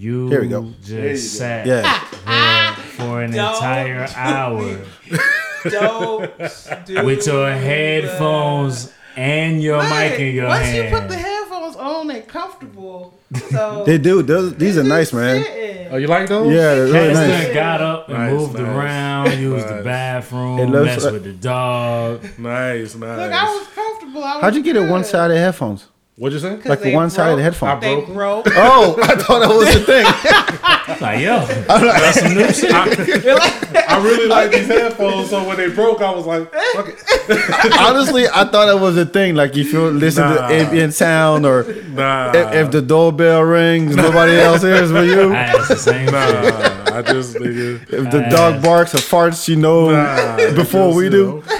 You Here we go. just sat Yeah. there for an Don't. entire hour Don't do with your that. headphones and your mic in your Once hand. you put the headphones on, they're comfortable. So They do. Those, these are nice, man. sitting. Oh, you like those? Yeah, they're really nice. done got up and Nice, moved nice. around, used the bathroom, It messed like- with the dog. Nice, nice. Look, I was comfortable. I was How'd you get a good. one-sided headphones? What'd you say? 'Cause Like the they one-sided broke. headphone. They broke. Oh, I thought that was the thing. Like, yo, that's some new shit. I really like these headphones, so when they broke, I was like, fuck it. Honestly, I thought it was a thing. Like if you listen Nah. to ambient sound or Nah. if, if the doorbell rings, nobody else hears but you. I the same shit. Nah, I just, nigga. If the dog barks or farts, you know Nah, before just, we you do. know, I asked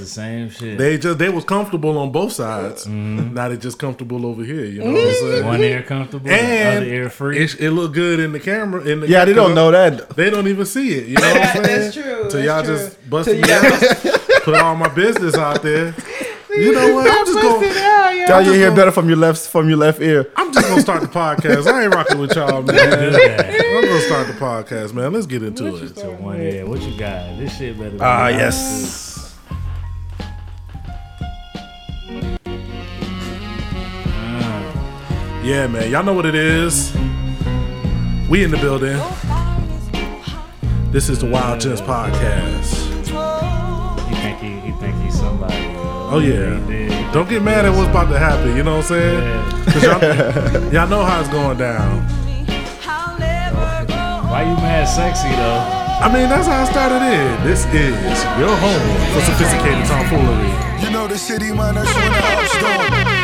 the same shit. They just they was comfortable on both sides. Mm-hmm. Now they just comfortable over here. You know what I'm saying? One ear comfortable, And other ear free. it, it look good in the camera. In the Yeah, they don't know that. They don't even see it. You know what I'm saying? That's true. So y'all true. just busting me out, put all my business out there. You know what? I'm just going. it out, yo. Tell you hear better from your left from your left ear. I'm just gonna start the podcast. I ain't rocking with y'all, man. I'm gonna start the podcast, man. Let's get into it. So one ear. What you got? This shit better. Ah, nice, yes. Yeah, man. Y'all know what it is. We in the building. This is the Wyld Gents podcast. too. He think he, he think he's somebody. Oh yeah. Don't get mad at what's about to happen. You know what I'm saying? Yeah. 'Cause y'all, y'all know how it's going down. Why you mad sexy though? I mean, that's how I started in. This is your home for sophisticated tomfoolery. You know the city man, that's when the house done.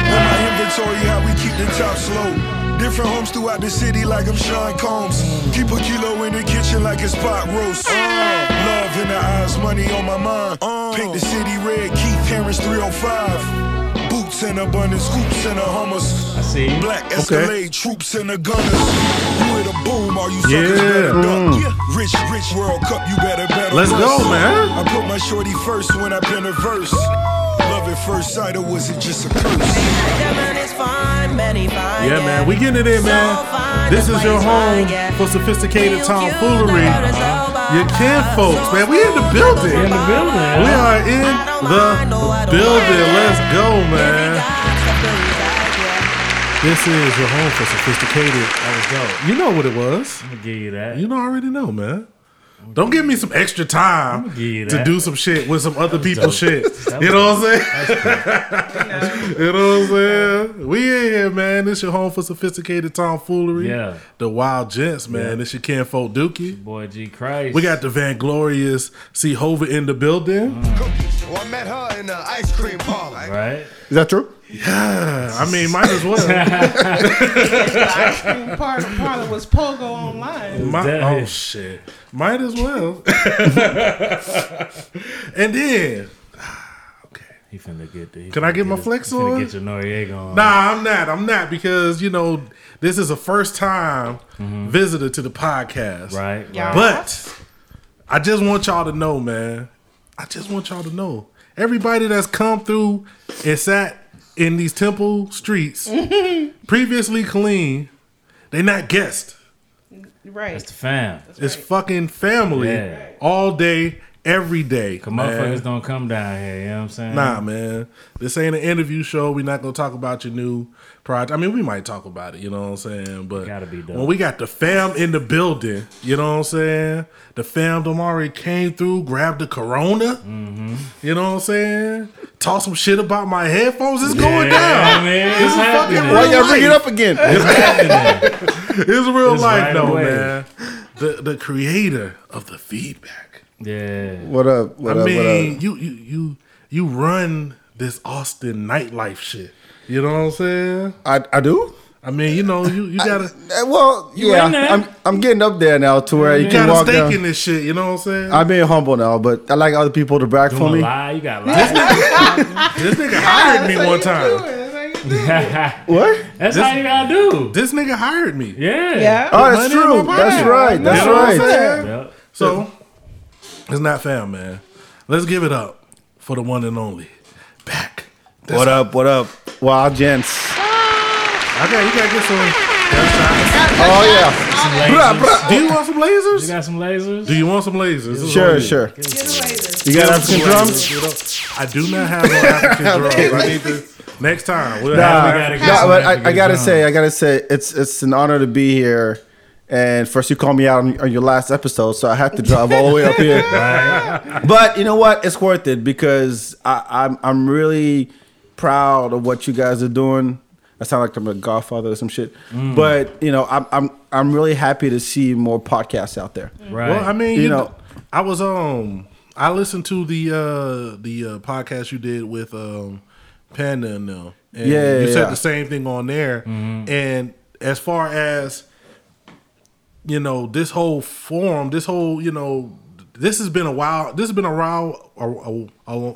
On my inventory, how we keep the top slow. Different homes throughout the city like I'm Sean Combs. Keep a kilo in the kitchen like it's pot roast. Uh. Love in the eyes, money on my mind. Uh. Paint the city red, Keith Harris 305. Boots in abundance, hoops in the hummus. I see. you. Black Escalade, troops and the gunners. You hit a boom, all you suckers Yeah. better duck. Mm. Rich, rich World Cup, you better better. Let's bust. go, man. I put my shorty first when I pen a verse. Love at first sight, or was it just a curse? Yeah, man, we getting it in, man. This is your home for sophisticated tomfoolery. Your kin folks, man. We in the building. In the building. We are in the building. Let's go, man. This is your home for sophisticated. That was dope. You know what it was. I'm gonna give you that. You know, I already know, man. Don't give me some extra time to do some shit with some other people's dope. shit. That You know what I'm saying? you know what I'm saying? We in here, man. This your home for sophisticated tomfoolery. Yeah. The Wyld Gents, man. This your Kinfolk Dookie. Boy, G Christ. We got the Van Glorious C. Hova in the building. Cookies. Well, I met her in the ice cream parlor. right. Is that true? Yeah, I mean, might as well. The ice cream part parlor was Pogo online. My, oh shit, might as well. and then, ah, okay, He finna get the. Can I finna get my his- flex he finna on? Get your Noriega on. nah, I'm not. I'm not because you know this is a first time mm-hmm. visitor to the podcast, Right. Yeah. Right. But I just want y'all to know, man. I just want y'all to know. Everybody that's come through and sat in these temple streets, previously clean, they not guests. Right. That's the fam. It's fucking family Yeah. all day, every day. Cause man. motherfuckers don't come down here. You know what I'm saying? Nah, man. This ain't an interview show. We're not gonna talk about your new project. I mean, we might talk about it. You know what I'm saying? But Gotta be when we got the fam in the building, you know what I'm saying? The fam them already came through, grabbed the Corona. Mm-hmm. You know what I'm saying? Talk some shit about my headphones. It's going down. man. This It's is happening. Why y'all bring it up again? It's happening. It's real It's life, right though, away. man. The the creator of the Feedbak. Yeah. What up? What I up? mean, what up? you you you you run this Austin nightlife shit. You know what I'm saying? I, I do. I mean, you know, you you gotta Uh, Well, You yeah. I'm I'm getting up there now to where you you can gotta walk stake down. in this shit. You know what I'm saying? I'm being humble now, but I like other people to brag for me. lie. You got lie. this nigga hired me one time. What? That's how you gotta do. This nigga hired me. Yeah. Yeah. Oh, that's true. That's right. That's You know what I'm right. saying? Yep. So it's not fam, man. Let's give it up for the one and only. Bak. What up? What up? Wyld gents. Okay, you gotta get some. Oh yeah. Some Bruh, bruh. Do you want some lasers? You got some lasers? Do you want some lasers? Sure, sure. Get a laser. You got African drums? I do not have no African drums. I need to next time. We'll Nah, have we gotta nah, but I, I gotta drums. say, I gotta say, it's it's an honor to be here. And first, you called me out on, on your last episode, so I had to drive all the way up here. Right? But you know what? It's worth it because I, I'm I'm really proud of what you guys are doing. I sound like I'm a godfather or some shit. Mm. But you know, I'm I'm I'm really happy to see more podcasts out there. Right. Well, I mean, You you, know- know, I was um, I listened to the uh the uh, podcast you did with um Panda and them, and Yeah, you yeah, said yeah. the same thing on there. And as far as you know, this whole forum, this whole you know, this has been a while. This has been around a, a, a,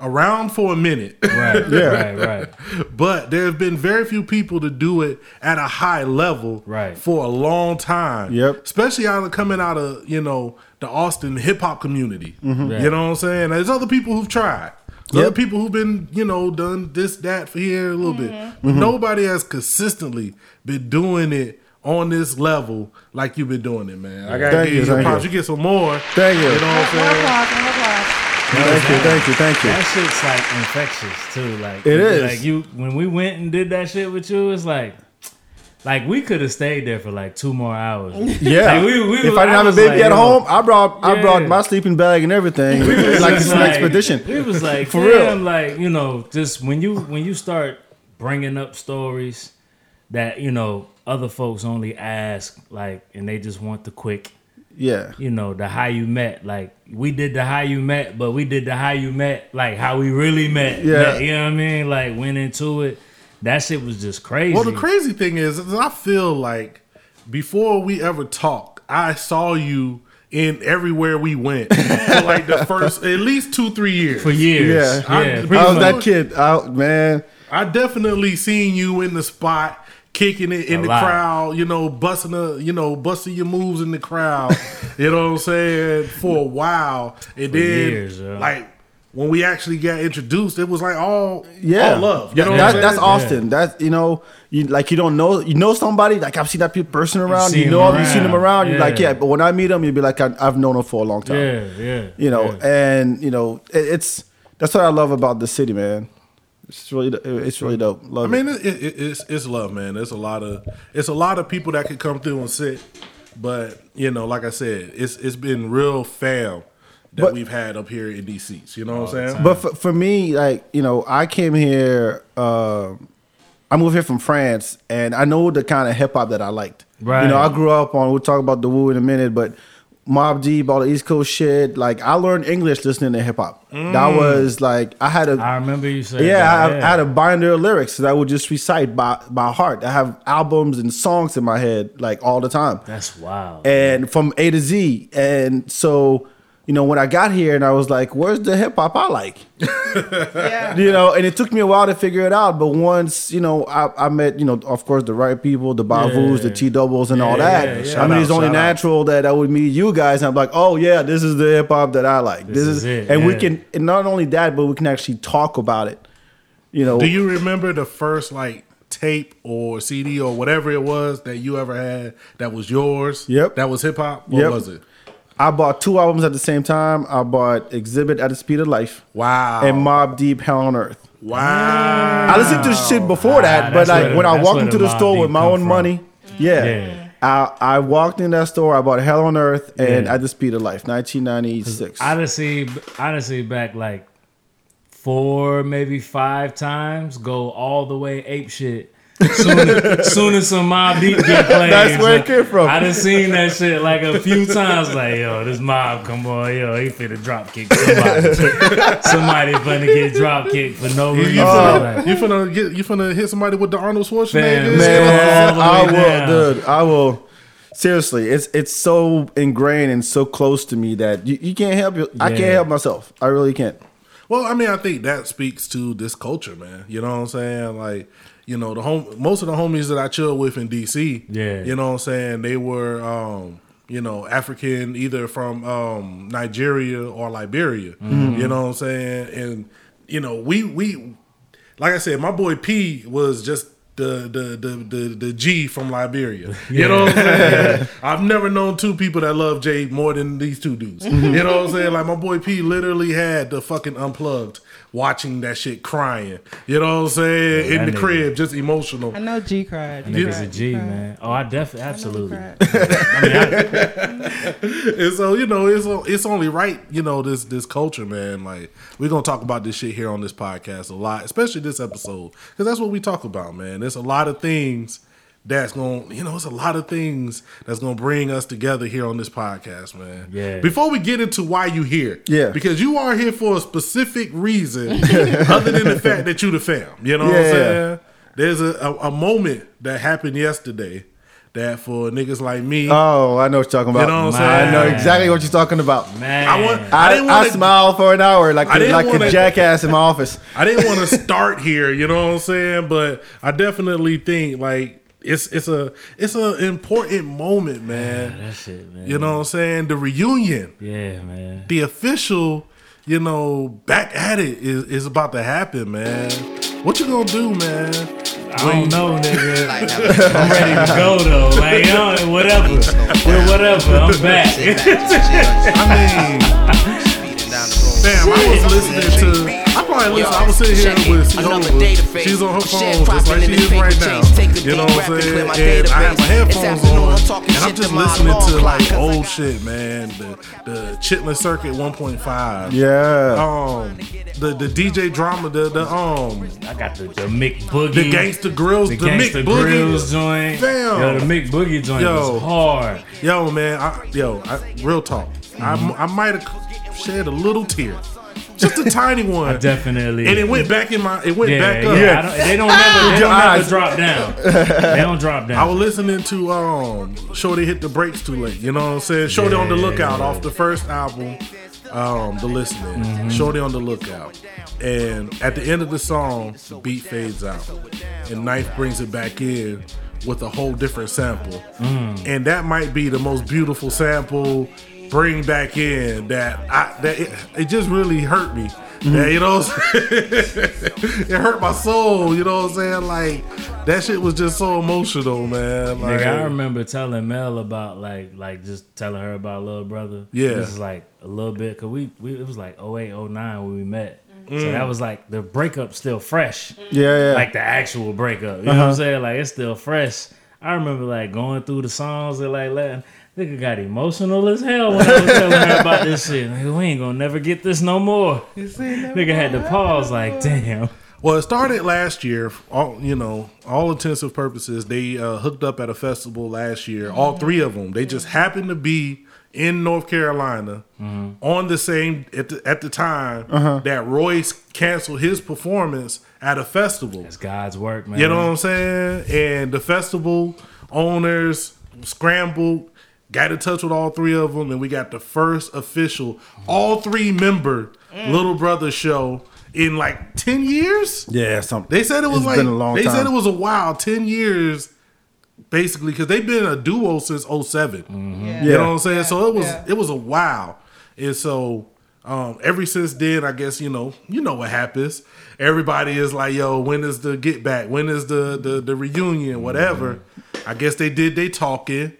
around for a minute. right. Yeah. Right. Right. but there have been very few people to do it at a high level Right. for a long time. Yep. Especially out of coming out of, you know, the Austin hip hop community. Mm-hmm. Yeah. You know what I'm saying? There's other people who've tried. There's Yep. other people who've been, you know, done this, that for here a little bit. Mm-hmm. Nobody has consistently been doing it on this level like you've been doing it, man. I gotta Thank give you, you some props. you. You get some more. Thank you. You know what I'm More saying? Applause, more. Thank you, thank you, thank you. That shit's like infectious too. Like It is. Like you, when we went and did that shit with you, it's like, like we could have stayed there for like two more hours. Yeah. Like, we- we- if I didn't I have a baby like, at home, I brought I brought my sleeping bag and everything. like it's It's an expedition. It was like For for real. real. Like you know, just when you when you start bringing up stories that you know other folks only ask like, and they just want the quick. Yeah. You know the how you met, like we did the how you met, but we did the how you met, like how we really met. Yeah. You know what I mean? Like went into it. That shit was just crazy. Well, the crazy thing is, is I feel like before we ever talked, I saw you in everywhere we went for like the first at least two, three years. for years. Yeah. I- I was much. that kid out, man. I definitely seen you in the spot. Kicking it in A the lot. crowd, you know, busting the, you know, busting your moves in the crowd, you know what I'm saying, for a while, and then years, yeah. like when we actually got introduced, it was like all, Yeah, all love, you know, That- what I'm that's saying? Austin. That's you know, you like you don't know you know somebody like I've seen that person around. see You know, you've seen them around. around. You're like, Yeah. yeah, but when I meet them, you'd be like, I, I've known him for a long time. Yeah, yeah. You know, yeah. and you know, it, it's that's what I love about the city, man. It's really, it's really dope. Love I it. mean, it, it, it's it's love, man. There's a lot of it's a lot of people that could come through and sit, but you know, like I said, it's it's been real fam that But- we've had up here in DCs. You know what I'm saying? But for, for me, like you know, I came here. Uh, I moved here from France, and I know the kind of hip hop that I liked. Right. You know, I grew up on. We'll talk about the Wu in a minute, but Mobb Deep, all the East Coast shit. Like I learned English listening to hip hop. That mm. was like I had a. I remember you saying yeah, I, that, I had a binder of lyrics that I would just recite by by heart. I have albums and songs in my head like all the time That's wild. and from A to Z. And so, you know, when I got here and I was like, where's the hip hop I like? Yeah. You know, and it took me a while to figure it out. But once, you know, I, I met, you know, of course, the right people, the Bavus, the T doubles, and all that. yeah, yeah. I mean, Shout it's only shout out. natural that I would meet you guys. And I'm like, oh, yeah, this is the hip hop that I like. This, This is, is it, And we can, and not only that, but we can actually talk about it. You know, Do you remember the first like tape or CD or whatever it was that you ever had that was yours? Yep. That was hip hop. What Yep. was it? I bought two albums at the same time. I bought Xzibit at the Speed of Life Wow. and Mobb Deep Hell on Earth. wow. I listened to shit before that, but that's like where when the- I walked into the the store Deep with my own from. money, yeah, Yeah. I, I walked in that store. I bought Hell on Earth and Yeah. At the Speed of Life, 1996. Honestly, honestly, back like four, maybe five times, go all the way ape shit. Soon as, soon as some Mobb Deep get played, That's where it came from. I done seen that shit like a few times. Like, yo, this mob, come on, yo, he finna drop kick somebody. somebody finna get drop kicked for no You, reason. you, finna, Like, you finna get you finna hit somebody with the Arnold Fam, Schwarzenegger. Man, all the I will, down. dude. I will. Seriously, it's it's so ingrained and so close to me that you, you can't help you. I can't help myself. I really can't. Well, I mean, I think that speaks to this culture, man. You know what I'm saying? Like, you know, the home most of the homies that I chill with in DC, Yeah. you know what I'm saying, they were um, you know, African either from um Nigeria or Liberia. Mm-hmm. You know what I'm saying? And you know, we we like I said, my boy P was just the the the the, the G from Liberia. You know what I'm saying? I've never known two people that love Jay more than these two dudes. You know what I'm saying? Like my boy P literally had the fucking unplugged watching that shit crying. You know what I'm saying? Yeah, In the that nigga. crib, just emotional. I know G cried. G Niggas a cried, G, cried. man. Oh, I definitely, absolutely. cried. I mean, I, And so, you know, it's it's only right, you know, this this culture, man. Like we're gonna talk about this shit here on this podcast a lot, especially this episode, because that's what we talk about, man. There's a lot of things that's gonna, you know, it's a lot of things that's gonna bring us together here on this podcast, man. Yeah. Before we get into why you here, Yeah. because you are here for a specific reason, other than the fact that you the fam. You know what I'm Yeah. saying? There's a, a, a moment that happened yesterday that for niggas like me. Oh, I know what you're talking about. You know what I'm I know exactly what you're talking about. man. I want. I, I, didn't want to. smiled for an hour like I like wanna- a jackass in my office. I didn't want to start here. You know what I'm saying? But I definitely think like it's it's a it's an important moment, man. that shit, man. You know what I'm saying? The reunion, Yeah, man. the official, you know, back at it is is about to happen, man. What you gonna do, man? I don't know, nigga. I'm ready to go though. Like, you know, whatever. Yeah, whatever. I'm back. I mean, damn, I was listening to. I probably listen. I was sitting here with Siola. She's on her phone just like she is right now. You know what I'm saying? And I have my headphones on, and I'm just listening to like old shit, man. The the Chittlin Circuit 1.5. Yeah. Um, the the DJ drama, the the um, I got the, the Mick Boogie. the Gangsta Grillz, the, the Mick Boogie. Grillz joint. Fam. Yo, the Mick Boogie joint Yo. was hard. Yo, man, I, yo, I, real talk. I, I might have shed a little tear, just a tiny one. I definitely. and it went back in my. It went Yeah, back up. yeah. Don't, they don't never. They don't never drop down. They don't drop down. I was listening to um Shorty hit the brakes too late. You know what I'm saying? Shorty on the Yeah. lookout off the first album, um, The Listening. Mm-hmm. Shorty on the lookout. And at the end of the song, the beat fades out. And Ninth brings it back in with a whole different sample. Mm. And that might be the most beautiful sample bring back in that I that it, it just really hurt me. Mm-hmm. Yeah, you know what I'm saying? it hurt my soul, you know what I'm saying? Like that shit was just so emotional, man. Like Nigga, I remember telling Mel about like like just telling her about little brother. Yeah. this is like a little bit because we, we it was like 08, 09 when we met. So Mm. that was like the breakup still fresh. Yeah, yeah. Like the actual breakup. You know Uh-huh. what I'm saying? Like it's still fresh. I remember like going through the songs and like letting nigga got emotional as hell when I was telling her about this shit. Nigga, we ain't gonna never get this no more. Nigga had to pause like damn. Well, it started last year. All you know, all intensive purposes, they uh, hooked up at a festival last year. All three of them. They just happened to be in North Carolina on the same at the, at the time that Royce canceled his performance at a festival. It's God's work, man. You know what I'm saying? And the festival owners scrambled, got in touch with all three of them, and we got the first official, all three member mm. Little Brother show in like 10 years. yeah, something. They said it was It's like been a long they time. said it was a while, 10 years basically cuz they've been a duo since 7 mm-hmm. Yeah. You know what I'm saying? So it was Yeah. it was a while. And so um ever since then, I guess, you know, you know what happens. Everybody is like, yo, when is the get back? When is the the, the reunion? Whatever. Mm-hmm. I guess they did they talking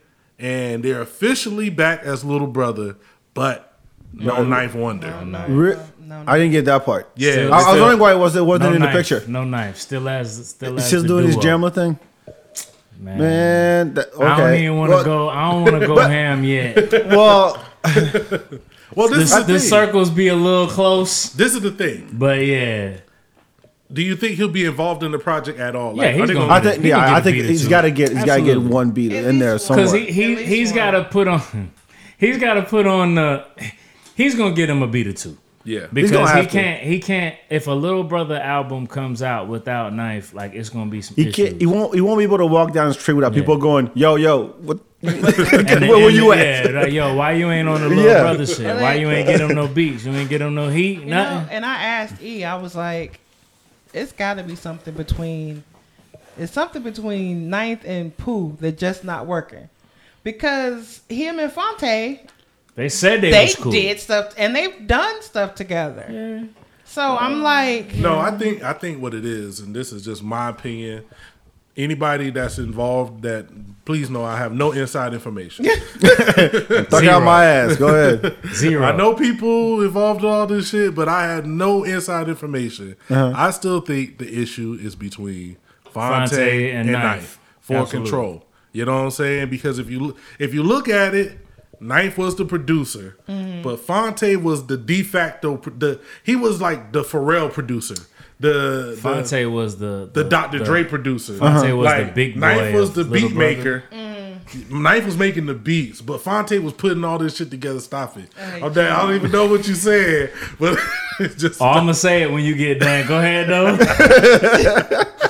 and they're officially back as little brother, but no 9th Wonder. Re- no, I didn't get that part. Yeah, Still- I, I was wondering why it was it wasn't no in Ninth, the picture. No Ninth. Still as still as Still the doing his duo. Jamla thing. Man. Man, that, okay. I don't even want to Well- go. I don't want to go ham yet. Well, Well, this The, is the, the thing. circles be a little close, This is the thing. but yeah, Do you think he'll be involved in the project at all? Yeah, he's gonna I think can yeah, get I a think beat or he's two. got to get he's got to get one beat At in there somewhere. because he he At least he's one. got to put on. He's got to put on the. He's gonna get him a beat or two. Yeah. Because he can't, he can't. If a little brother album comes out without Ninth, like it's gonna be some he issues. can't. He won't. He won't be able to walk down the street without people going, "Yo, yo, what? And where then- were you then- at?" Yeah, like, yo, why you ain't on the little Yeah. brother shit? Why you ain't get him no beats? You ain't get him no heat, You know, nothing. and I asked E, I was like, it's got to be something between, it's something between Ninth and Pooh that just not working. Because him and Phonte, They said they, they was cool. did stuff and they've done stuff together. So I'm like, No, I think I think what it is, and this is just my opinion. Anybody that's involved, that please know I have no inside information. Talk Zero. out my ass. Go ahead. Zero. I know people involved in all this shit, but I had no inside information. Uh-huh. I still think the issue is between Phonte, Phonte and and, Ninth. Ninth for Absolutely. control. You know what I'm saying? Because if you if you look at it, Ninth was the producer, but Phonte was the de facto. The he was like the Pharrell producer. The the- Phonte was the the Dr. Dre producer. Phonte was the uh-huh. big boy. Ninth was the Little beat Brother. maker. Mm. Ninth was making the beats, but Phonte was putting all this shit together. Stop it! hate I'm done. I don't even know what you said, but just Oh, I'm gonna say it when you get done. Go ahead though.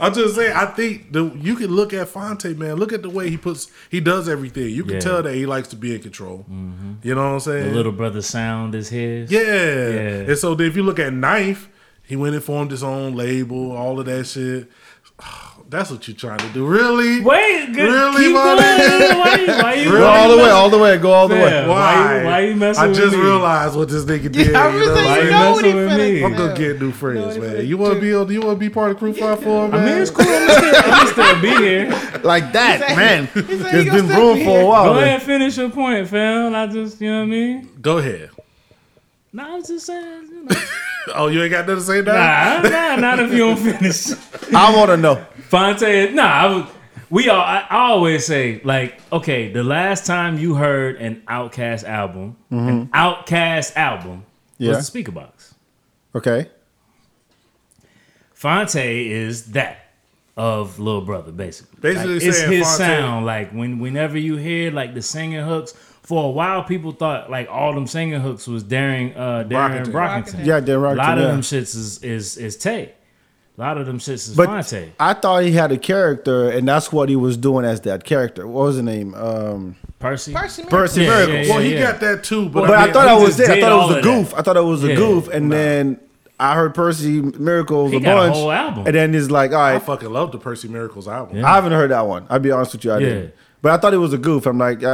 I'm just saying. I think the you can look at Phonte, man. Look at the way he puts, he does everything. You can Yeah. tell that he likes to be in control. Mm-hmm. You know what I'm saying? the little brother sound is his. Yeah. Yeah. And so then if you look at Ninth, he went and formed his own label, all of that shit. That's what you're trying to do, really? Wait, good. Really, keep my going. Why you, why you, Go why all you the way, all the way, go all the way. Yeah. Why? Why you- why you messing I with me? I just realized what this nigga did. I you was know saying, what Why you you know what he messing with me? I'm gonna get new friends, what he man. You want to do. be on? You want to be part of Crew Five Four, man? I mean, it's cool. I'm still, I'm still be here. Like that, said- man. he said he been still room be for a while. Go man. ahead, finish your point, fam. I just, you know what I mean. Go ahead. Nah, I was just saying. You know. Oh, you ain't got nothing to say now. Nah, nah, not if you don't finish. I want to know. Phonte, nah, I was, we all. I, I always say like, okay, the last time you heard an Outkast album, an mm-hmm. Outkast album, Yeah. was the Speakerboxxx. Okay. Phonte is that of Little Brother, basically. Basically Like, it's his Phonte- sound. Like when whenever you hear like the singing hooks. For a while, people thought like all them singing hooks was Darien uh, Darien Brockington. Brockington. Yeah, Dan A Rockton. lot of yeah. them shits is is is Tay. A lot of them shits is But Phonte. I thought he had a character, and that's what he was doing as that character. What was the name? Um, Percy. Percy Miracle. Percy Yeah, Miracle. yeah, well, he yeah. got that too, but, But I, mean, thought he I was just it. I thought it was a of that. goof. I thought it was a Yeah. goof, and then I heard Percy Miracles He a got a bunch, whole album. and then he's like, all right. I fucking love the Percy Miracles album. Yeah. I haven't heard that one. I'll be honest with you, I Yeah. didn't. But I thought it was a goof. I'm like, uh,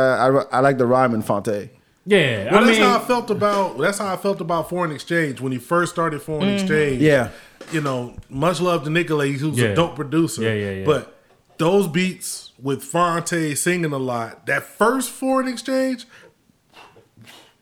I, I like the rhyme in Phonte. Yeah, Well, I that's mean, how I felt about. That's how I felt about foreign exchange when he first started foreign Mm-hmm. exchange. Yeah. you know, much love to Nicolay, who's Yeah. a dope producer. Yeah, yeah, yeah. But those beats with Phonte singing a lot, that first foreign exchange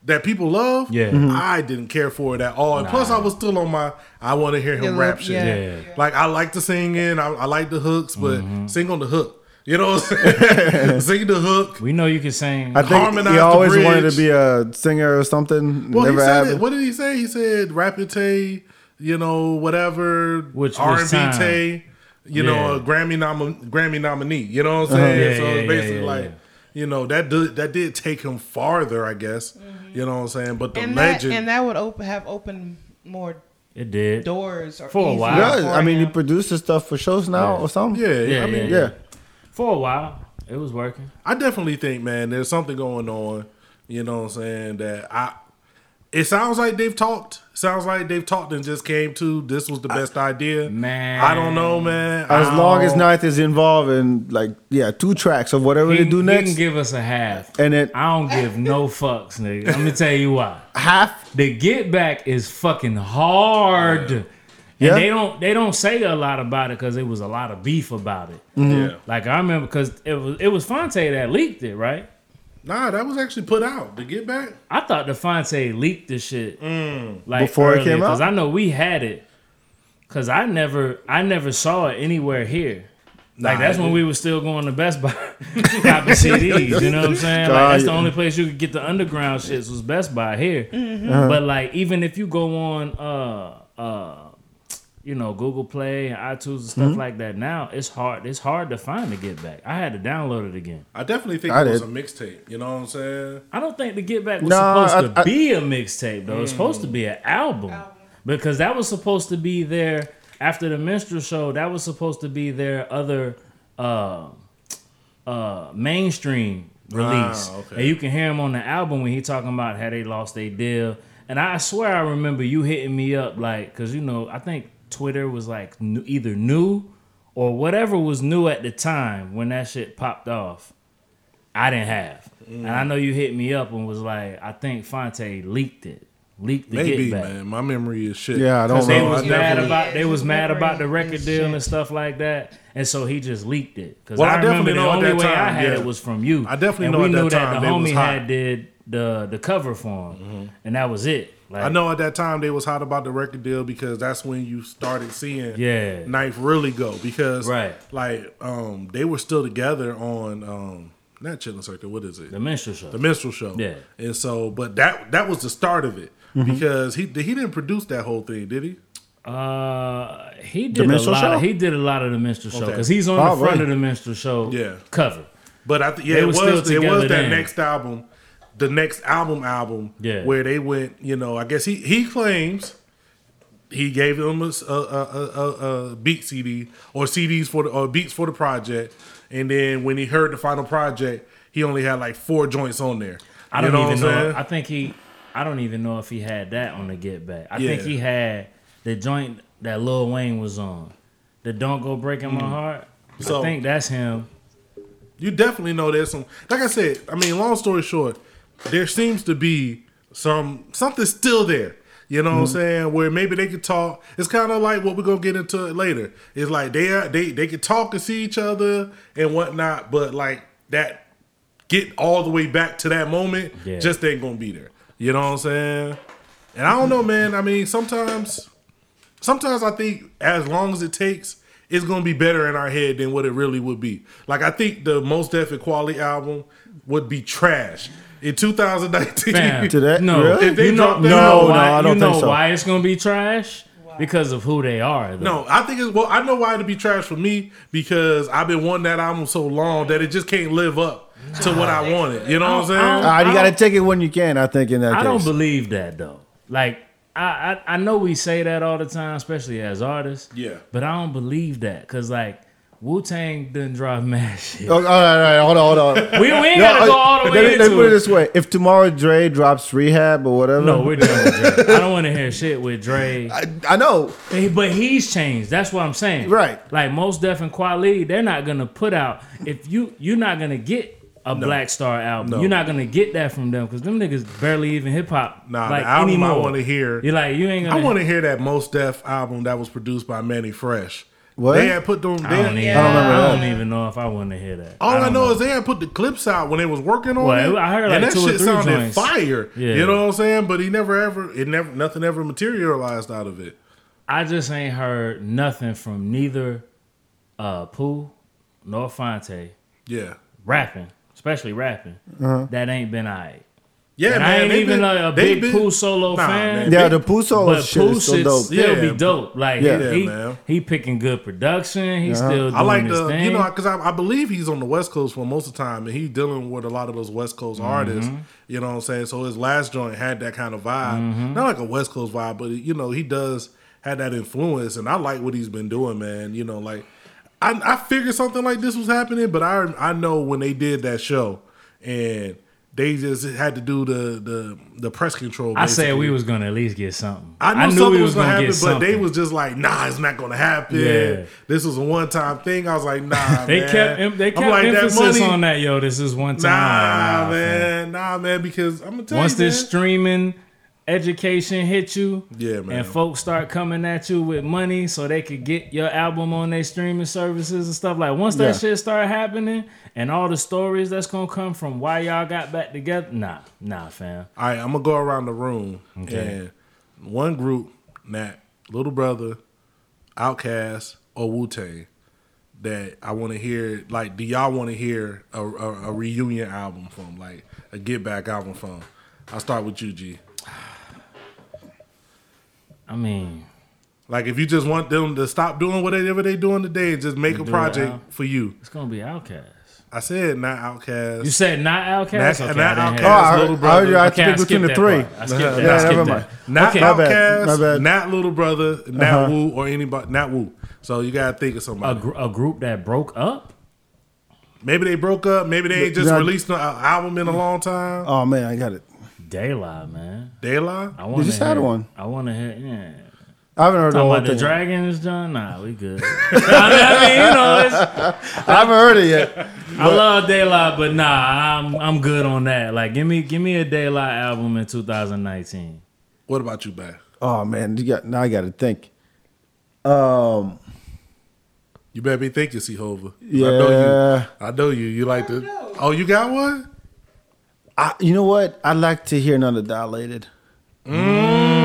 that people love, Yeah. Mm-hmm. I didn't care for it at all. And plus, I was still on my I want to hear him Yeah, rap look, shit. yeah. Yeah. Like I like the singing, I, I like the hooks, but Mm-hmm. sing on the hook. You know what I'm saying? sing the hook. we know you can sing. I think Harmonize he always wanted to be a singer or something. Well, Never he said it. What did he say? He said Rapid Tay, you know, whatever, Which- which R and B time? Tay, you know, a Grammy nom- Grammy nominee. You know what I'm Uh-huh. saying? Yeah, so yeah, it's basically yeah, like, yeah. you know, that did, that did take him farther, I guess. You know what I'm saying? But the And that, legend, and that would open, have opened more it did. doors For a easier while. for yeah, I mean, he produces stuff for shows now Yeah. or something. yeah, Yeah, I mean, yeah, yeah. For a while, it was working. I definitely think, man, there's something going on. You know what I'm saying? That I. It sounds like they've talked. Sounds like they've talked and just came to this was the best idea. Man. I don't know, man. As long as don't- Ninth is involved in like yeah, two tracks of whatever He, they do he next, can give us a half. and then I don't give no fucks, nigga. Let me tell you why. half. The get back is fucking hard. And Yeah. they don't they don't say a lot about it because it was a lot of beef about it. Yeah. Like I remember because it was it was Phonte that leaked it, right? Nah, that was actually put out. To get back. I thought the Phonte leaked the shit like Before it came out because? I know we had it. Cause I never I never saw it anywhere here. Like Nah, that's when we were still going to Best Buy copy CDs. You know what I'm saying? Like that's the only place you could get the underground shits was Best Buy here. Uh-huh. But like even if you go on uh uh you know Google Play and iTunes and stuff Mm-hmm. like that now, it's hard it's hard to find the Get Back. I had to download it again. I definitely think I it was a mixtape. You know what I'm saying? I don't think the Get Back was No, supposed I- to be a mixtape though. It's supposed to be an album. Because that was supposed to be their after the minstrel show, that was supposed to be their other uh uh mainstream release. Ah, okay. And you can hear him on the album when he talking about how they lost their deal. And I swear I remember you hitting me up like cuz you know, I think Twitter was like n- either new or whatever was new at the time when that shit popped off. I didn't have. And I mm. know you hit me up and was like, I think Phonte leaked it. leaked the Maybe, get back. man. My memory is shit. Yeah, I don't Because they was I mad about they was mad about the record deal shit. and stuff like that, and so he just leaked it. Because Well, I I, definitely the know at only that way I had yeah. it was from you. I definitely and know we at that knew that time the homie had did the the cover for him, mm-hmm. and that was it. Like, I know at that time they was hot about the record deal because that's when you started seeing Yeah. Ninth really go because Right. like um they were still together on um not Chittlin Circuit what is it the minstrel show. the minstrel show Yeah. and so but that that was the start of it because he he didn't produce that whole thing did he Uh, he did a lot. show? Of, he did a lot of the minstrel show Okay. because he's on Oh, the front really? of the minstrel show Yeah. cover. But I th- yeah, They it was was still it was that then. next album, the next album album, Yeah. where they went. You know, I guess he he claims he gave them a a beat CD or CDs for the or beats for the project, and then when he heard the final project, he only had like four joints on there. I don't know what even know. I think he. I don't even know if he had that on the Get Back. I think he had the joint that Lil Wayne was on. The Don't Go Breaking My Heart. Mm. So- I think that's him. you definitely know there's some. Like I said, I mean, long story short, there seems to be some something still there. You know what I'm mm-hmm. saying? Where maybe they could talk. It's kind of like what we're gonna get into it later. It's like they are, they they could talk and see each other and whatnot, but like that get all the way back to that moment Yeah. just ain't gonna be there. You know what I'm saying? And I don't know, man. I mean, sometimes sometimes I think as long as it takes, it's gonna be better in our head than what it really would be. Like I think the most Def Quality album would be trash in 2019. Fam, To that? no, Really? If they you know, drop that- No, no, why, I don't you know think so. why it's gonna be trash because of who they are. Though. No, I think it's well. I know why it'd be trash for me because I've been wanting that album so long that it just can't live up to what I wanted. You know what I'm saying? I All right, you got to take it when you can. I think in that I case. don't believe that though. Like I, I I know we say that all the time, especially as artists. Yeah. But I don't believe that because like Wu Tang didn't drop mad shit. Oh, all right, all right, hold on, hold on. We, we ain't No, gotta go uh, all the way into let me put it this way: If tomorrow Dre drops Rehab or whatever, No, we're done with Dre. I don't want to hear shit with Dre. I, I know. But he's changed. That's what I'm saying. Right. Like Mos Def and Kweli, they're not gonna put out if you you're not gonna get a Black Star album. No. You're not gonna get that from them because them niggas barely even hip hop. Nah, like the album I anymore. want to hear. You're like you ain't gonna. I want to hear that Mos Def album that was produced by Mannie Fresh. What? They had put them. They, I don't, even, I don't I don't even know if I want to hear that. all I, don't know, is they had put the clips out when they was working on Well, it. I heard, and like, that two or shit three sounded joints. fire. Yeah. You know what I'm saying? But he never ever, it never, nothing ever materialized out of it. I just ain't heard nothing from neither uh Pooh nor Phonte Yeah, rapping, especially rapping. Uh-huh. That ain't been alright. Yeah, And man. I ain't even been- a, a big been- Pooh solo Nah, fan. man. Yeah, They- the Pooh solo But shit Pooh is still dope. still Yeah. be dope. Like Yeah. he, Yeah, man. he picking good production. He's still doing I like his the, thing. you know, because I, I believe he's on the West Coast for most of the time, and he's dealing with a lot of those West Coast Mm-hmm. artists. You know what I'm saying? So his last joint had that kind of vibe, Mm-hmm. not like a West Coast vibe, but you know, he does had that influence, and I like what he's been doing, man. You know, like I, I figured something like this was happening, but I I know when they did that show and they just had to do the the the press control. I said we was gonna at least get something. I knew knew something we was gonna, happen, get but they was just like, "Nah, it's not gonna happen." Yeah. This was a one time thing. I was like, "Nah." They man. kept they kept like, that emphasis money- on that. Yo, this is one time. Nah, Nah, man, nah, man. Because I'm gonna tell Once you, this streaming education hit you, Yeah, man. and folks start coming at you with money so they could get your album on their streaming services and stuff like. Once that Yeah. shit start happening, and all the stories that's gonna come from why y'all got back together, nah, nah, fam. All right, I'm gonna go around the room Okay. and one group, Nat, Little Brother, Outkast, or Wu Tang, that I want to hear. Like, do y'all want to hear a, a, a reunion album from, like a Get Back album from? I'll start with you, G. I mean, Like, if you just want them to stop doing whatever they doing today and just make a project for you, it's gonna be Outkast. I said not Outkast. You said not Outkast. Not- okay, not I didn't Outkast. Oh. I, Little heard, I heard you brother. had to Okay, I between skipped the three. part. I skipped that. Yeah, I skipped never that. Not Okay. My bad, my bad. not Little Brother, not Uh-huh. Wu, or anybody, not Wu. So you gotta think of A, somebody. gr- a group that broke up. Maybe they broke up. Maybe they ain't just Yeah. released an album in a long time. Oh man, I got it. Daylight, man. They lie. I want just had hear, one. I want to hear. Yeah. I haven't heard the Talking whole about the thing. dragons, John. Nah, we good. I, mean, I mean, you know, it's, I haven't heard it yet. I love Daylight, but nah, I'm I'm good on that. Like, give me give me a Daylight album in 2019. What about you, Bad? Oh man, you got now I got to think. Um, You better be thinking, C. Hova. I Yeah. know you. I know you. You like to. Oh, you got one? I, you know what? I'd like to hear another dilated. Mm.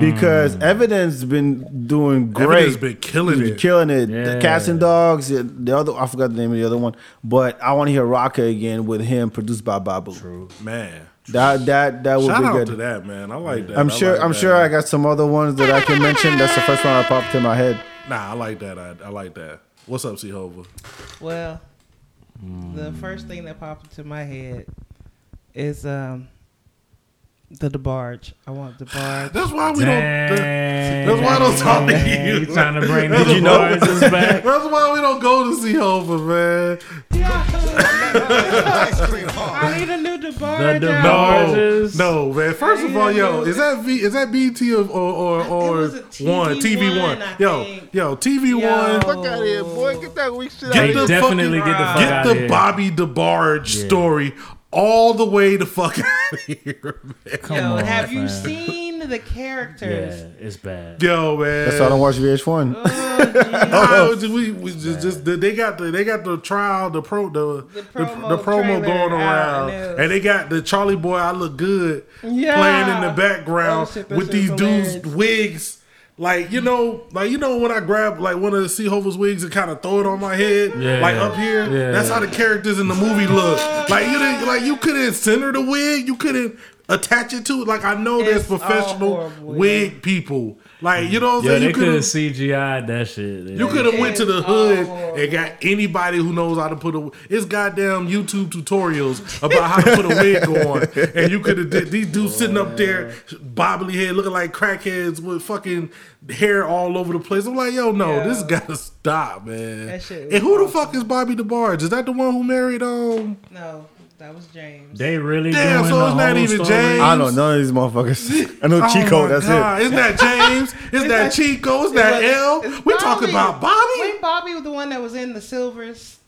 Because evidence been doing great. Evidence has been killing He's it. killing it. Yeah. The Cats and Dogs. The other, I forgot the name of the other one, but I want to hear Rakaa again with him, produced by Babu. True. Man. That that that would Shout be out good. to that, man. I like that. I'm sure. like I'm that. sure. I got some other ones that I can mention. That's the first one that popped in my head. Nah, I like that. I, I like that. What's up, C. Hova? Well, the first thing that popped into my head is um the DeBarge. I want DeBarge. That's why we Dang. don't. That's why I don't talk to you. You trying to bring the Did you know? Back? That's why we don't go to see Hova, man. I need a new DeBarge. The out. DeBarges. No, man. First of all, yo, is that V? Is that BT or or or, was TV one TV one? one, Yo, think. yo, TV Yo. one. Fuck out of here, boy. Get that weak shit Get out of here. definitely fucking- get the fuck Get out the of here. Bobby DeBarge Yeah. story all the way the fuck out of here, man. Come Yo, on, have you seen the characters? Yeah, it's bad. Yo, man. That's why I don't watch VH1. Oh, oh we, we just, just they got the they got the trial the pro the the, promo the, promo going around and and they got the Charlie Boy I look good Yeah. playing in the background Oh, shit, with these was dudes wigs like you know like you know when I grab like one of the C. Hova's wigs and kind of throw it on my head Yeah. like up here Yeah. that's how the characters in the movie look like you didn't like you couldn't center the wig you couldn't attach it to it like I know there's It's all professional horrible, yeah. wig people like you know what I'm Yeah, saying they you could have couldn't CGI'd that shit. you could have went to the hood all and got anybody who knows how to put a. It's goddamn YouTube tutorials about how to put a wig on, and you could have did these dudes sitting up there, bobbly head, looking like crackheads with fucking hair all over the place. I'm like, yo, no, Yeah. this gotta stop, man. That shit and who the fuck is Bobby DeBarge? Is that the one who married um? No, that was James. They really Damn, doing so the it's not whole even story? James. I don't know these motherfuckers. I know Oh Chico. my That's God. it. Isn't that James? Isn't that Chico? Isn't that L? it's We talking about Bobby? When Bobby was the one that was in the Silvers,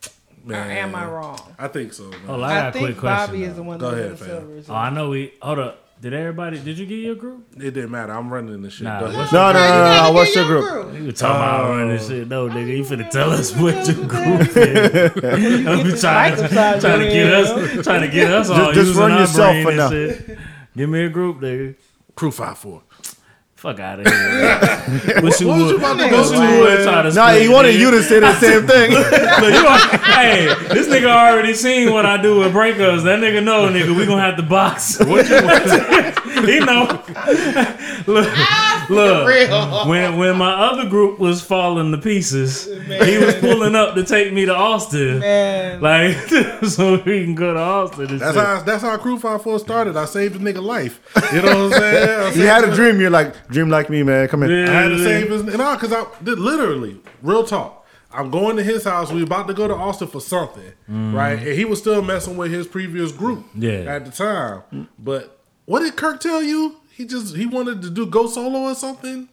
or am I wrong? I think so. man. Hold on, I I, got a think quick question. Bobby is the one Go that was ahead, in the fam. Silvers. Oh, I know we. Hold up. Did everybody? Did you get your group? It didn't matter. I'm running this shit. Nah, what's. No, no, no, no. no. What's your your group? You talking about Oh. running this shit. No, nigga, you finna tell us what your group is. Don't be trying, trying to your get us, trying to get us all just using run oh, yourself brain for now. Give me a group, nigga. Crew five four. Fuck out of here. Wish you What was would. you about to Wish go to, would man? try to. Nah, he wanted you to say the same thing. Look, you are, hey, this nigga already seen what I do with breakups. That nigga know, nigga, we gonna have to box. What you want? he know. look, ah, look. When when my other group was falling to pieces, he was pulling up to take me to Austin. Man, Like so we can go to Austin. And That's shit. how that's how Crew Five Four started. I saved a nigga life. You know what I'm saying? I You had a dream. You're like, dream like me, man. Come in. Yeah. I had to save his no, because I did literally real talk. I'm going to his house. We about to go to Austin for something, mm. right? And he was still messing with his previous group, Yeah. at the time. But what did Kirk tell you? He just he wanted to do go solo or something.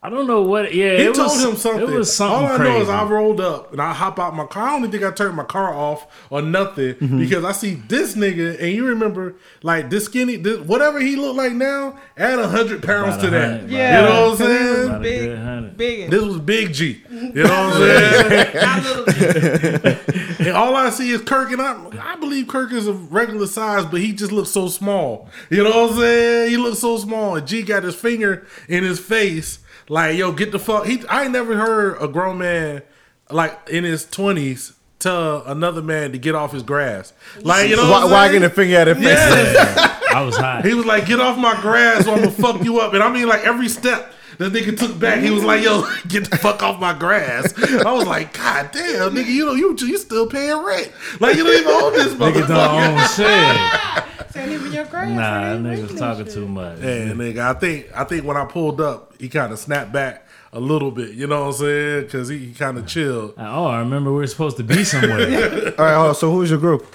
I don't know what. Yeah, He it told was, him something. It was something All I crazy. know is I rolled up and I hop out my car. I don't even think I turned my car off or nothing Mm-hmm. because I see this nigga and you remember like this skinny, this, whatever he looked like now, add a hundred pounds About to that. hundred, yeah, You know what I'm saying? Big, big. This was Big G. You know what I'm saying? not little. and all I see is Kirk, and I, I believe Kirk is a regular size, but he just looks so small. You know what I'm saying? He looks so small. And G got his finger in his face, like, yo, get the fuck. He, I ain't never heard a grown man, like, in his 20s, tell another man to get off his grass. Like, you know what Wa- wagging saying? a finger at him. face. Yes. I was hot. He was like, "Get off my grass, or I'm gonna fuck you up." And I mean, like every step that nigga took back, he was like, "Yo, get the fuck off my grass." I was like, "God damn, nigga, you know you you still paying rent? Like you don't even own this Nigga don't own shit. Even your grass. Nah, that ain't nigga was talking shit. too much. Yeah, nigga, I think I think when I pulled up, he kind of snapped back a little bit. You know what I'm saying? Because he, he kind of chilled. Oh, I remember we were supposed to be somewhere. All right, hold on. So who's your group?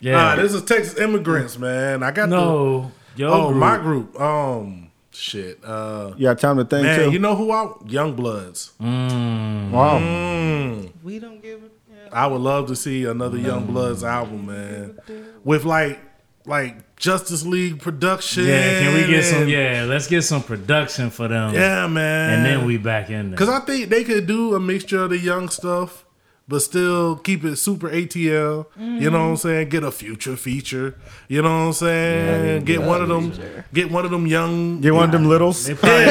Yeah. Nah, this is Texas immigrants, man. I got no. the Yo, oh group. my group. Um, shit. Uh, You got time to think man, too. you know who I YoungBloodZ. Mm. wow. Mm. We don't give it. Yeah. I would love to see another mm. YoungBloodZ album, man. With like like Justice League production. Yeah, can we get some? Yeah, let's get some production for them. yeah, man. and then we back in there. Because I think they could do a mixture of the young stuff, but still keep it super ATL. You know what I'm saying? Get a future feature. You know what I'm saying? get one of them. Get one of them young. Get one of them littles. they probably,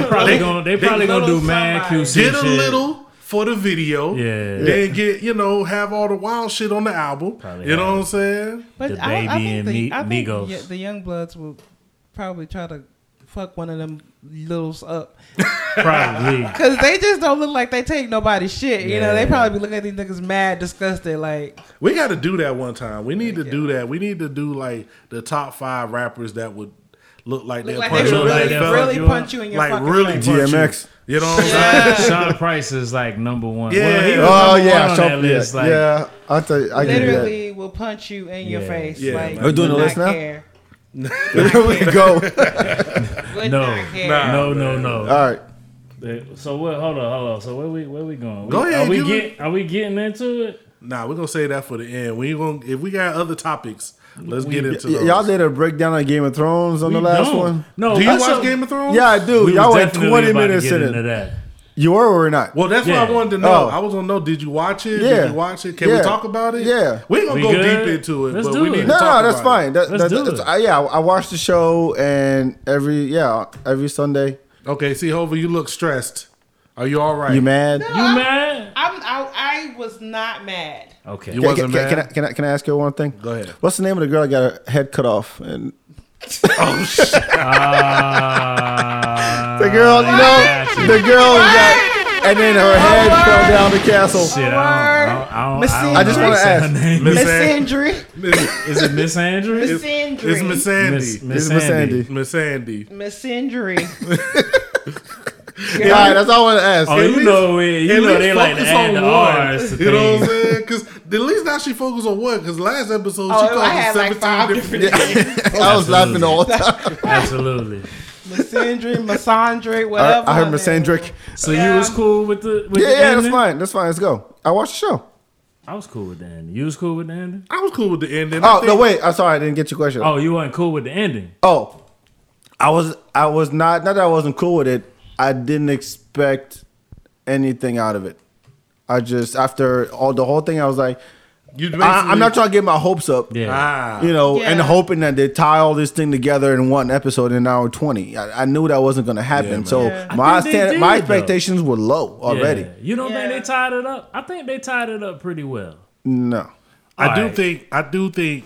they probably gonna they they probably gonna do mad somebody. QC Get a little for the video. Yeah. Then get you know have all the wild shit on the album. Probably you know have. what I'm saying? But The I, I Baby think and the, Mi- I think Migos. the YoungBloodZ will probably try to fuck one of them littles up Probably. because they just don't look like they take nobody's shit. You know, they probably be looking at these niggas mad, disgusted. Like, We got to do that one time. We need to do that. We need to do like the top five rappers that would look like look they'll like punch they you like really, that really fuck you punch you in your like fucking really face. punch DMX. You. You know what I'm saying? Sean Price is like number one. Yeah. Well, he was Oh number yeah, one on Sean- that list. yeah, Like, yeah. I tell you, I get. Literally will punch you in your face. Yeah, like, man. Are we doing would the list now? care. Here we go. Would No. not care. No, no, no. All right. So what? Hold on, hold on. So where we where we going? Go We- ahead, Are we give get? Are we getting into it? Nah, we're gonna say that for the end. We gonna if we got other topics, let's get into Y- those. y'all did a breakdown of Game of Thrones on the last don't. one. No. Do you watch a- Game of Thrones? Yeah, I do. we y'all was went twenty minutes get in into it. that. You were or not? Well, that's Yeah. what I wanted to know. Oh. I was gonna know. Did you watch it? Yeah. Did you watch it? Can Yeah. we talk about it? Yeah. We ain't gonna We go good? deep into it, Let's but do we it. need to No, talk no, that's fine. That, Let's that, do that's- it. I, yeah, I watched the show and every yeah every Sunday. Okay, see, Hova, you look stressed. Are you all right? You mad? You mad? I'm, I, I was not mad. Okay. You Can, wasn't can, can, mad? I, can I can I ask you one thing? Go ahead. What's the name of the girl that got her head cut off? And Ah, the girl, you know, the girl got, and then her head fell down the castle. Shit, I don't, I don't, I Miss I don't I just wanna how to say ask. her name. Miss Miss Andrew. Is it Miss Andrew? Miss It's Andrew. Miss Miss, Sandy. Miss Miss Sandy. Sandy. Miss Sandy. Miss Andrew. All right, that's all I want to ask. Oh, At you least- know it. You At know least they like to focus add on the one. R's to You know what I'm things. saying? Because at least now she focused on one. Because last episode she Oh, called I it had like 17 five different. different names. I was laughing the time. Absolutely. Miss Andrew, Miss Andre, I, whatever. I heard her Miss name Sandrick. So Yeah. you was cool with the with Yeah, the yeah, that's fine. That's fine. Let's go. I watched the show. I was cool with the ending. You was cool with the ending? I was cool with the ending. I Oh no, wait. I'm sorry. I didn't get your question. Oh, you weren't cool with the ending. Oh, I was. I was not. Not that I wasn't cool with it. I didn't expect anything out of it. I just after all the whole thing, I was like, You I, I'm not trying to get my hopes up. Yeah. Ah, You know, and hoping that they tie all this thing together in one episode in an hour twenty. I, I knew that wasn't going to happen. Yeah, so Yeah. My stand, my did, though. expectations were low already. Yeah. You don't think they tied it up? I think they tied it up pretty well. No. I do Alright. think I do think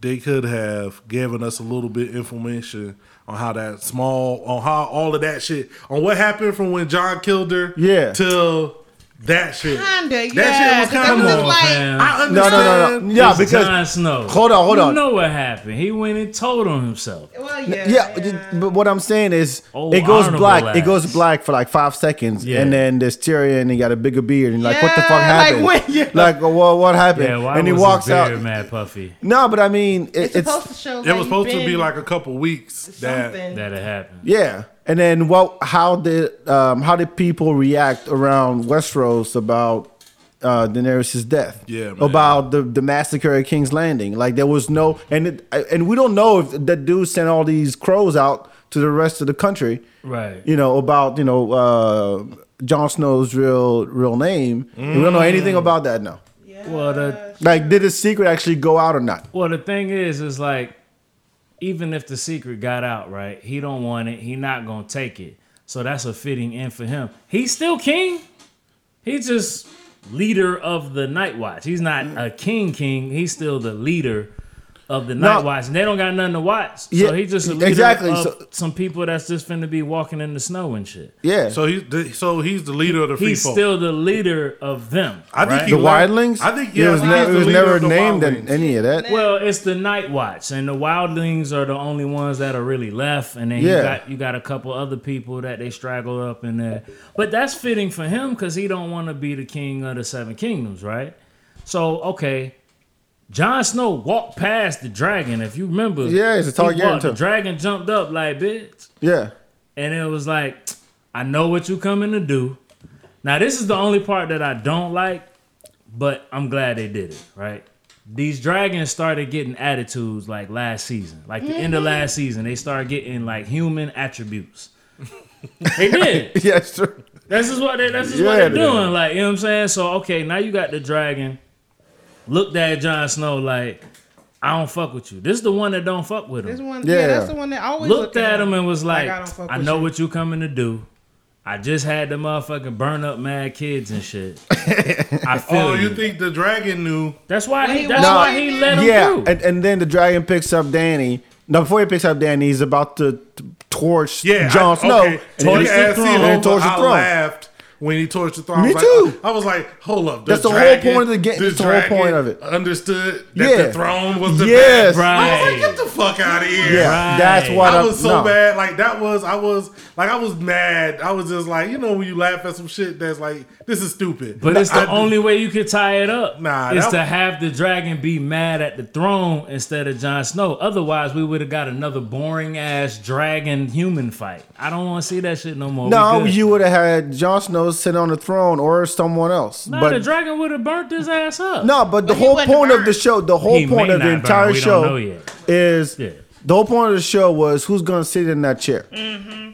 they could have given us a little bit information on how that small on how all of that shit on what happened from when Jon killed her Yeah. till that shit. Kinda, yeah. That shit was 'cause that kind of just like- I No, understand. no, no, no. Yeah, It's because Jon Snow. Hold on, hold on. you on. know what happened? He went and told on himself. Well, yeah. yeah, but what I'm saying is, Oh, it goes honorable black. It goes black for like five seconds, Yeah. and then there's Tyrion, and he got a bigger beard, and like, what the fuck Yeah, like happened? when- yeah. Like, well, what happened? Yeah, why and he was walks his out. beard mad puffy? No, but I mean, it, It's it's, supposed to show. It was supposed to be like a couple weeks that. That it happened. yeah. And then what? How did um, how did people react around Westeros about uh, Daenerys' death? Yeah, man. about the the massacre at King's Landing. Like there was no, and it, and we don't know if that dude sent all these crows out to the rest of the country. Right. you know about you know uh Jon Snow's real real name. We don't know anything about that now. Yeah. Well, the Like, did the secret actually go out or not? well, the thing is, is like, even if the secret got out, right? He don't want it. He not gonna take it. So that's a fitting end for him. He's still king. He's just leader of the Night Watch. He's not a king. King. He's still the leader of the Night No. Watch, and they don't got nothing to watch. Yeah, so he's just a leader exactly. of So- some people that's just finna be walking in the snow and shit. Yeah. so he's the, so he's the leader of the free He's folk. still the leader of them. I think right? he the left- wildlings. I think it yeah, was, I ne- it was never named in any of that. Well, it's the Night Watch, and the Wildlings are the only ones that are really left, and then Yeah. you got you got a couple other people that they straggle up in there. But that's fitting for him because he don't want to be the king of the Seven Kingdoms, right? So okay, Jon Snow walked past the dragon. If you remember, Yeah, he's a he Targaryen walked- The dragon jumped up like bitch, Yeah. and it was like, I know what you coming to do. Now this is the only part that I don't like, but I'm glad they did it, right? these dragons started getting attitudes like last season, like the end of mm-hmm. last season. They started getting like human attributes. they did. yeah, it's true. That's just what they, that's just Yeah, what they're doing. Like you know what I'm saying. So okay, now you got the dragon. Looked at Jon Snow like, I don't fuck with you. This is the one that don't fuck with him. This one, yeah. Yeah. that's the one that always looked look at him and was like, I I, don't fuck with know you." what you coming to do. I just had the motherfucking burn up mad kids and shit. I feel Oh, you. you think the dragon knew? that's why he. he That's walked why he let him Yeah, through. and, and then the dragon picks up Danny. No, before he picks up Danny, he's about to t- torch Yeah, Jon Snow. Okay. and Torch then- the throne. then torch the I laughed when he torched the throne. I Me was like, too. I was like, hold up. That's the whole point of the game. the That's the whole point of it. Understood that Yeah. the throne was the Yes. best. I was Right. like, get the fuck out of here. Yeah, Right. that's what I was so no. bad. Like that was I was like I was mad. I was just like you know when you laugh at some shit that's like this is stupid. But it's the I- only way you could tie it up. Nah, is that- to have the dragon be mad at the throne instead of Jon Snow. Otherwise, we would have got another boring ass dragon human fight. I don't want to see that shit no more. We No, you would have had Jon Snow sit on the throne or someone else. Nah, but the dragon would have burnt his ass up. no, but the But he whole wouldn't point of the show, the whole He point of the entire burn. We don't know show is Yeah. the whole point of the show was who's going to sit in that chair. Mm-hmm.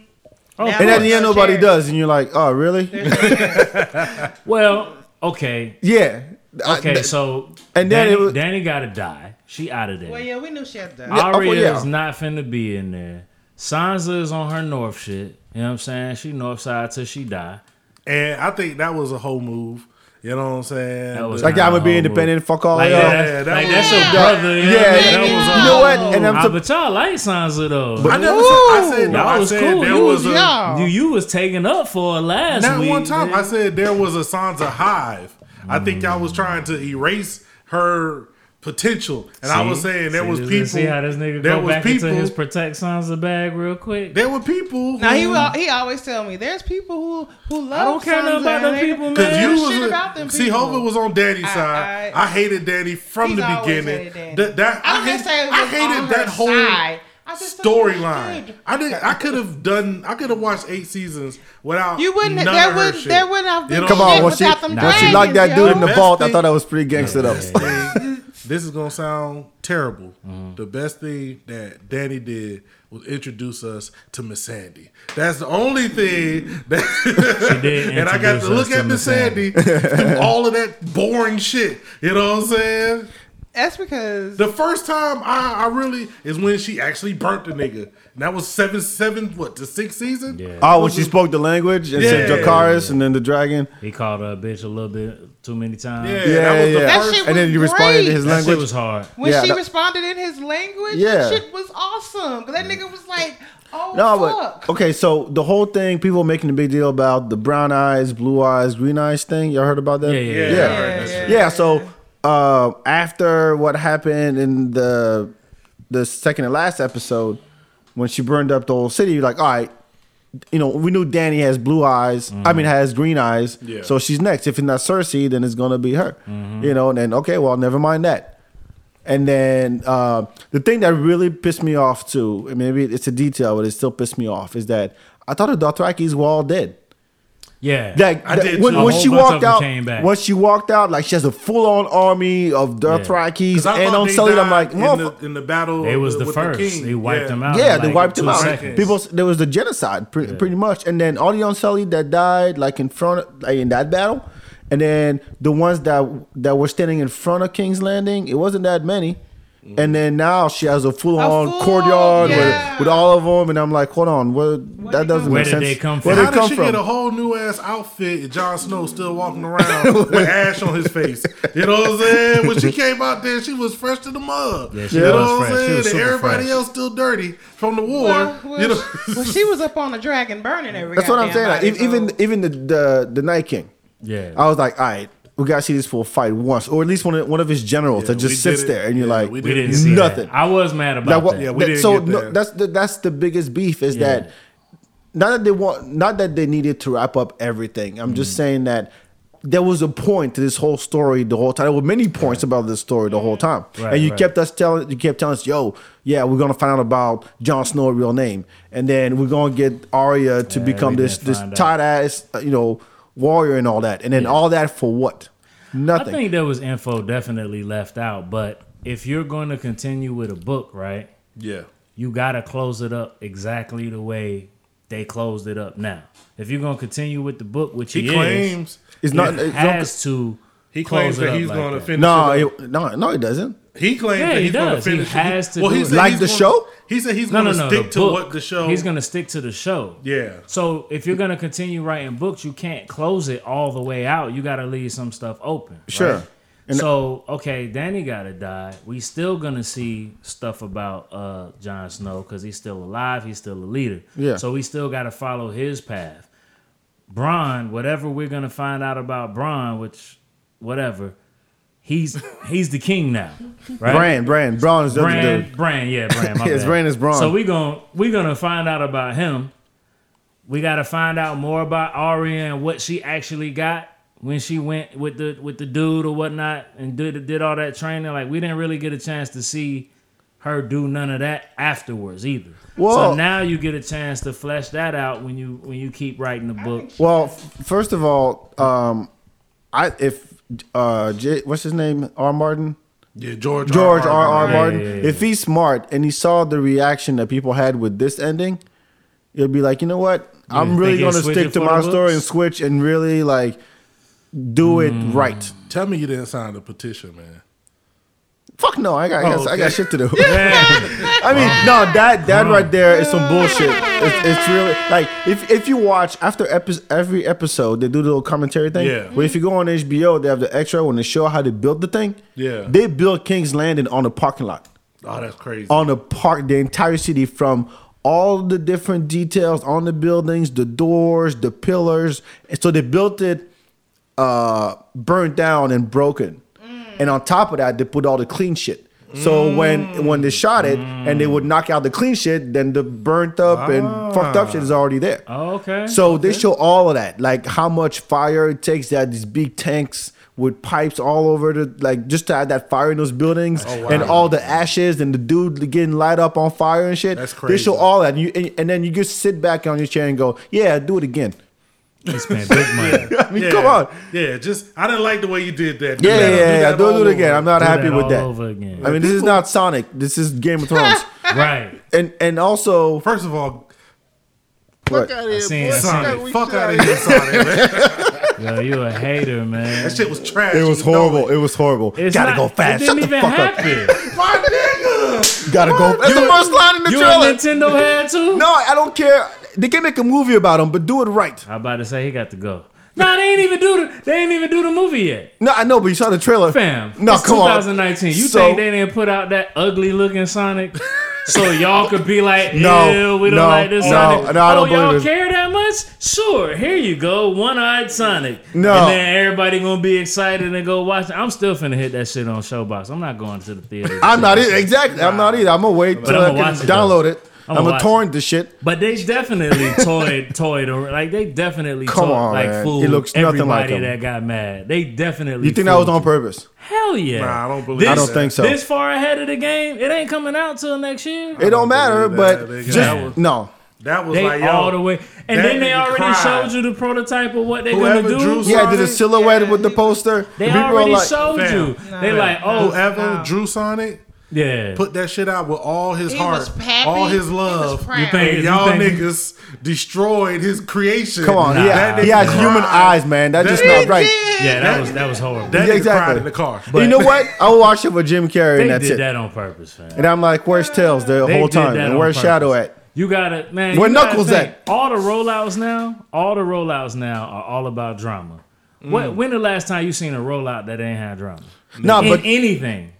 Oh, Now- And at the end, nobody chair. does, and you're like, oh, really? well, okay, yeah. I- okay. th- so and then Danny, it was- Danny got to die. She out of there. Well, yeah, we knew she had done. Yeah, oh, Arya yeah. is not finna be in there. Sansa is on her north shit. You know what I'm saying? She north side till she die. And I think that was a whole move. You know what I'm saying? That was like, kinda I'm going to be humble. independent, fuck all Like, y'all. Yeah, that like was- that's your Yeah. brother. You Yeah, what yeah, That was you know what? And I'm so- but y'all like Sansa though. But- I never said. I said no. Y'all I was said cool. there You was was a. y'all. you you was taken up for her last Not week. one time. man. I said there was a Sansa hive. I think y'all was mm. trying to erase her potential, and I was saying there See was people. See how this nigga there go was back people. into his protect Sansa bag real quick. there were people. Now he he always tell me there's people who who love. I don't care nothing about them and they- people, Cause man. you shit was about them see, people. Hova was on Danny's I- side. I- I, hated Danny from the beginning. hated Danny. That, that I I, don't hate, I hated that her whole side. I just thought it was storyline. I did. I could have done. I could have watched eight seasons without. You wouldn't. None There of would. shit. There would have been. know Come on, shit when she, when she locked that yo. dude in the Best vault, I thought that was pretty gangster though. This is gonna sound terrible. Mm-hmm. The best thing that Danny did was introduce us to Miss Sandy. That's the only thing that she did and I got to look to at Miss Miss Sandy through all of that boring shit. You know what I'm saying? That's because The first time I, I really is when she actually burnt the nigga. And that was seven, seven, what, the sixth season? Yeah. Oh, when she spoke the language and said Yeah. Dracarys and then the dragon. He called her a bitch a little bit too many times. Yeah, Yeah, that was the yeah. That first. shit And then was you responded to great. his That shit language. was hard. when Yeah, she that- responded in his language, Yeah. that shit was awesome. 'Cause that nigga was like, "Oh No, fuck." but okay. So the whole thing, people making a big deal about the brown eyes, blue eyes, green eyes thing. Y'all heard about that? Yeah, yeah, Yeah, yeah. I heard that Yeah, shit. Yeah, so uh, after what happened in the the second and last episode, when she burned up the whole city, you're like, all right, you know, we knew Danny has blue eyes. I mean, has green eyes. Yeah. So she's next. If it's not Cersei, then it's gonna be her. Mm-hmm. You know, and then okay, well, never mind that. And then uh, the thing that really pissed me off too, and maybe it's a detail, but it still pissed me off, is that I thought the Dothrakis were all dead. Yeah. That, I did when, when she walked out, came back. when she walked out, like she has a full on army of Dothrakis, 'Cause I and thought on they Sully, I'm like, in motherfucker. the, in the battle. it was the with first. king. They wiped Yeah. them out. Yeah, in they wiped them out. seconds. People, there was the genocide, pretty, pretty much, and then all the Unsullied that died, like in front, of, like in that battle, and then the ones that that were standing in front of King's Landing, it wasn't that many. Mm-hmm. And then now she has a full on full- courtyard yeah. with, with all of them, and I'm like, hold on, what? that doesn't come Where make did sense. they come Where from? How did come she from? get a whole new ass outfit and Jon Snow still walking around with ash on his face? You know what I'm saying? When she came out there, she was fresh to the mud. Yeah, she you was know what. I'm saying? And everybody fresh. else still dirty from the war. Well, well, you know? well, she was up on the dragon burning every. That's what I'm saying. Like, body, even so- even the, the the Night King. Yeah. I was like, all right, we gotta see this fool fight once, or at least one of, one of his generals that just sits there, and you're Yeah, like, we we did didn't see nothing. That. I was mad about Like, what- that. Yeah, we that- didn't so get no, that. that's the that's the biggest beef is Yeah. that not that they want not that they needed to wrap up everything. I'm Mm-hmm. just saying that there was a point to this whole story the whole time. There were many points about this story the whole time, Right, and you right. kept us telling you kept telling us, "Yo, yeah, we're gonna find out about Jon Snow's real name, and then we're gonna get Arya to Yeah, become this this find tight ass, uh, you know, warrior and all that, and then all that for what?" Nothing. I think there was info definitely left out, but if you're going to continue with a book, right, Yeah. you got to close it up exactly the way they closed it up now. If you're going to continue with the book, which He he, claims it's is, not. it It's not has to. he claims that he's like going to finish. no, it up. it, no, no, it doesn't. He claims Yeah, that he he's going to does. He finish. has to well, do he it. Like the gonna- show? He said he's No, going no, to no. stick to book, what the show. He's going to stick to the show. Yeah. So if you're going to continue writing books, you can't close it all the way out. You got to leave some stuff open. right? Sure. And- so okay, Danny got to die. We still gonna see stuff about uh Jon Snow because he's still alive. He's still a leader. Yeah. So we still got to follow his path. Bron, whatever we're gonna find out about Bron, which whatever, he's he's the king now, right? Brand, brand, Bronn is the other Bran, dude. Bran, yeah, Bran. My His bad. brand is Bran. So we gon' we gonna find out about him. We gotta find out more about Arya and what she actually got when she went with the with the dude or whatnot and did did all that training. Like we didn't really get a chance to see her do none of that afterwards either. Well- so now you get a chance to flesh that out when you when you keep writing the book. Well, first of all, um, I if uh, J, what's his name? R. Martin. Yeah, George. George R. R. Yeah, Martin. yeah, yeah, If he's smart and he saw the reaction that people had with this ending, he'll be like, you know what? I'm really going to stick to my story and switch and really like do it Mm. right. Tell me you didn't sign the petition, man. Fuck no, I got, I got, Oh, I got shit to do. I mean, no, that that right there is some bullshit. It's, it's really like if if you watch after epi- every episode, they do the little commentary thing. Yeah. But if you go on HBO, they have the extra when they show how they built the thing. Yeah. They built King's Landing on a parking lot, Oh, that's crazy. on the park, the entire city from all the different details on the buildings, the doors, the pillars. And so they built it uh, burnt down and broken. And on top of that, they put all the clean shit. So when when they shot it and they would knock out the clean shit, then the burnt up and fucked up shit is already there. Oh, okay. So they show all of that, like how much fire it takes. They had these big tanks with pipes all over the like just to have that fire in those buildings, Oh, and all the ashes and the dude getting light up on fire and shit. That's crazy. They show all that, and, you, and, and then you just sit back on your chair and go, "Yeah, do it again." He spent big money. I mean, yeah. come on. Yeah, just I didn't like the way you did that. Yeah, yeah, yeah, yeah. Do, all do it over. again. I'm not Do happy that with all that. over again. I mean, this is not Sonic. This is Game of Thrones. right. and and also, First of all, what? Fuck out of here, seen boy. Sonic, out- fuck out out of here, Sonic. man. Yo, you a hater, man. That shit was trash. it was horrible. It was horrible. It's Gotta not- go fast. It Shut didn't the even fuck up. happen. My nigga. You gotta go. That's the first line in the You a. Nintendo head too? No, I don't care. They can make a movie about him, but do it right. I about to say he got to go. No, they ain't even do the they ain't even do the movie yet. No, I know, but you saw the trailer. Fam. No, it's come on. 2019. You So- think they didn't put out that ugly looking Sonic? So y'all could be like, No, we don't no, like this no, Sonic. no, I don't oh, y'all it. care that much? Sure, here you go, one-eyed Sonic. No. and then everybody gonna be excited and go watch it. I'm still finna hit that shit on Showbox. I'm not going to the theater. I'm not either. Exactly. I'm not either. I'm gonna wait till I'ma can it, though. download it. I'm, I'ma gonna torrent the shit. But they definitely toyed, toyed, or like they definitely Come toyed, on, like man. fooled He looks nothing like everybody him. that got mad. They definitely. You think that was on purpose? Hell yeah! Nah, I don't believe This- I don't think so. This far ahead of the game, it ain't coming out till next year. It don't matter, but that, just That was- no. That was They like yo, all the way, and then they already cried. showed you the prototype of what they're Whoever gonna do. drew Yeah, I did a Sonic? silhouette with the poster. they and people already are like, showed Fam. you. they like, oh, Whoever drew Sonic, yeah. put that shit out with all his He heart, all his love. You think- and y'all you think- niggas destroyed his creation. Come on, Nah. he, That he nigga has human eyes, man. That's just not right. yeah, that was that was horrible. That Yeah, exactly. cried in the car. you know what? I will watch it with Jim Carrey, they and that's did it. that on purpose, fam. And I'm like, where's Tails the They whole time, and where's purpose. Shadow at? You gotta, man. Where Knuckles at? All the rollouts now, all the rollouts now are all about drama. Mm. What, when the last time you seen a rollout that ain't had drama? No, In but anything.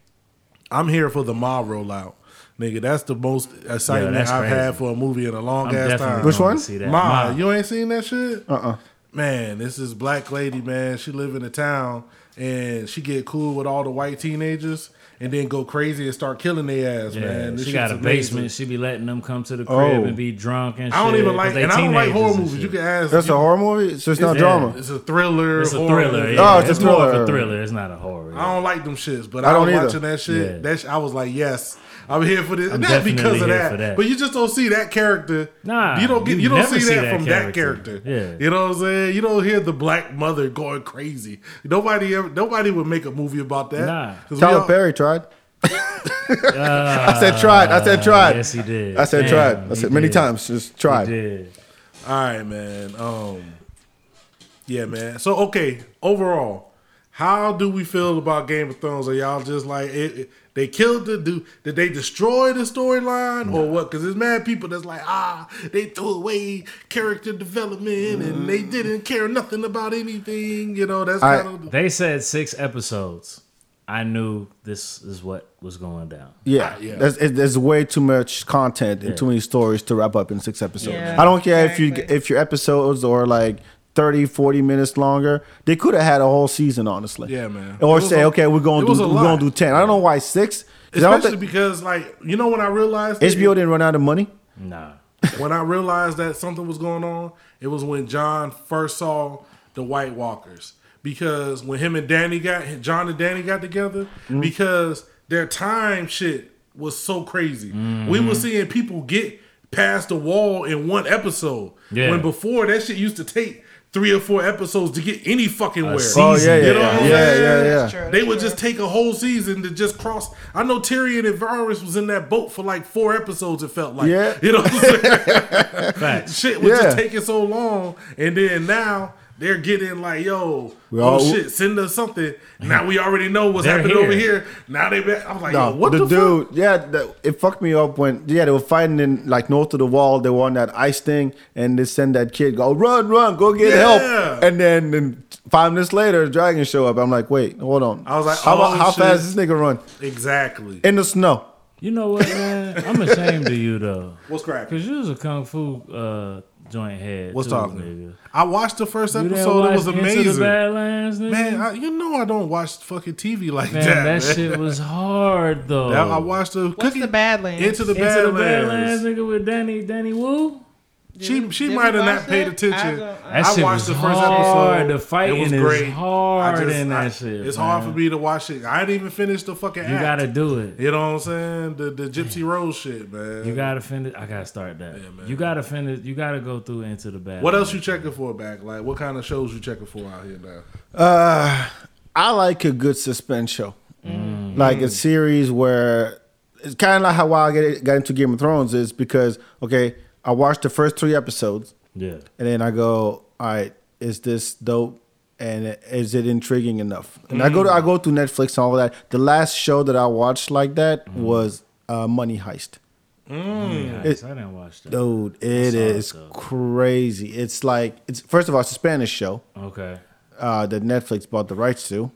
I'm here for the mob rollout. Nigga, that's the most excitement that's I've crazy. had for a movie in a long I'm ass time. Which one? to See that. Ma, Ma. you ain't seen that shit? uh-uh. Man, this is black lady, man. She live in a town and she get cool with all the white teenagers and then go crazy and start killing their ass, Yeah, man. This she got a amazing. basement. She be letting them come to the crib Oh. and be drunk and shit. I don't even like, they and I don't like horror movies. You can ask. That's you- a horror movie, so it's not Yeah. drama. It's a thriller. It's a horror thriller. Yeah. Oh, it's a it's more of thriller. a thriller. It's not a horror. I don't like them shits, but I I, don't was either. watching that shit. Yeah. That sh- I was like, yes, I'm here for this. I'm Not definitely because of here that, for that. but you just don't see that character. Nah, you don't get. you You, don't see, see that, that from that character. character. Yeah. you know what I'm saying. You don't hear the black mother going crazy. Nobody ever. Nobody would make a movie about that. Nah. 'Cause we Tyler all- Perry tried. Ah, I said tried. I said tried. Yes, he did. I said Damn, tried. I said many did. times. Just He tried. did. All right, man. Um, yeah, man. So okay, overall, how do we feel about Game of Thrones? Are y'all just like it, it- they killed the do? Did they destroy the storyline or what? Because there's mad people that's like ah, they threw away character development and they didn't care nothing about anything. You know, that's I- kind of They said six episodes. I knew this is what was going down. Yeah, yeah. There's, there's way too much content and Yeah. too many stories to wrap up in six episodes. Yeah, I don't care if you if your episodes or like 30, 40 minutes longer. They could have had a whole season, honestly. Yeah, man. Or say, a- okay, we're going to do we're going to do ten. I don't know why six. Especially think because like you know when I realized HBO didn't run out of money. Nah. when I realized that something was going on, it was when Jon first saw the White Walkers. Because when him and Danny got Jon and Danny got together, Mm. because their time shit was so crazy. Mm-hmm. We were seeing people get past the wall in one episode. Yeah. When before that shit used to take three or four episodes to get any fucking where. Oh yeah, yeah, You know yeah, yeah, yeah, yeah. true, They would true. just take a whole season to just cross. I know Tyrion and Varys was in that boat for like four episodes. It felt like, Yeah. you know, what I'm saying? Facts. shit was just taking so long, and then now they're getting like, yo, We oh shit, send us something. Now we already know what's They're happening over here. here. Now they, back. I'm like, No, yo, what the, the, dude, fuck? yeah, the, it fucked me up when yeah they were fighting in like north of the wall. They were on that ice thing, and they send that kid go run, run, go get Yeah. help, and then, then five minutes later, the dragons show up. I'm like, wait, hold on. I was like, how, oh, how fast this nigga run Exactly. in the snow? You know what, man? I'm ashamed of you though. What's cracking? Cause you was a kung fu uh, joint head. What's too, talking? nigga. I watched the first You episode. It watch was Into the amazing. Badlands, nigga? Man, I, you know I don't watch fucking TV like Man, that. that man. shit was hard though. I, I watched the What's cookie the Badlands? into the Into the Badlands. Badlands, nigga, with Danny Danny Wu. She she might have not paid that? attention. I I watched the first hard. episode. The fighting it was is great. hard I just- in that I- shit. It's hard for me to watch it. I didn't even finish the fucking. Act. You act. gotta do it. You know what I'm saying? The the Gypsy Rose shit, man. You gotta finish. I gotta start that. Yeah, man. You gotta finish. You gotta go through into the back. What else you checking for back? Like what kind of shows you checking for out here now? Uh, I like a good suspense show, like a series where it's kind of like how I get got into Game of Thrones is because okay, I watched the first three episodes. Yeah. and then I go, all right, is this dope? And is it intriguing enough? And I go to I go to Netflix and all of that. The last show that I watched like that was uh, Money Heist. Yeah, It- I didn't watch that. Dude, it, is though. crazy. It's like it's first of all, it's a Spanish show Okay. uh, that Netflix bought the rights to.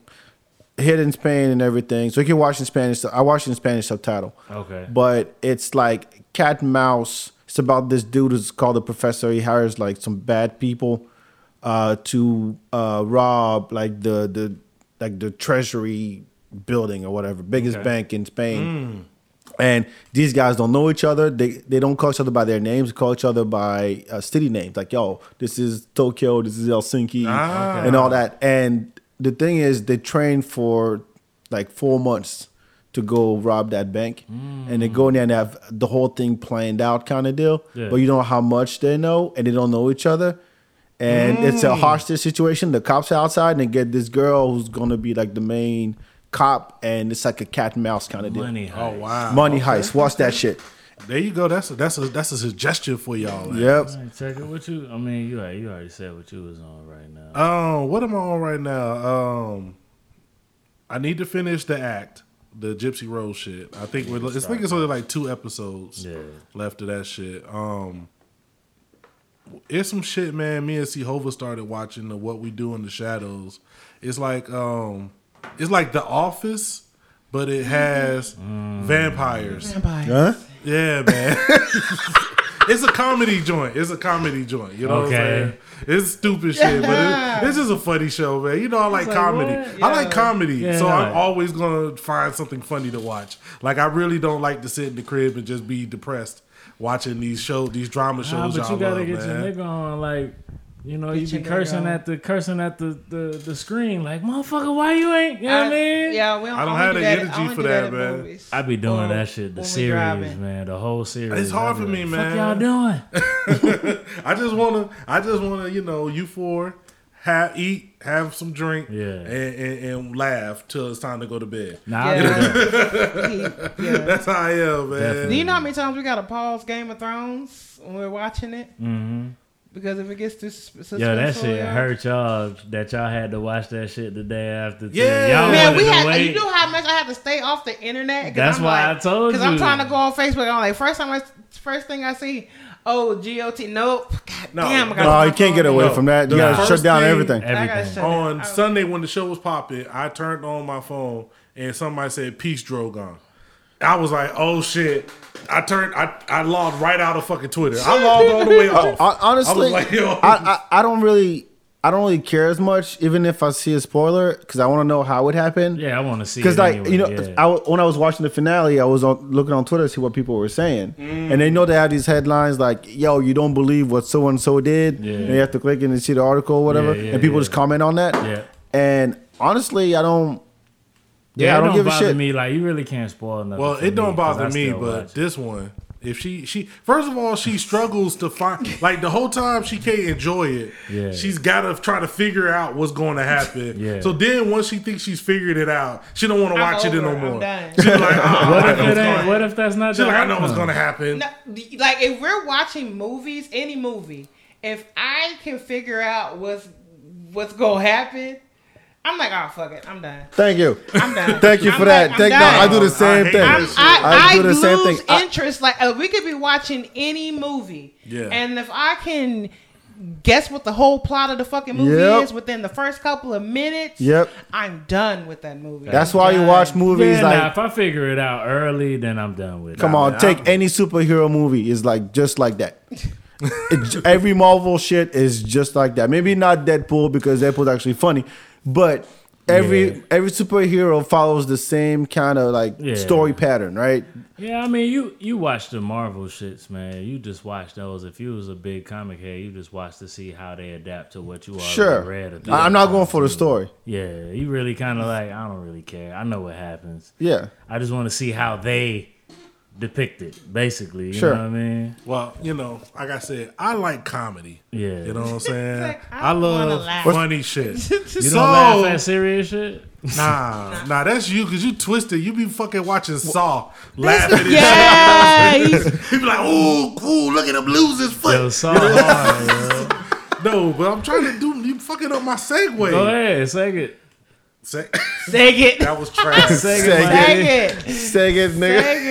Hit in Spain and everything, so you can watch in Spanish. I watched in Spanish subtitle. Okay. But it's like cat and mouse. It's about this dude who's called the professor. He hires like some bad people uh, to uh, rob like the the like the treasury building or whatever, biggest Okay. bank in Spain. And these guys don't know each other. They they don't call each other by their names. They call each other by uh, city names. Like yo, this is Tokyo. This is Helsinki, Ah. and all that. And the thing is, they train for like four months to go rob that bank, and they go in there and have the whole thing planned out, kind of deal. Yeah. But you don't know how much they know, and they don't know each other. And it's a hostage situation. The cops are outside, and they get this girl who's gonna be like the main cop, and it's like a cat and mouse kind of deal. Money. heist. Oh Heist. wow, Money heist. Watch that shit. There you go. That's a, that's a that's a suggestion for y'all. man. Yep. All right, check it. What you? I mean, you already, you already said what you was on right now. Um, what am I on right now? Um, I need to finish the act, the Gypsy Rose shit. I think we're. It's think it's only like two episodes Yeah. left of that shit. Um, it's some shit, man. Me and C Hova started watching the What We Do in the Shadows. It's like um, it's like The Office, but it has vampires. Vampires. Huh? Yeah, man. it's a comedy joint. It's a comedy joint. You know what I'm saying? It's stupid shit, but it, it's just a funny show, man. You know, I like, like, comedy. what? I like comedy, Yeah, so I I'm always gonna find something funny to watch. Like I really don't like to sit in the crib and just be depressed watching these shows, these drama Nah, shows. but you y'all gotta love, get man. your nigga on, like, you know, Get you your be cursing at the cursing at the, the the screen, like, motherfucker, why you ain't? You know what I mean? Yeah, we don't, I don't have do the that- energy for do that, in man. movies. I be doing Or that shit, the series, driving. man, the whole series. It's hard I be for me, like, man. Fuck y'all doing? I just wanna, I just wanna, you know, you four have eat, have some drink, Yeah. and, and, and laugh till it's time to go to bed. Nah, I'll do that. Yeah. That's how I am, man. Definitely. Do you know how many times we gotta pause Game of Thrones when we're watching it? Mm-hmm. Because if it gets too sus- suspenseful, Yo, that shit yeah. hurt y'all that y'all had to watch that shit the day after. Yeah. y'all Man, we had. wait. You know how much I had to stay off the internet. That's I'm why like, I told you. Because I'm trying to go on Facebook. I'm like, first time I, first thing I see, oh, GOT. Nope. God No. damn. I got Oh, you can't get away No. from that. You The gotta shut down thing- everything. Everything. on Sunday when the show was popping, I turned on my phone and somebody said "Peace, Drogon." I was like, "Oh shit!" I turned, I, I logged right out of fucking Twitter. I logged all the way off. Hon- Honestly, I like, yo. I, I I don't really I don't really care as much, even if I see a spoiler, because I want to know how it happened. Yeah, I want to see. Because like anyway, you know, yeah. I, when I was watching the finale, I was on, looking on Twitter to see what people were saying, mm. and they know they have these headlines like, "Yo, you don't believe what so and so did," Yeah. and you have to click in and see the article or whatever, Yeah, yeah, and people yeah. just comment on that. Yeah. And honestly, I don't. Yeah, Yeah, I it don't don't bother me. Like you really can't spoil nothing. well, it don't me, 'cause bother me, but watch this one, if she she first of all she struggles to find like the whole time she can't enjoy it. Yeah. She's got to try to figure out what's going to happen. Yeah. So then once she thinks she's figured it out, she don't want to watch it over no it. I'm more. done. She's like, oh, what if it ain't? What if that's not? She's the like, I know what's going to happen. No, like if we're watching movies, any movie, if I can figure out what's what's gonna happen, I'm like, oh fuck it, I'm done. Thank you. I'm done. Thank you I'm for like, that. I'm Thank, no. I do the same hate thing. I'm. I, I I, do the same lose thing. I- interest. like uh, we could be watching any movie, Yeah. and if I can guess what the whole plot of the fucking movie Yep. is within the first couple of minutes, Yep. I'm done with that movie. That's I'm why you watch movies Yeah, like. nah, if I figure it out early, then I'm done with it. Come on, man, take I'm- any superhero movie is like just like that. It- every Marvel shit is just like that. Maybe not Deadpool because Deadpool's actually funny, but every Yeah. every superhero follows the same kind of like Yeah. story pattern, right? Yeah, I mean, you you watch the Marvel shits, man. You just watch those. If you was a big comic head, you just watch to see how they adapt to what you already Sure. read. or I- I'm not going for the story. Yeah, you really kind of like I don't really care. I know what happens. Yeah, I just want to see how they depict it, basically. You Sure. know what I mean? Well, you know, like I said, I like comedy. Yeah. You know what I'm saying? like, I I, love laugh. funny shit. You so, don't laugh at serious shit. nah, nah, that's you because you twisted. You be fucking watching Saw, laughing and Yeah, he's- shit. He be like, "Oh, cool! Look at him lose his foot." Yo, so hard, yo. No, but I'm trying to do. You fucking up my segue. Go ahead, say it. Se- Seg it. that was trash. Say Say it, my. Seg it. Say it, nigga. Seg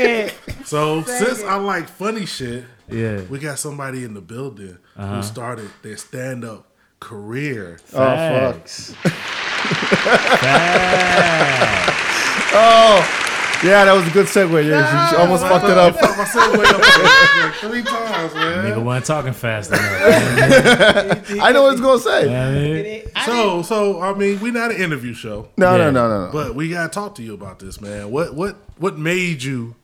it. so since I like funny shit, Yeah. we got somebody in the building Uh-huh. who started their stand up career. Oh fuck. Facts. Facts. Oh, yeah, that was a good segue. Yeah, you almost fucked it up. Fuck my segue up like three times, man. Nigga wasn't talking fast enough. I know what it's gonna say. know I mean? So, so I mean, we're not an interview show, No, Yeah. no, no, no, no. but we gotta talk to you about this, man. What, what, what made you?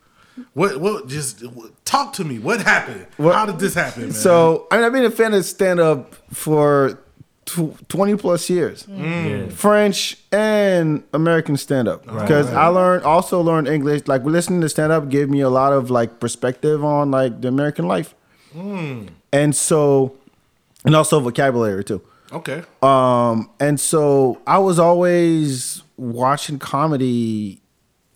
What, what? Just what, talk to me. What happened? What- How did this happen, man? So I mean, I've been a fan of stand up for tw- twenty plus years. Yeah. French and American stand up because I learned also learned English. Like listening to stand up gave me a lot of like perspective on like the American life, and so and also vocabulary too. okay, Um, and so I was always watching comedy,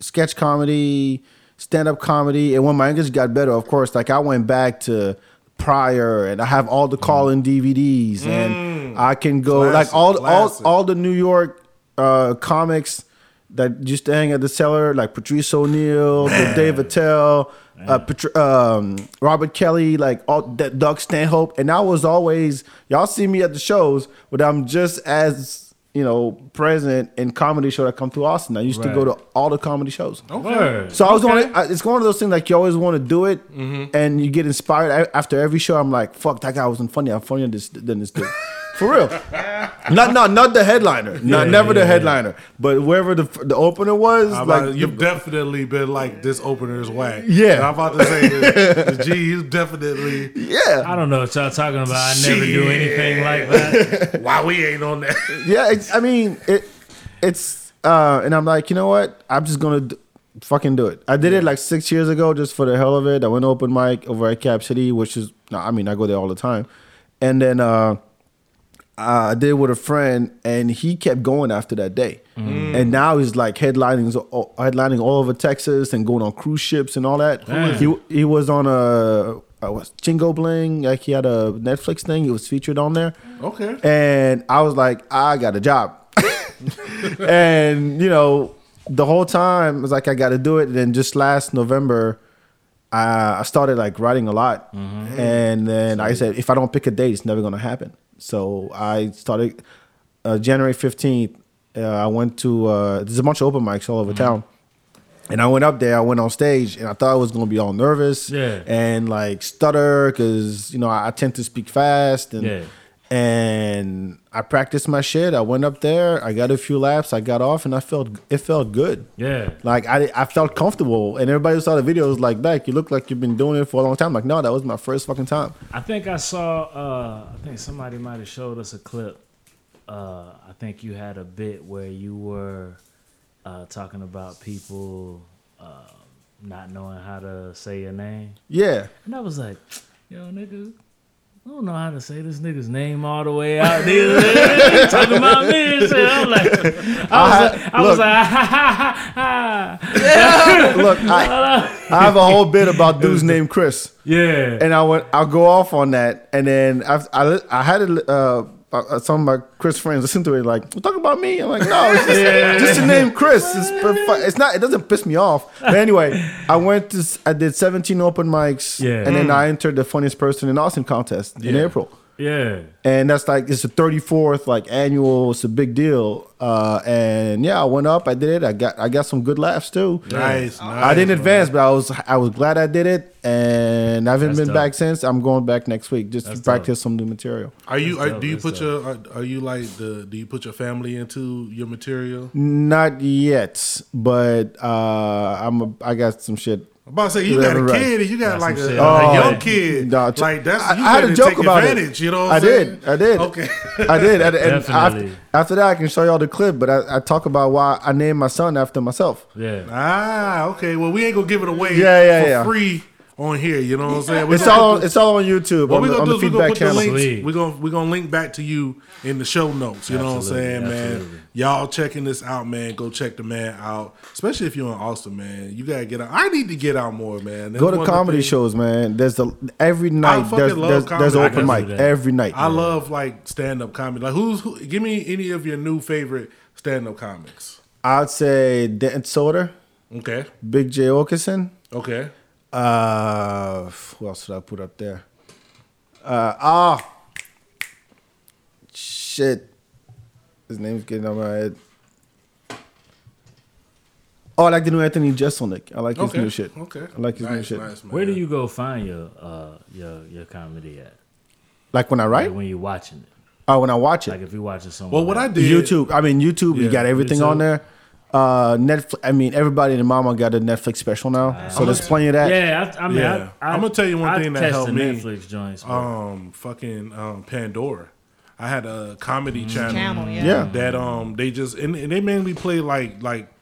sketch comedy, stand up comedy. And when my English got better, of course, like I went back to Pryor and I have all the call in DVDs and I can go Classic, like all, all, all the New York, uh, comics that used to hang at the cellar, like Patrice O'Neal, Dave Attell, uh, Patri- um, Robert Kelly, like all that Doug Stanhope, and I was always y'all see me at the shows, but I'm just as you know present in comedy show that come to Austin. I used to go to all the comedy shows. Word. So I was Okay. on. I- It's one of those things like you always want to do it, mm-hmm. and you get inspired A- after every show. I'm like, fuck, that guy wasn't funny. I'm funnier than this, than this dude. For real. not not not the headliner. Not never yeah, the yeah. headliner, but whoever the the opener was. I'm like about- you've the- definitely been like this opener is whack. Yeah. And I'm about to say, this, G, you definitely. yeah, I don't know what y'all talking about. I never do anything like that. Why we ain't on that? yeah. It's, I mean, it it's uh, and I'm like, you know what? I'm just gonna d- fucking do it. I did it like six years ago just for the hell of it. I went open mic over at Cap City, which is no, I mean, I go there all the time, and then uh, I did with a friend, and he kept going after that day. Mm. And now he's like headlining, headlining all over Texas and going on cruise ships and all that. He he was on a, a was Chingo Bling, like he had a Netflix thing. He was featured on there, Okay. and I was like, I got a job, and you know, the whole time it was like I got to do it. And then just last November. I I started like writing a lot, and then I said, if I don't pick a date, it's never gonna happen. So I started uh, January fifteenth. Uh, I went to uh, there's a bunch of open mics all over town, and I went up there. I went on stage, and I thought I was gonna be all nervous, Yeah. and like stutter because you know I, I tend to speak fast, and Yeah. And I practiced my shit. I went up there, I got a few laps, I got off, and I felt it felt good. Yeah. Like I, I felt comfortable, and everybody who saw the video was like, "Like you look like you've been doing it for a long time." I'm like, no, that was my first fucking time. I think I saw. Uh, I think somebody might have showed us a clip. Uh, I think you had a bit where you were uh, talking about people uh, not knowing how to say your name, Yeah, and I was like, "Yo, nigga." I don't know how to say this nigga's name all the way out there. Talking about me and shit. I'm like, I was, I- like, I was look. like, ha ha ha ha. look, I, I have a whole bit about dudes named Chris, Yeah. and I went, I'll go off on that, and then I, I, I had it. Uh, uh, some of my Chris friends listen to it like, "You talking about me?" I'm like, "No, it's just, just the name Chris. It's, perf- it's not. It doesn't piss me off." But anyway, I went to. s- I did 17 open mics, Yeah. and then I entered the funniest person in Austin contest in April. Yeah. and that's like it's the 34th like annual it's a big deal uh and yeah i went up i did it i got i got some good laughs too Nice. nice i didn't advance but i was i was glad i did it and i haven't That's been dope. back since i'm going back next week just That's to practice some new material Are you? Are, do you that's put your? Are, are you like the? Do you put your family into your material? not yet but uh i'm a, i got some shit I'm about to say you got a Right. kid and you got Got like some a, shit. a Oh, young kid. no, t- like that's I- you I had a joke take about it. You know, what I saying? did, I did. Okay. I did. And, and after, Definitely. after that, I can show y'all the clip. But I, I talk about why I named my son after myself. Yeah. ah, okay. Well, we ain't gonna give it away. Yeah, yeah, for yeah. free on here. You know what I'm saying? We It's gonna all. put It's all on YouTube What on, we the, gonna on do the is we gonna Feedbak put the channel. links. Sweet. We're gonna we're gonna link back to you in the show notes. You know what I'm Absolutely, saying, man? Y'all checking this out, man. Go check the man out, especially if you're in Austin, man. You gotta get out. I need to get out more, man. That's Go to comedy shows, man. There's the every night. fucking There's love there's, there's comedy. I open can mic every night. I love like stand up comedy. Like who's who? Give me any of your new favorite stand up comics. I'd say Denton Soder, Okay, Big Jay Oakerson. okay. Uh, who else should I put up there? Uh, ah, shit. His name's getting on my head. Oh, I like the new Anthony Jeselnik. I like his Okay. new shit. Okay. I like his new shit. nice. Where do you go find your uh your your comedy at? Like when I write? Like when you're watching it. Oh, when I watch it. Like if you're watching someone. Well, what I else. did. YouTube. I mean, YouTube. you got everything YouTube. on there. Uh, Netflix. I mean, everybody and mama got a Netflix special now, so there's plenty of that. Yeah, I, I mean, Yeah. I, I, I'ma tell you one I thing that catch helped me. Netflix joints. but- um fucking um Pandora. I had a comedy channel, Channel, yeah. Yeah. that um they just and, and they mainly play like like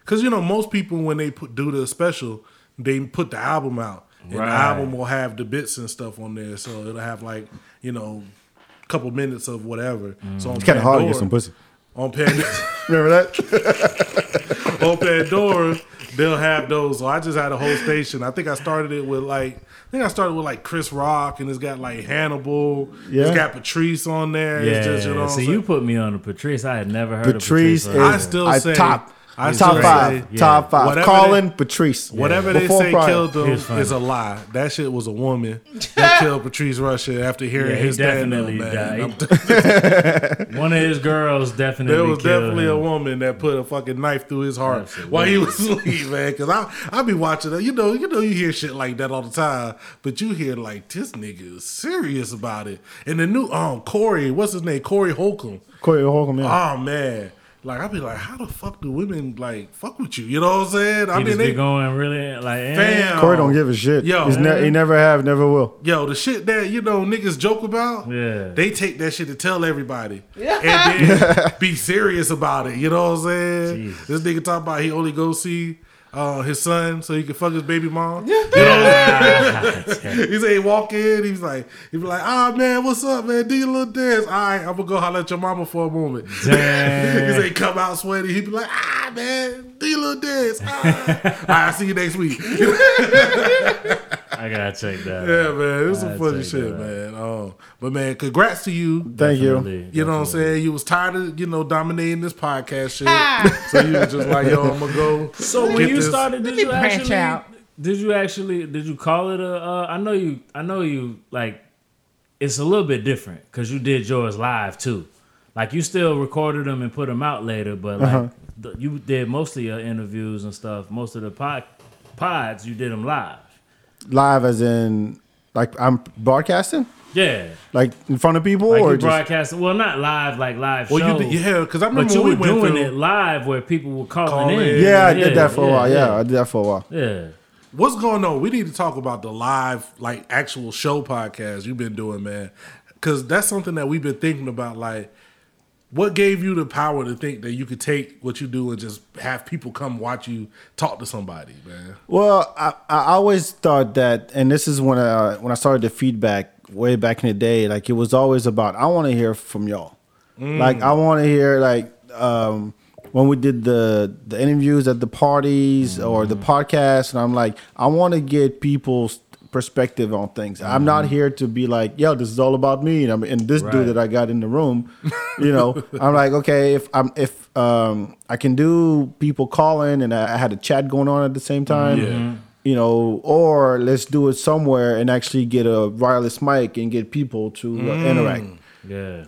because you know most people when they put do the special they put the album out and Right. the album will have the bits and stuff on there so it'll have like you know a couple minutes of whatever. So on It's kind of hard to get Pandora- some pussy. On Pandora. Remember that? on Pandora, they'll have those. So I just had a whole station. I think I started it with like, I think I started with like Chris Rock, and it's got like Hannibal. Yeah. It's got Patrice on there. yeah, It's just, you know what so you put me on a Patrice. I had never heard Patrice of is Patrice. I still I say- top. I top five. say- yeah. Top five. Whatever Colin Patrice. Whatever they Before say Pryor. killed him is a lie. That shit was a woman that killed Patrice Russia after hearing Yeah, he his stand up, definitely man. died. One of his girls definitely. There was killed definitely a woman that put a fucking knife through his heart Absolutely. while he was asleep, man. Because I I be watching it. You know, you know, you hear shit like that all the time, but you hear like this nigga is serious about it. And the new um Corey, what's his name? Corey Holcomb. Corey Holcomb, yeah. Oh man. Like I'd be like, how the fuck do women like fuck with you? You know what I'm saying? I He mean, they, going really like. eh. Fam. Corey don't give a shit. Yo. He's ne- he never have, never will. Yo, the shit that you know niggas joke about, Yeah. they take that shit to tell everybody, yeah, and then be serious about it. You know what I'm saying? Jesus. This nigga talk about he only go see uh, his son so he could fuck his baby mom. You know, he said he walk in, he's like, he be like, ah man, what's up, man? Do your little dance. All right, I'm gonna go holler at your mama for a moment. he Damn. said he come out sweaty. He be like, ah man, do your little dance. Ah. All right, see you next week. I gotta check that. Yeah, out. man, it's some funny shit, man. Oh, but man, congrats to you. Thank you. Definitely, You know what I'm saying? You was tired of you know dominating this podcast shit, so you was just like, yo, I'm gonna go. So when you this- started, did you actually? out. Did you actually? Did you call it a? Uh, I know you. I know you. Like, it's a little bit different because you did yours live too. Like you still recorded them and put them out later, but like Uh-huh. the, you did most of your interviews and stuff. Most of the pod, pods you did them live. Live as in like I'm broadcasting, Yeah, like in front of people, like or you just broadcasted. Well, not live, like live Well, shows. you did, yeah, because I remember But you when were we went doing through. it live where people were calling Calling in. in. yeah, I did that for a while. Yeah, I did that for a while. yeah. What's going on? We need to talk about the live, like actual show podcast you've been doing, man. Because that's something that we've been thinking about. Like, what gave you the power to think that you could take what you do and just have people come watch you talk to somebody, man? Well, I, I always thought that, and this is when I when I started the Feedbak way back in the day. Like it was always about I want to hear from y'all. Mm. Like I want to hear like um, when we did the the interviews at the parties or the mm. podcast, and I'm like I want to get people's perspective on things. I'm not here to be like, yo, this is all about me, and I'm and this Right. dude that I got in the room. You know, I'm like, okay, if I'm if um, I can do people calling, and I, I had a chat going on at the same time Yeah. you know, or let's do it somewhere and actually get a wireless mic and get people to uh, interact. Yeah.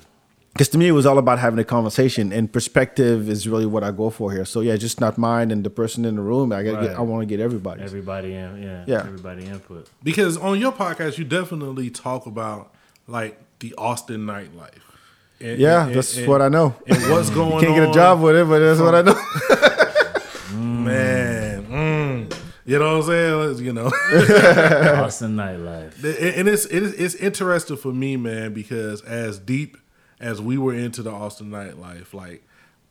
Because to me, it was all about having a conversation, and perspective is really what I go for here. So yeah, just not mine and the person in the room. I get, Right. I want to get everybody. Everybody in, yeah, Yeah. everybody input. Because on your podcast, you definitely talk about like the Austin nightlife. And- yeah, and- that's and- what I know. And what's going on? Can't get a job with it, but that's what I know. man. Mm. You know what I'm saying? You know. Austin nightlife. and it's it is it's interesting for me, man, because as deep as we were into the Austin nightlife, like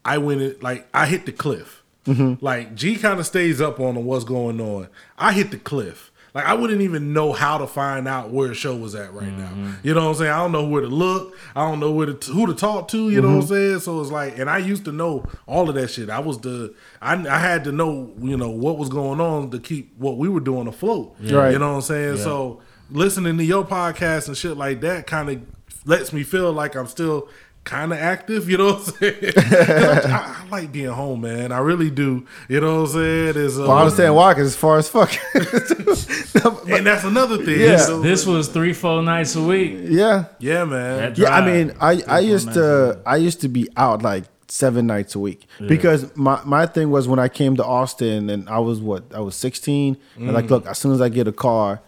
I went in, like I hit the cliff. Mm-hmm. Like G kind of stays up on what's going on. I hit the cliff. Like I wouldn't even know how to find out where a show was at right now. Mm-hmm. You know what I'm saying? I don't know where to look. I don't know where to who to talk to. You know what I'm mm-hmm. saying? So it's like, and I used to know all of that shit. I was the I, I had to know you know what was going on to keep what we were doing afloat. Right. You know what I'm saying? So listening to your podcast and shit like that kind of lets me feel like I'm still kind of active. You know what I'm saying? 'Cause I, I, I like being home, man. I really do. You know what I'm saying? It's, well, I understand um, why, because as far as fuck. And that's another thing. Yeah. So, This was three, four nights a week. yeah, yeah, man. Yeah. I mean, I I used to. I used to be out like seven nights a week because my my thing was when I came to Austin and I was what I was 16 and like mm. look as soon as I get a car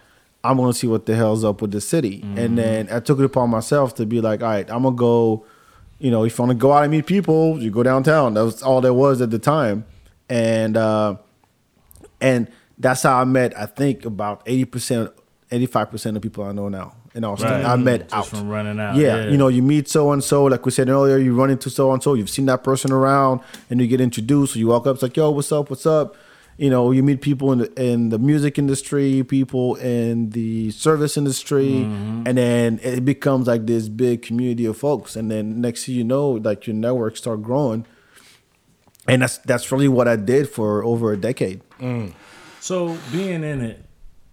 I'm gonna see what the hell's up with the city and then I took it upon myself to be like all right I'm gonna go you know if you want to go out and meet people you go downtown that was all there was at the time and uh and that's how I met I think about 80% 85% of people I know now in Austin Right. I met Just out from running out. yeah, you know, you meet so and so, like we said earlier, you run into so and so, you've seen that person around, and you get introduced. So you walk up, it's like, yo, what's up, what's up? You know, you meet people in the in the music industry, people in the service industry, Mm-hmm. and then it becomes like this big community of folks. And then next thing you know, like your network start growing, and that's that's really what I did for over a decade. So being in it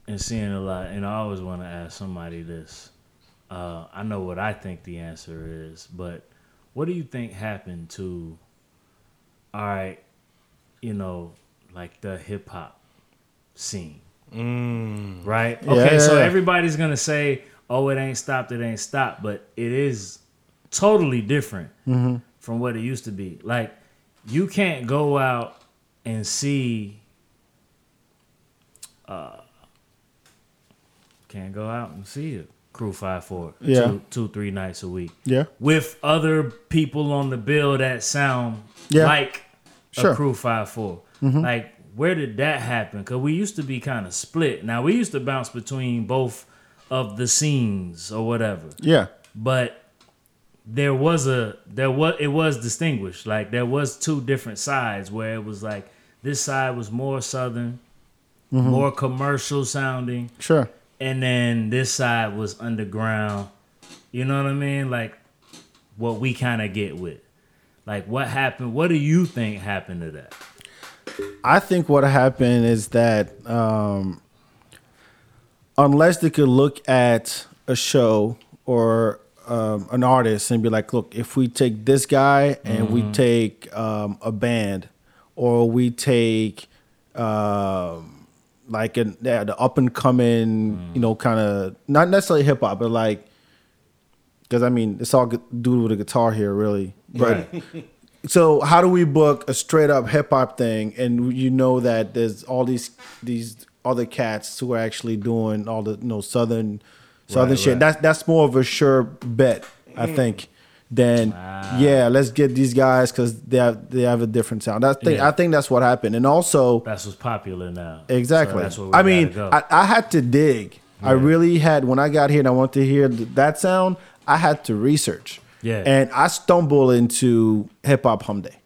and seeing a lot, and I always want to ask somebody this. Uh, I know what I think the answer is, but what do you think happened to? All right, you know, like the hip hop scene, right? Yeah, Okay, yeah, so everybody's gonna say, "Oh, it ain't stopped. It ain't stopped," but it is totally different Mm-hmm. from what it used to be. Like, you can't go out and see Uh, Can't go out and see it. Crew five four. Yeah. Two, two, three nights a week. Yeah. With other people on the bill that sound Yeah. like Sure. a crew five four. Mm-hmm. Like where did that happen? Cause we used to be kind of split. Now we used to bounce between both of the scenes or whatever. Yeah, But there was a there was it was distinguished. Like there was two different sides where it was like this side was more southern, mm-hmm. more commercial sounding, Sure. and then this side was underground. You know what I mean? Like what we kind of get with. Like what happened? What do you think happened to that? I think what happened is that um, unless they could look at a show or um, an artist and be like, look, if we take this guy and we take um, a band or we take um, like an, yeah, the up and coming, you know, kind of not necessarily hip hop, but like, because I mean, it's all dude with a guitar here, really. But so how do we book a straight up hip hop thing and you know that there's all these these other cats who are actually doing all the you know southern southern Right, shit. right. That's that's more of a sure bet, I think. Than Ah. yeah, let's get these guys because they have they have a different sound. I think Yeah. I think that's what happened, and also That's what's popular now. Exactly. So that's where we I mean, gotta go. I, I had to dig. I really had when I got here and I wanted to hear that sound. I had to research. Yeah. And I stumble into hip hop hum day.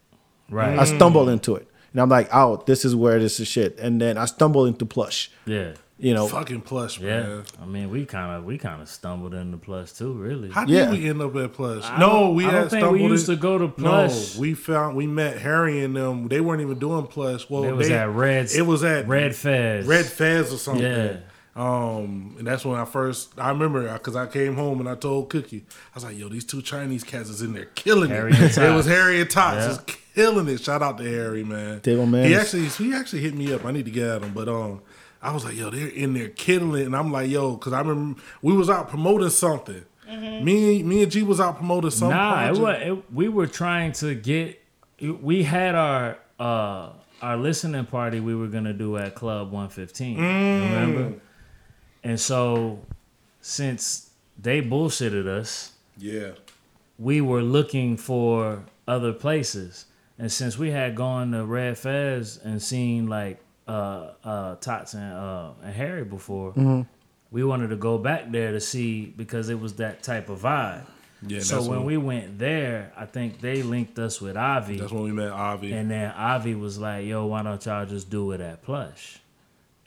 right. I stumble into it, and I'm like, oh, this is where this is shit. And then I stumble into plush. yeah. You know, Fucking plush, Yeah. man. I mean, we kind of we kind of stumbled into plush too, really. How Yeah. did we end up at plush? I no, don't- we I don't had think we stumbled used in- to go to Plush. No, we found we met Harry and them. They weren't even doing plush. Well, It was they, at Red. It was at Red Fez. Red Fez or something. Yeah. Um, and that's when I first I remember because I came home and I told Cookie I was like, "Yo, these two Chinese cats is in there killing Harry it." and it was Harry and Tots Yeah. just killing it. Shout out to Harry, man. Table man He actually he actually hit me up. I need to get at him, but um, I was like, "Yo, they're in there killing it," and I'm like, "Yo," because I remember we was out promoting something. Me, me and G was out promoting something. Nah, it was, it, we were trying to get. We had our uh our listening party we were gonna do at Club One Fifteen. Remember? And so, since they bullshitted us, Yeah. we were looking for other places. And since we had gone to Red Fez and seen like uh uh Tots and uh and Harry before, we wanted to go back there to see because it was that type of vibe. Yeah, so when when- we went there, I think they linked us with Avi. That's when we met Avi. And then Avi was like, "Yo, why don't y'all just do it at Plush?"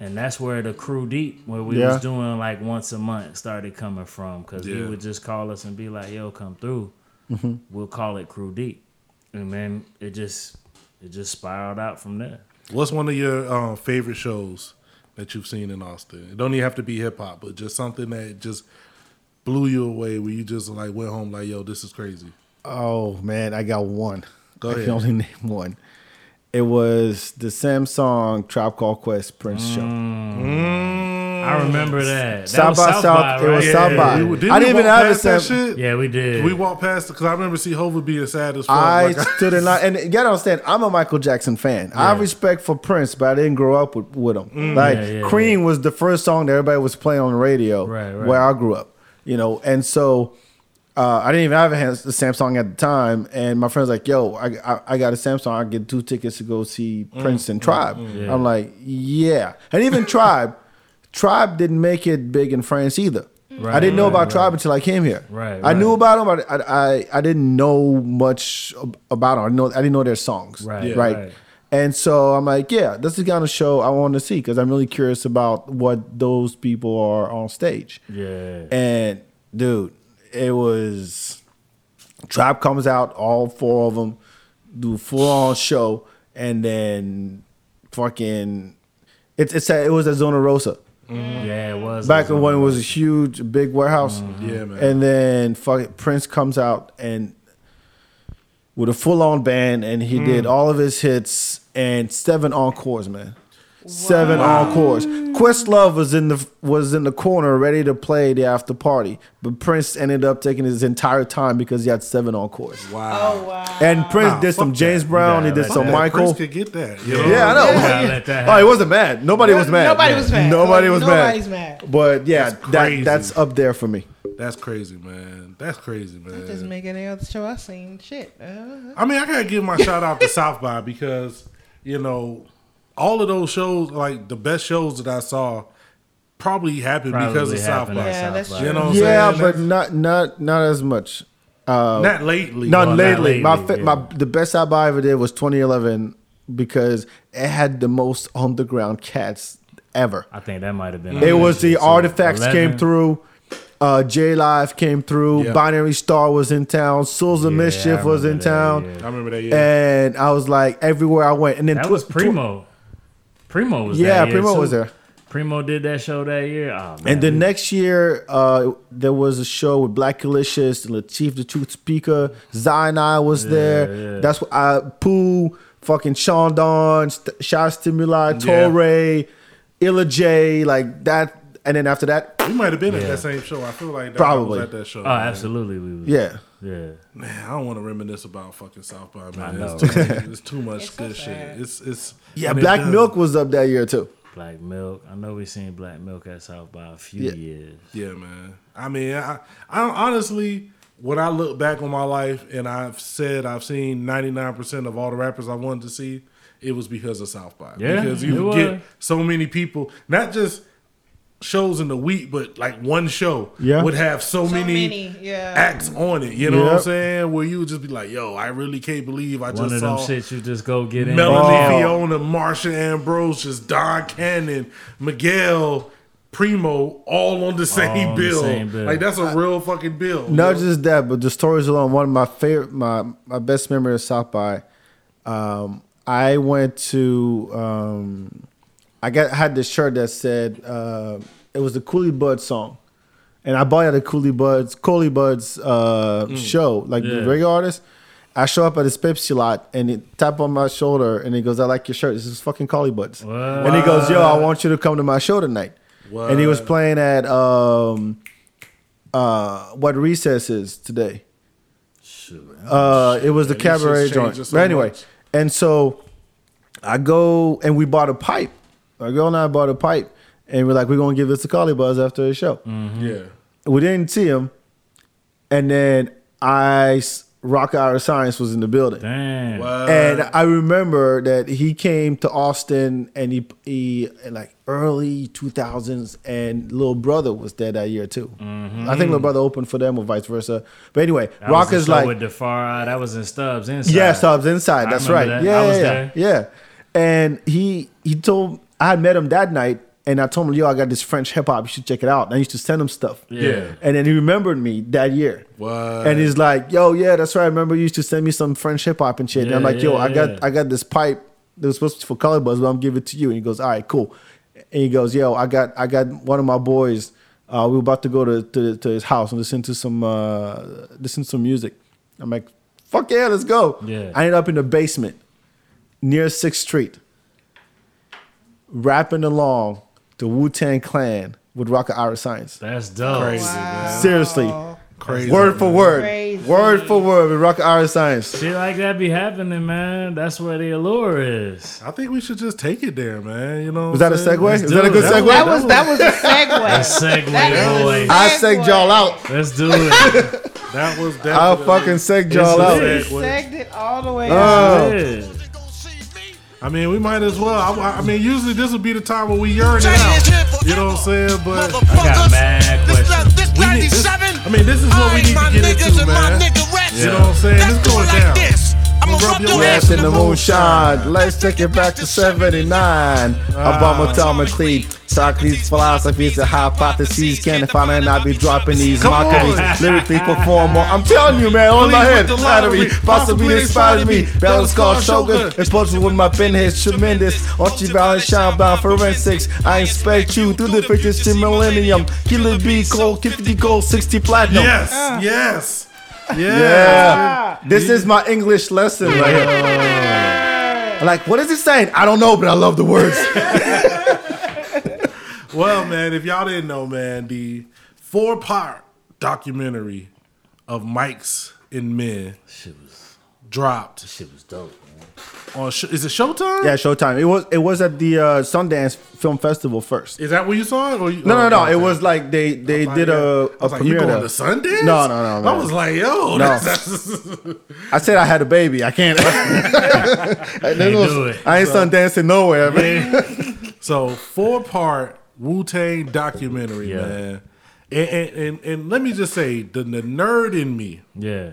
And that's where the crew deep, where we Yeah. was doing like once a month, started coming from. Because he would just call us and be like, "Yo, come through." Mm-hmm. We'll call it crew deep, and then it just it just spiraled out from there. What's one of your um, favorite shows that you've seen in Austin? It don't even have to be hip hop, but just something that just blew you away where you just like went home like, yo, this is crazy. Oh man, I got one. Go ahead. I ahead. can only name one. It was the Samsung Tribe Called Quest Prince show. Mm. I remember that. That South was by South, it was right? South by. We, didn't I didn't even walk have a that Sam- shit. Yeah, we did. We walked past it because I remember C. Hova being sad as fuck. I Like, stood in line, and you gotta understand, I'm a Michael Jackson fan. I have respect for Prince, but I didn't grow up with, with him. Mm. like Yeah, yeah, Cream was the first song that everybody was playing on the radio Right, right. where I grew up. You know, and so uh, I didn't even have a hand- the Samsung at the time. And my friend's like, "Yo, I, I, I got a Samsung. I get two tickets to go see mm, Prince and mm, Tribe." Mm, yeah. I'm like, "Yeah," and even Tribe, Tribe didn't make it big in France either. I didn't know Right, about right, Tribe until I came here. Right, I knew about them, but I, I I didn't know much about them. I know I didn't know their songs. Right, Yeah. right. right. And so I'm like, yeah, this is the kind of show I want to see because I'm really curious about what those people are on stage. Yeah. And dude, it was Trap comes out, all four of them do full on show, and then fucking it's it's a, it was a Zona Rosa mm-hmm. Yeah, it was. back It was when it was a huge big warehouse. Mm-hmm. yeah, man. And then fuck, Prince comes out and with a full on band, and he mm. did all of his hits and seven encores, man. Seven encores. Questlove was in the was in the corner ready to play the after party, but Prince ended up taking his entire time because he had seven encores. wow. Oh wow. And Prince Nah, did some fuck James that. Brown, You he did some let That Michael. Prince could get that. You know? Yeah, I know. Yeah, let that Oh, he wasn't mad. Nobody was mad. Nobody was mad. Nobody Like, was nobody's mad. mad. But yeah, That's that that's up there for me. That's crazy, man. That's crazy, man. Just make any other show I seen. Shit. Uh, I mean, I gotta give my shout out to South by because you know all of those shows, like the best shows that I saw, probably happened because Probably of South by. Yeah, South by. You know what I'm yeah, saying? but not not not as much. Uh, not lately. not Well, not lately. My yeah. my the best South I ever did was 2011 because it had the most underground cats ever. I think that might have been. It was the artifacts 11. came through. Uh, J Live came through. Yeah. Binary Star was in town. Souls of Yeah, Mischief was in that, town. yeah. I remember that. Yeah. And I was like, everywhere I went. And then That tw- was tw- Primo. Primo was Yeah, that Primo too. was there. Primo did that show that year. Oh, man. And the next year, uh, there was a show with Black Delicious, Lateef the Truth Speaker, Zion I was there. yeah. That's what I Pooh, fucking Sean Don, St- Shot Stimuli, Yeah. Torre, Illa J, like that. And then after that, we might have been at that same show. I feel like that Probably. was at that show. Oh, man. absolutely. We was, yeah. Yeah. Man, I don't want to reminisce about fucking South by man. know, It's too, it's too much It's so good shit. It's it's Yeah, and it Black Milk was up that year too. Black Milk. I know we seen Black Milk at South by a few Yeah. years. Yeah, man. I mean, I, I honestly, when I look back on my life and I've said I've seen 99% of all the rappers I wanted to see, it was because of South by. Yeah, because it you was. get so many people, not just shows in the week, but like one show Yeah. would have so, So many, many, yeah. acts on it. You know what I'm saying? Where you would just be like, yo, I really can't believe I One just of them saw shits you just go get in. Melanie Oh. Fiona, Marsha Ambrosius, Don Cannon, Miguel, Primo, all on the same, on the bill. same bill. Like that's a real fucking bill. Not yo. just that, but the stories alone. One of my favorite, my my best memory of South by. Um, I went to. Um, I got had this shirt that said uh, it was the Coolie Bud song, and I bought it at a Collie Buddz Collie Buddz uh, show, like Yeah. the reggae artist. I show up at his Pepsi lot and he tap on my shoulder and he goes, "I like your shirt. This is fucking Collie Buddz." And he goes, "Yo, I want you to come to my show tonight." And he was playing at um, uh, what recess is today. Uh, it was the Man, cabaret joint. so but anyway, much. and so I go and we bought a pipe. My girl and I bought a pipe, and we're like, we're gonna give this to Collie Buddz after the show. Mm-hmm. yeah. We didn't see him, and then I Rakaa Iriscience was in the building. Damn. What? And I remember that he came to Austin and he, he like early 2000s and Little Brother was there that year too. Mm-hmm. I think Little Brother opened for them or vice versa. But anyway, That Rock was is like with the far. That was in Stubbs inside. yeah, Stubbs inside. I That's right. that. Yeah, I was yeah, there. yeah. And he he told I had met him that night, and I told him, "Yo, I got this French hip hop. You should check it out." And I used to send him stuff. Yeah. And then he remembered me that year. What? And he's like, "Yo, yeah, that's right. I remember you used to send me some French hip hop and shit." and I'm like, "Yo, yeah, I got yeah. I got this pipe that was supposed to be for Color Buzz, but I'm giving it to you." And he goes, "All right, cool." And he goes, "Yo, I got I got one of my boys. Uh, we were about to go to, to to his house and listen to some uh, listen to some music." I'm like, "Fuck yeah, let's go!" Yeah. I ended up in the basement near Sixth Street, rapping along to Wu Tang Clan with Rakaa Iriscience. That's dope. Crazy, man. Seriously, Crazy. word for word, Crazy. word for word with Rakaa Iriscience. Shit like that be happening, man. That's where the allure is. I think we should just take it there, man. You know. Was that a segue? Let's Is that a good it. segue? That was that was a segue. Let's segue, That is boy. I segged y'all out. Let's do it. That was definitely. I'll fucking segged y'all out. lit. Segged it all the way Oh. Out. Yeah. I mean, we might as well. I, I mean, usually this would be the time when we yearn it out. You know what I'm saying? But I got mad questions. we need this. I mean, this is what we need to get into, man. You know what I'm saying? It's going down. I'ma rub your Yes, in the moonshine. Let's take it back to 79. Ah. Obama atomically. Socrates' philosophies and hypotheses. Can't find and I be dropping these Come mockeries. on. Lyrically perform more. I'm telling you, man, on my head. with the Flattery. lottery. Possibly Possibly inspired me. inspired me. Balance called Balance Shogun. Shogun. Exposure with my pen head tremendous. Archie balance shine bound forensics. I inspect you through the pictures to millennium. Killer B, cold, 50 gold, 60 platinum. Yes, ah. yes, yes. Yeah. This is my English lesson right here. Uh, like, what is it saying? I don't know, but I love the words. Well, man, if y'all didn't know, man, the four part documentary of Mics and Men Shit was dropped shit was dope. Man. on. Sh- is it Showtime? yeah, Showtime. It was it was at the uh, Sundance Film Festival first. Is that where you saw it? Or you, No, no, no. okay. It was like they they Like, did yeah. a, I a was like, you premiere. going to Sundance? No, no, no, I was like, yo, No. that's, I said I had a baby. I can't. I, do it. I ain't Sundancing nowhere, man. So four part Wu Tang documentary, Yeah. man. And, and, and and let me just say, the, the nerd in me, Yeah.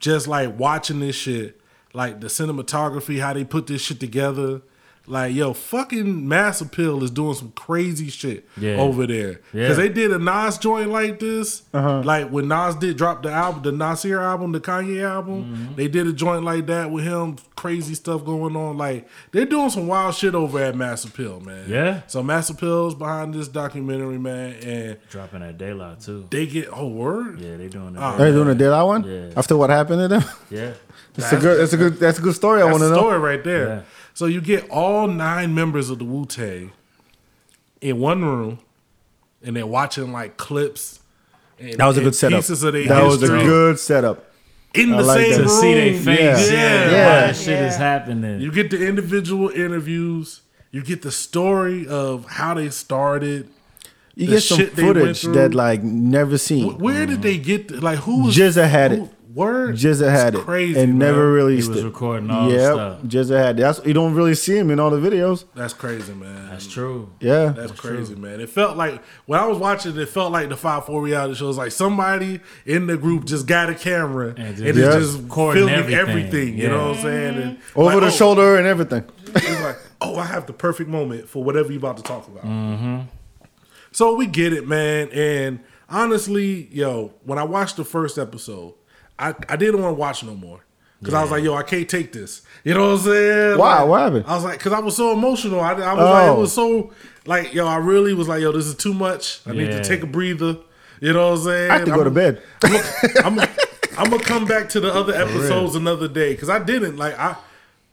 just like watching this shit, like the cinematography, how they put this shit together. Like yo, fucking Mass Appeal is doing some crazy shit Yeah. over there Yeah. because they did a Nas joint like this. Uh-huh. Like when Nas did drop the album, the Nasir album, the Kanye album, Mm-hmm. they did a joint like that with him. Crazy stuff going on. Like they're doing some wild shit over at Mass Appeal, man. Yeah. So Mass Appeal's behind this documentary, man, and Dropping that daylight too. they get oh word. Yeah, they doing that. Oh, Are you doing a daylight one Yeah. after what happened to them? yeah. It's a good. It's a good. That's a good story. I want to the know. story right there. Yeah. So you get all nine members of the Wu Tang in one room, and they're watching like clips. And, That was a good setup. Pieces of their That was a good setup. in I the like same that. To see their face. Yeah. Yeah. Yeah. Why that shit Yeah. is happening. You get the individual interviews. You get the story of how they started. You The get some shit they footage that like never seen. Where did they get the, like who was GZA had who- it. Word, GZA had It's it crazy, and man. never He was it. recording all the Yep, stuff. GZA had it. That's you don't really see him in all the videos. That's crazy, man. That's true. Yeah, That's crazy, man. It felt like when I was watching, it felt like the five four reality shows. Like somebody in the group just got a camera and, And it's just- Yeah. Recording filming everything. everything. you know what I'm saying? And over like, the oh, shoulder and everything. It's like, oh, I have the perfect moment for whatever you're about to talk about. Mm-hmm. So we get it, man. And honestly, yo, when I watched the first episode, I, I didn't want to watch no more. Because I was like, yo, I can't take this. You know what I'm saying? Why? Like, What happened? I was like, because I was so emotional. I, I was like, Oh. it was oh. so, like, yo, I really was like, yo, this is too much. I need to take a breather. You know what I'm saying? I have to go to I'm- bed. I'm I'm gonna come back to the other episodes another day because I didn't like I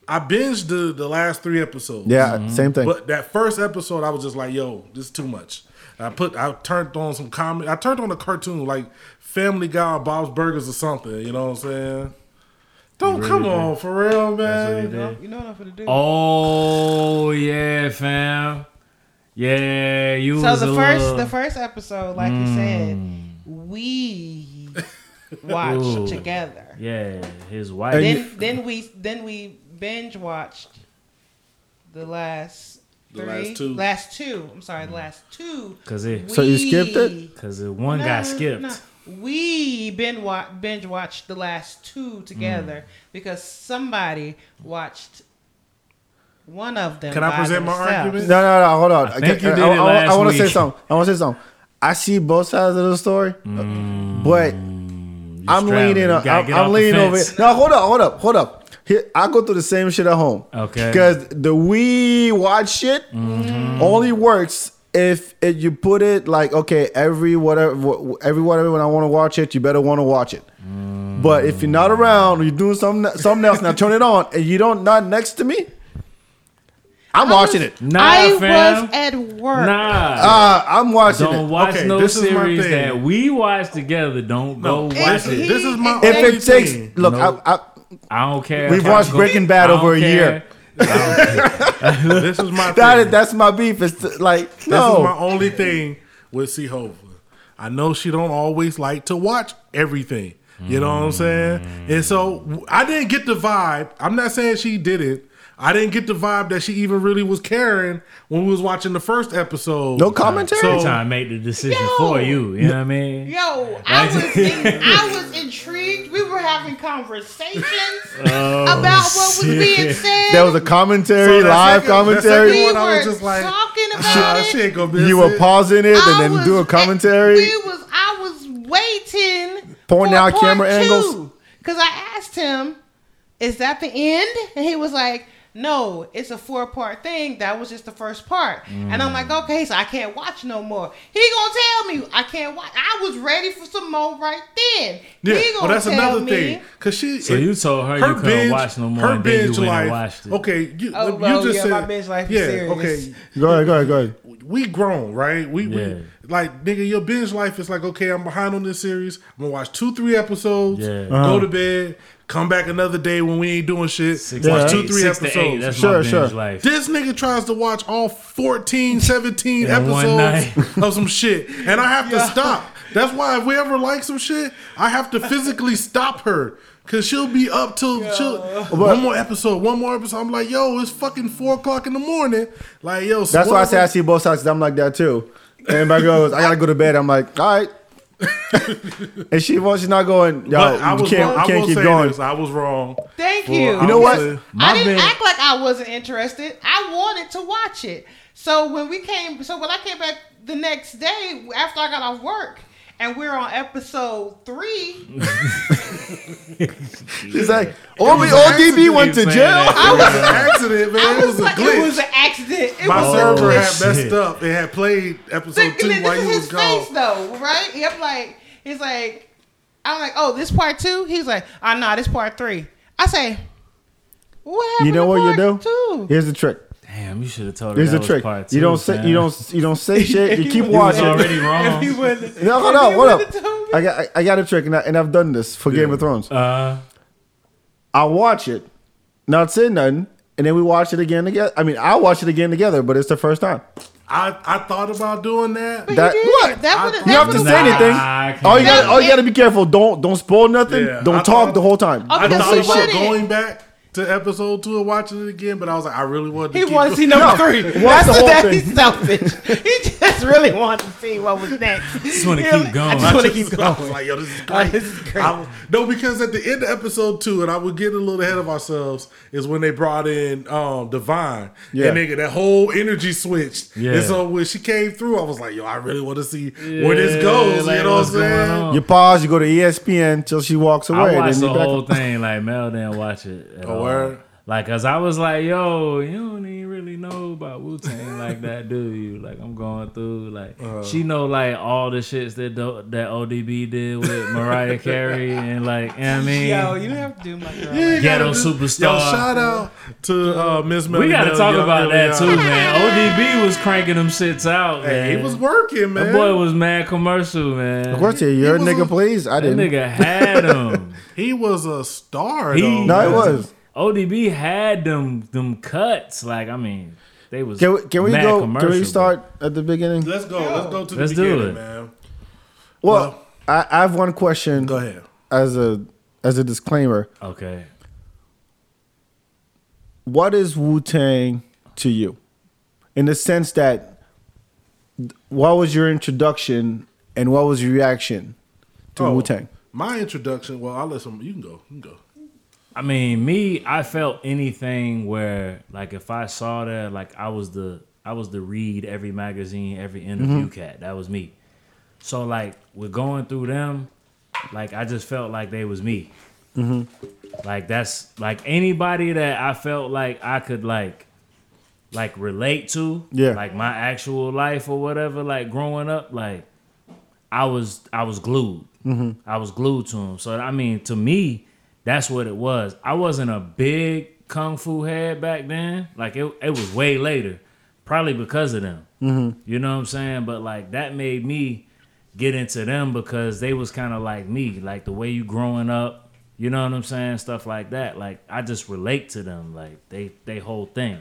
I binged the the last three episodes. Yeah, same thing. But that first episode, I was just like, "Yo, this is too much." I put I turned on some comedy. I turned on a cartoon like Family Guy, Bob's Burgers, or something. You know what I'm saying? Don't really come did. on for real, That's what he man. did. You know what I'm gonna do. Oh yeah, fam. Yeah, you so was the a first little- the first episode, like you said, mm. we watched Ooh. together. yeah, his wife. And Then then we then we binge watched the last The three last two. last two. I'm sorry, the last two. Cause it, So you skipped it? Cause it one No, got skipped. no. We binge wa- binge watched the last two together because somebody watched one of them. Can I by present my argument? No, no, no. Hold on. I think you did it I, last want to say something. I want to say something. I see both sides of the story, Mm. but You I'm straddling. leaning. You I'm, I'm leaning over. fence. It. No, hold up, hold up, hold up. Here, I go through the same shit at home. Okay. Because the we watch shit Mm-hmm. only works if it, you put it like okay, every whatever, every whatever. When I want to watch it, you better want to watch it. But if you're not around, or you're doing something something else, now turn it on, and you don't not next to me. I'm I watching was- it. Nah, I fam. was at work. Nah. Uh, I'm watching don't it. watch Okay, no this is my series thing. that we watch together. Don't go No, watch If it. he- This is my If only it takes, thing. look, Nope. I, I, I don't care. We've watched go- Breaking Bad over a care. year. This is my that thing. that's my beef. It's t- like This is my only thing with C. Hova. I know she don't always like to watch everything. You know what I'm saying? And so I didn't get the vibe. I'm not saying she didn't. I didn't get the vibe that she even really was caring when we was watching the first episode. no commentary. So- trying to make the decision Yo. for you. You know what I mean? Yo, I was in, I was intrigued. We were having conversations Oh, about what was being said. there was a commentary, So live second- commentary. we one, I was were just like, talking about Nah, it. she ain't gonna miss you were pausing it I and then was- do a commentary. We was I was waiting Pointing for out camera two. angles? Cause I asked him, "Is that the end?" And he was like, "No, it's a four part thing. That was just the first part." And I'm like, Mm. "Okay, so I can't watch no more." He gonna tell me I can't watch. I was ready for some more right then. Yeah, he well, gonna that's tell another me, thing. Cause she, So you told her you couldn't watch no more, and then you went and watched it. Okay, you, Oh, you well, just yeah, said, my binge life is yeah, serious. okay. Go ahead, go ahead, go ahead. we grown, right? We, Yeah. we like nigga, your binge life is like, okay, I'm behind on this series. I'm gonna watch two, three episodes, Yeah. go to bed, come back another day when we ain't doing shit, Six watch to two, eight, three six to episodes. eight. That's Sure, my binge sure. life. This nigga tries to watch all 14, 17 episodes of some shit. And I have to stop. That's why if we ever like some shit, I have to physically stop her. Cause she'll be up till she'll, one more episode, one more episode. I'm like, yo, it's fucking four o'clock in the morning. Like, yo, That's why I say I see both sides. I'm like that too. And Everybody goes, I gotta go to bed. I'm like, all right. and she was she's not going. Yo, but I you was can't, wrong. I can't will keep going. this. I was wrong. Thank for- you. You know what? I didn't big- act like I wasn't interested. I wanted to watch it. So when we came, so when I came back the next day after I got off work, and we're on episode three, She's like, oh, we ODB went to jail. that. It was an accident, man. I It was, was a like, glitch. it was an accident. It My was server a had glitch. messed Shit. up. It had played episode Look, two this while is you his was gone. face though, right? Yep, like he's like, I'm like, oh, this part two. He's like, ah, oh no, this part three. I say, what happened? You know to what you do? Two? Here's the trick. Damn, you should have told her There's that the was trick. part You don't say fam. you don't you don't say shit. You keep You was watching. already If wrong. he wouldn't, No, hold if on, he hold wouldn't up. have I got I, I got a trick, and, I, and I've done this for Game of Thrones. Uh, I'll watch it, not say nothing, and then we watch it again together. I mean, I'll watch it again together, but it's the first time. I, I thought about doing that. But That- he what? That I- You have to would've- say anything. I. All you got, all you got to be careful. Don't don't spoil nothing. Yeah, don't I talk thought- the whole time. Oh, I because thought he about wouldn't. going back to episode two and watching it again, but I was like, I really wanted to He keep wanted to see number No, three. watch That's the the whole that thing. he's selfish. he just really wanted to see what was next. just wanna He- keep going. I just want to keep just- I was going. like, yo, this is great. this is great. I- no, because at the end of episode two, and I would get a little ahead of ourselves, is when they brought in um Divine. Yeah. And nigga, that whole energy switched. Yeah. And so when she came through, I was like, yo, I really want to see where this goes. like, you know what I'm saying? You pause. You go to ESPN till she walks away. I watched then the you back whole up. thing. Like Mel didn't watch it. At Oh, all. Word? Like, cause I was like, "Yo, you don't even really know about Wu Tang like that, do you?" Like, I'm going through. Like, Uh. she know like all the shits that do- that ODB did with Mariah Carey and like, you know what I mean, Yo, you don't have to do my girl. Yeah, you Ghetto gotta do- superstar. Yo, shout out to uh, Miss we got to talk about Early that On. too, man. ODB was cranking them shits out, man. Hey, he was working, man. That boy was mad commercial, man. Of course, yeah, you're a nigga, a- please. I didn't. nigga had him. He was a star. He- though, No, it man. was. ODB had them them cuts. Like, I mean, they was Can we, can we mad go? Can we start at the beginning? Let's go. Let's go to the Let's do beginning, it. man. Well, I, I have one question Go ahead. as a as a disclaimer. Okay. What is Wu Tang to you? In the sense that, what was your introduction and what was your reaction to Oh, Wu Tang? My introduction. Well, I'll let some. You can go. You can go. I mean, me, I felt anything where, like, if I saw that, like, I was the, I was the read every magazine, every interview mm-hmm. cat. That was me. So, like, with going through them, like, I just felt like they was me. Mm-hmm. Like, that's like anybody that I felt like I could like, like relate to, Yeah. like my actual life or whatever. Like growing up, like I was, I was glued. Mm-hmm. I was glued to him. So I mean, to me, that's what it was. I wasn't a big kung fu head back then. Like it, it was way later, probably because of them. Mm-hmm. You know what I'm saying? But like that made me get into them because they was kind of like me, like the way you growing up. You know what I'm saying? Stuff like that. Like I just relate to them. Like they, they whole thing.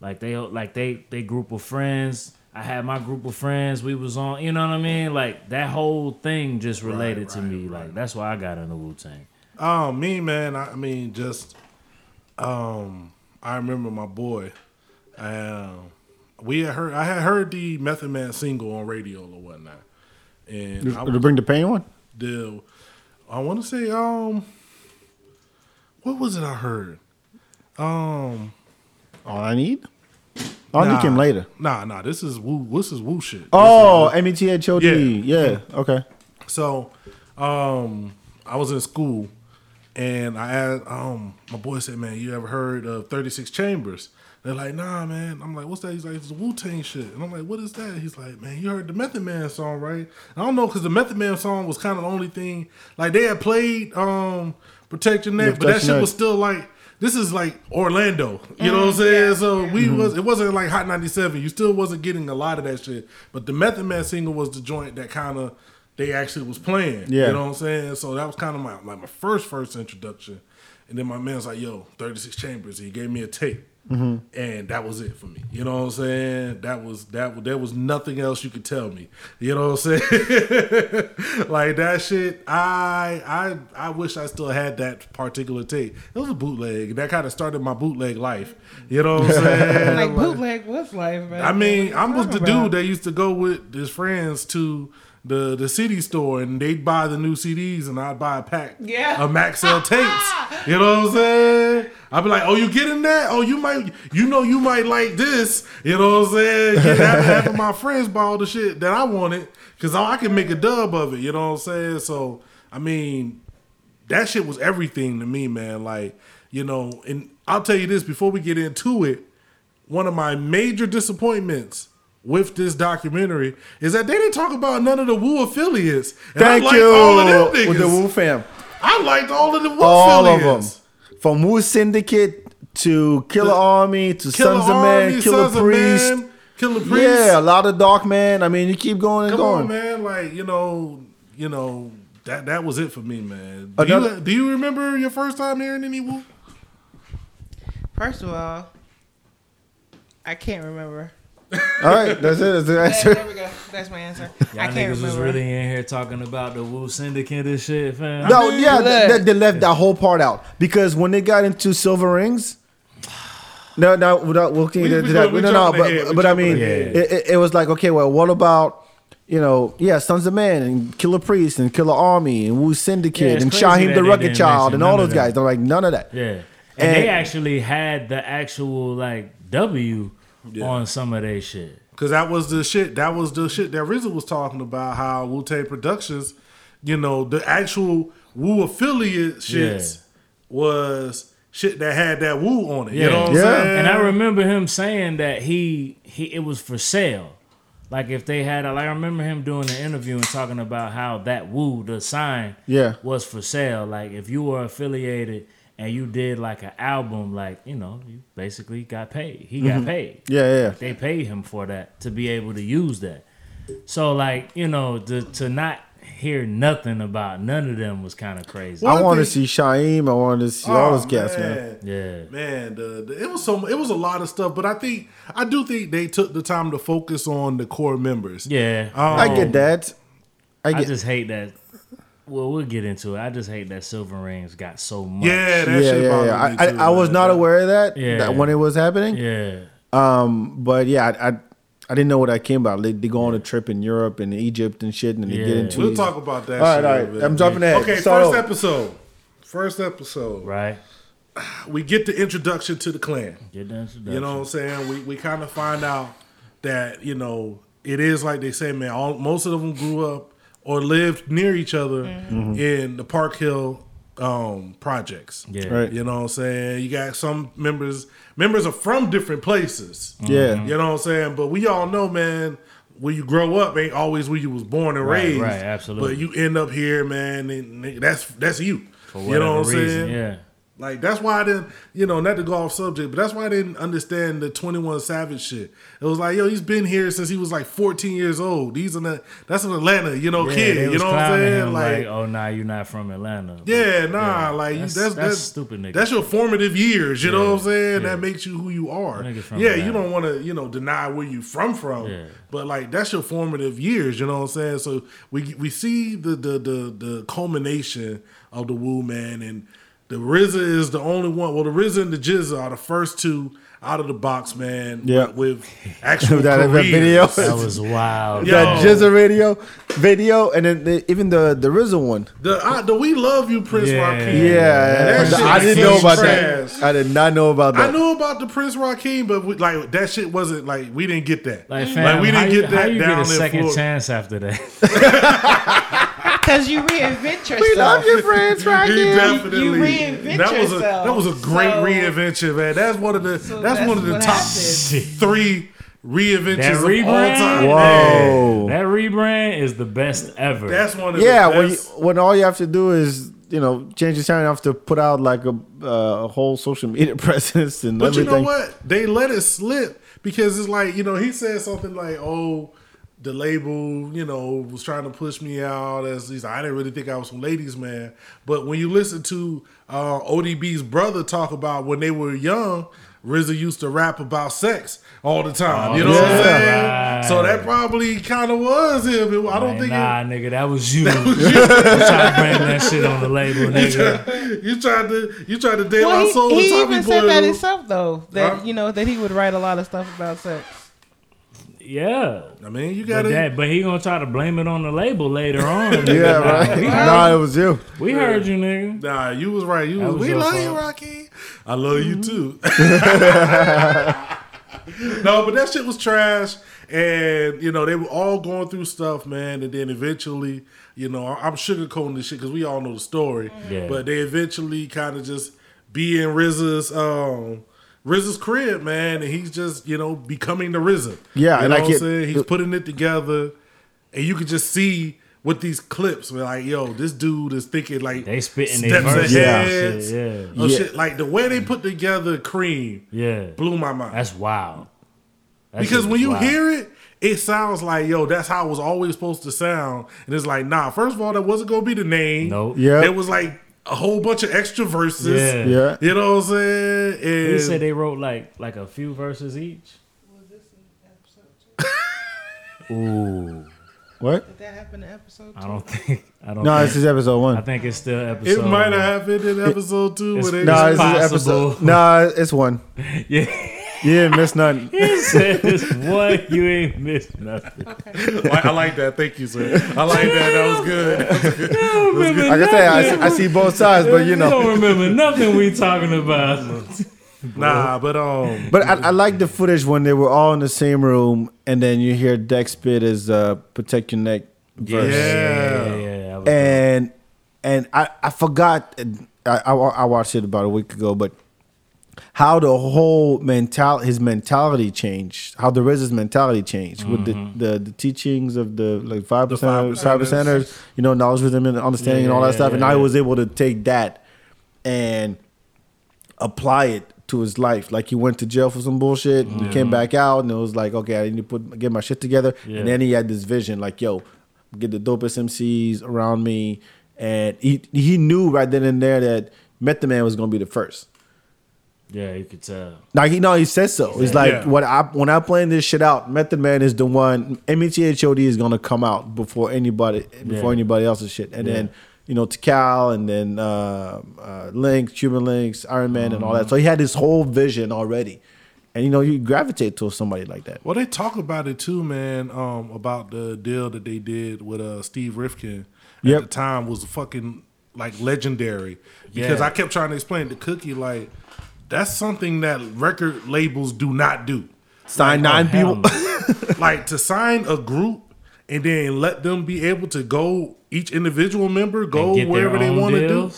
Like they, like they, they group of friends. I had my group of friends. We was on. You know what I mean? Like that whole thing just related to right, me. Like that's why I got into Wu Tang. Oh, me, man. I, I mean, just um, I remember my boy. Um, we had heard. I had heard the Method Man single on radio or whatnot, and I To was bring the pain one? the. I want to say, um, what was it I heard? Um, All I need? I need nah. came later. Nah, nah. This is woo. This is woo shit. Oh, M E T H O D. Yeah. Yeah. Okay. So, um, I was in school, and I asked, um, my boy said, "Man, you ever heard of Thirty Six Chambers?" They're like, "Nah, man." I'm like, "What's that?" He's like, "It's a Wu Tang shit," and I'm like, "What is that?" He's like, "Man, you heard the Method Man song, right?" I don't know because the Method Man song was kind of the only thing. Like they had played, um, "Protect Your Neck," Yeah, but that shit Neck. was still like. This is like Orlando, you know what I'm saying? So we was it wasn't like Hot 97. You still wasn't getting a lot of that shit. But the Method Man single was the joint that kind of they actually was playing. Yeah. You know what I'm saying? So that was kind of my like my first first introduction. And then my man's like, yo, 36 Chambers. He gave me a tape. Mm-hmm. And that was it for me. You know what I'm saying? That was that there was nothing else you could tell me. You know what I'm saying? like that shit, I I I wish I still had that particular tape. It was a bootleg. That kind of started my bootleg life. You know what I'm saying? Like bootleg was life, man. I mean, I you was the about? dude that used to go with his friends to the the CD store and they'd buy the new CDs and I'd buy a pack Yeah. of Maxell tapes. You know what I'm saying? I'd be like, oh, you getting that? Oh, you might, you know, you might like this. You know what I'm saying? Get after, after my friends buy all the shit that I wanted because I can make a dub of it. You know what I'm saying? So I mean, that shit was everything to me, man. Like, you know, and I'll tell you this before we get into it, one of my major disappointments with this documentary is that they didn't talk about none of the Wu affiliates. And Thank I liked you. all of them niggas. With the Wu fam. I liked all of the Wu All of them. From Wu Syndicate to Killer The- Army to Killer Sons of Army, Man, Killer Sons of Priest. Man, Killah Priest. Yeah, a lot of Dark Man. I mean, you keep going and Come going. on, man. Like, you know, you know, that that was it for me, man. Do, Another- you, do you remember your first time hearing any Wu? First of all, I can't remember. All right, that's it. That's the answer. there we go. That's my answer. Y'all I can't niggas was really in here talking about the Wu Syndicate and shit, fam. No, yeah, Look. they, they left that whole part out because when they got into Silver Rings. No, no, without looking We- into we that. go- we No, no, jumping ahead, but but I mean, it, it, it was like okay, well, what about you know, yeah, Sons of Man and Killah Priest and Killarmy and Wu Syndicate it's and crazy Shyheim the they Rugged Child and all those that. guys. They're like none of that. Yeah. And, And- they actually had the actual like W on some of their shit. Cause that was the shit. That was the shit that RZA was talking about. How Wu Tang Productions, you know, the actual Wu affiliate shits was shit that had that Wu on it. You know what I'm Yeah. saying? And I remember him saying that he he it was for sale. Like if they had, a, like I remember him doing an interview and talking about how that Wu the sign Yeah. was for sale. Like if you were affiliated and you did like an album, like you know, you basically got paid. He got paid. Yeah, yeah, yeah. They paid him for that to be able to use that. So like you know to to not hear nothing about none of them was kind of crazy. Well, I I want to see Shyheim. I want to see all those cats, man. Yeah. Man, the, the- it was so it was a lot of stuff, but I think I do think they took the time to focus on the core members. Yeah. Um, I get that. I I just hate that. Well, we'll get into it. I just hate that Silver Rings got so much. Yeah, that yeah, shit yeah, yeah. me I, I, too, I was not aware of that, Yeah. that when it was happening. Yeah. Um, but yeah, I, I I didn't know what that came about. They, they go on a trip in Europe and Egypt and shit, and then they get Yeah. into. We'll these- talk about that. All right, shit all a right. little bit. I'm jumping ahead. Okay, Start first over. episode. First episode. Right. We get the introduction to the clan. Get the introduction. You know what I'm saying? We we kind of find out that you know it is like they say, man. All, most of them grew up or lived near each other in the Park Hill um, projects. Yeah. Right. You know what I'm saying? You got some members. Members are from different places. Yeah. You know what I'm saying? But we all know, man. Where you grow up ain't always where you was born and Right, raised. right, absolutely. But you end up here, man, and that's that's you. For you know what I'm reason. saying? Yeah. Like that's why I didn't, you know, not to go off subject, but that's why I didn't understand the Twenty One Savage shit. It was like, yo, he's been here since he was like 14 years old. He's in a that's an Atlanta, you know, Yeah, kid. You know what I'm saying? him Like, oh, nah, you're not from Atlanta. Yeah, nah, yeah, like that's- that's, that's that's stupid, nigga. That's your formative years. You know what I'm saying? yeah. That makes you who you are. Yeah, you don't want to, you know, deny where you from from. Yeah. But like that's your formative years. You know what I'm saying? So we we see the the the the culmination of the Woo Man and. The RZA is the only one. Well, the RZA and the GZA are the first two out of the box, man. Yeah. with, with actual That- that video. That was wild. Yo. That GZA radio, video, and then the, even the the RZA one. The uh, the We Love You Prince Yeah. Rakim. Yeah, that shit I didn't know about trash. that. I did not know about that. I knew about the Prince Rakeem, but we, like that shit wasn't like we didn't get that. Like, fam, we didn't you, get how that you down get a in second Florida. chance after that? Because you reinvent yourself. We love you, friends, He right here. definitely You reinvent that was a that was a great So- reinvention, man. That's one of the So that's, that's one of the top happened. three reinventions That of all rebrand? time. Whoa. man. That rebrand is the best ever. That's one of Yeah, the when you, when all you have to do is you know change the sound, you have to put out like a, uh, a whole social media presence and But you know what? They let it slip because it's like, you know, he said something like, oh, the label, you know, was trying to push me out as he's like, I didn't really think I was some ladies man. But when you listen to uh, ODB's brother talk about when they were young, RZA used to rap about sex all the time. you know what I'm saying? Right. So that probably kind of was him. It- I don't Like, think nah, nigga, that was you. you trying to bring that shit on the label, nigga. you tried to you tried to date Well, my soul. he with Tommy even said that himself, though. That Huh? you know that he would write a lot of stuff about sex. Yeah. I mean, you got that, but he gonna try to blame it on the label later on. Yeah, nah, right. Nah, it was you. we heard you, nigga. Nah, you was right. You was, was we love you. Rocky. I love you too. no, but that shit was trash. And, you know, they were all going through stuff, man. And then eventually, you know, I'm sugarcoating this shit because we all know the story. Yeah. But they eventually kind of just be in RZA's, um, RZA's crib, man. And he's just, you know, becoming the RZA. Yeah, You and know like what I'm saying? He's putting it together. And you could just see with these clips, we're like, yo, this dude is thinking like They spitting their steps verses ahead. and shit, Oh, Yeah. shit. Like the way they put together Cream Yeah. Yeah. blew my mind. That's wild. That because when you wild. hear it, it sounds like, yo, that's how it was always supposed to sound. And it's like, nah, first of all, that wasn't going to be the name. Nope. Yeah. It was like a whole bunch of extra verses. Yeah. Yeah. You know what I'm saying? They said they wrote like like a few verses each. Ooh, What? Did that happen in episode two? I don't think I don't. No, think, this is episode one. I think it's still episode. it might have happened in episode two. It's- where they No, It's this is episode. No, it's one. Yeah, You didn't miss nothing. he says what you ain't missed nothing. Like, I like that. Thank you, sir. I like that. That was good. That was good. I don't remember Like I said, I, see- I see both sides, but you I know. don't remember nothing we talking about. Nah, but um, But I, I like the footage when they were all in the same room, and then you hear Dex spit his uh, "Protect Your Neck" verse, Yeah. yeah, yeah. that was and and I I forgot. I, I I watched it about a week ago, but how the whole mental his mentality changed, how the RZA's mentality changed with the, mm-hmm. the the teachings of the like five percent five percenters, you know, knowledge with them and understanding and all that Yeah, stuff, yeah, and I was able to take that and apply it to his life. Like he went to jail for some bullshit, and he mm-hmm. came back out, and it was like, okay, I need to put get my shit together. Yeah. And then he had this vision, like, yo, get the dopest MCs around me, and he he knew right then and there that Method Man was gonna be the first. Yeah, you could tell. Like he no, he said so. He's like, Yeah. when I when I plan this shit out, Method Man is the one. E METHOD is gonna come out before anybody before Yeah. anybody else's shit, and then you know Tical and then uh, uh, Link, Cuban Linx, Iron Man, and all Mm-hmm. that. So he had this whole vision already, and you know you gravitate to somebody like that. Well, they talk about it too, man. Um, about the deal that they did with uh Steve Rifkin at Yep. the time was fucking like legendary because Yeah. I kept trying to explain to Cookie like that's something that record labels do not do. Sign Oh, nine hell people. like to sign a group and then let them be able to go each individual member go wherever they want to do.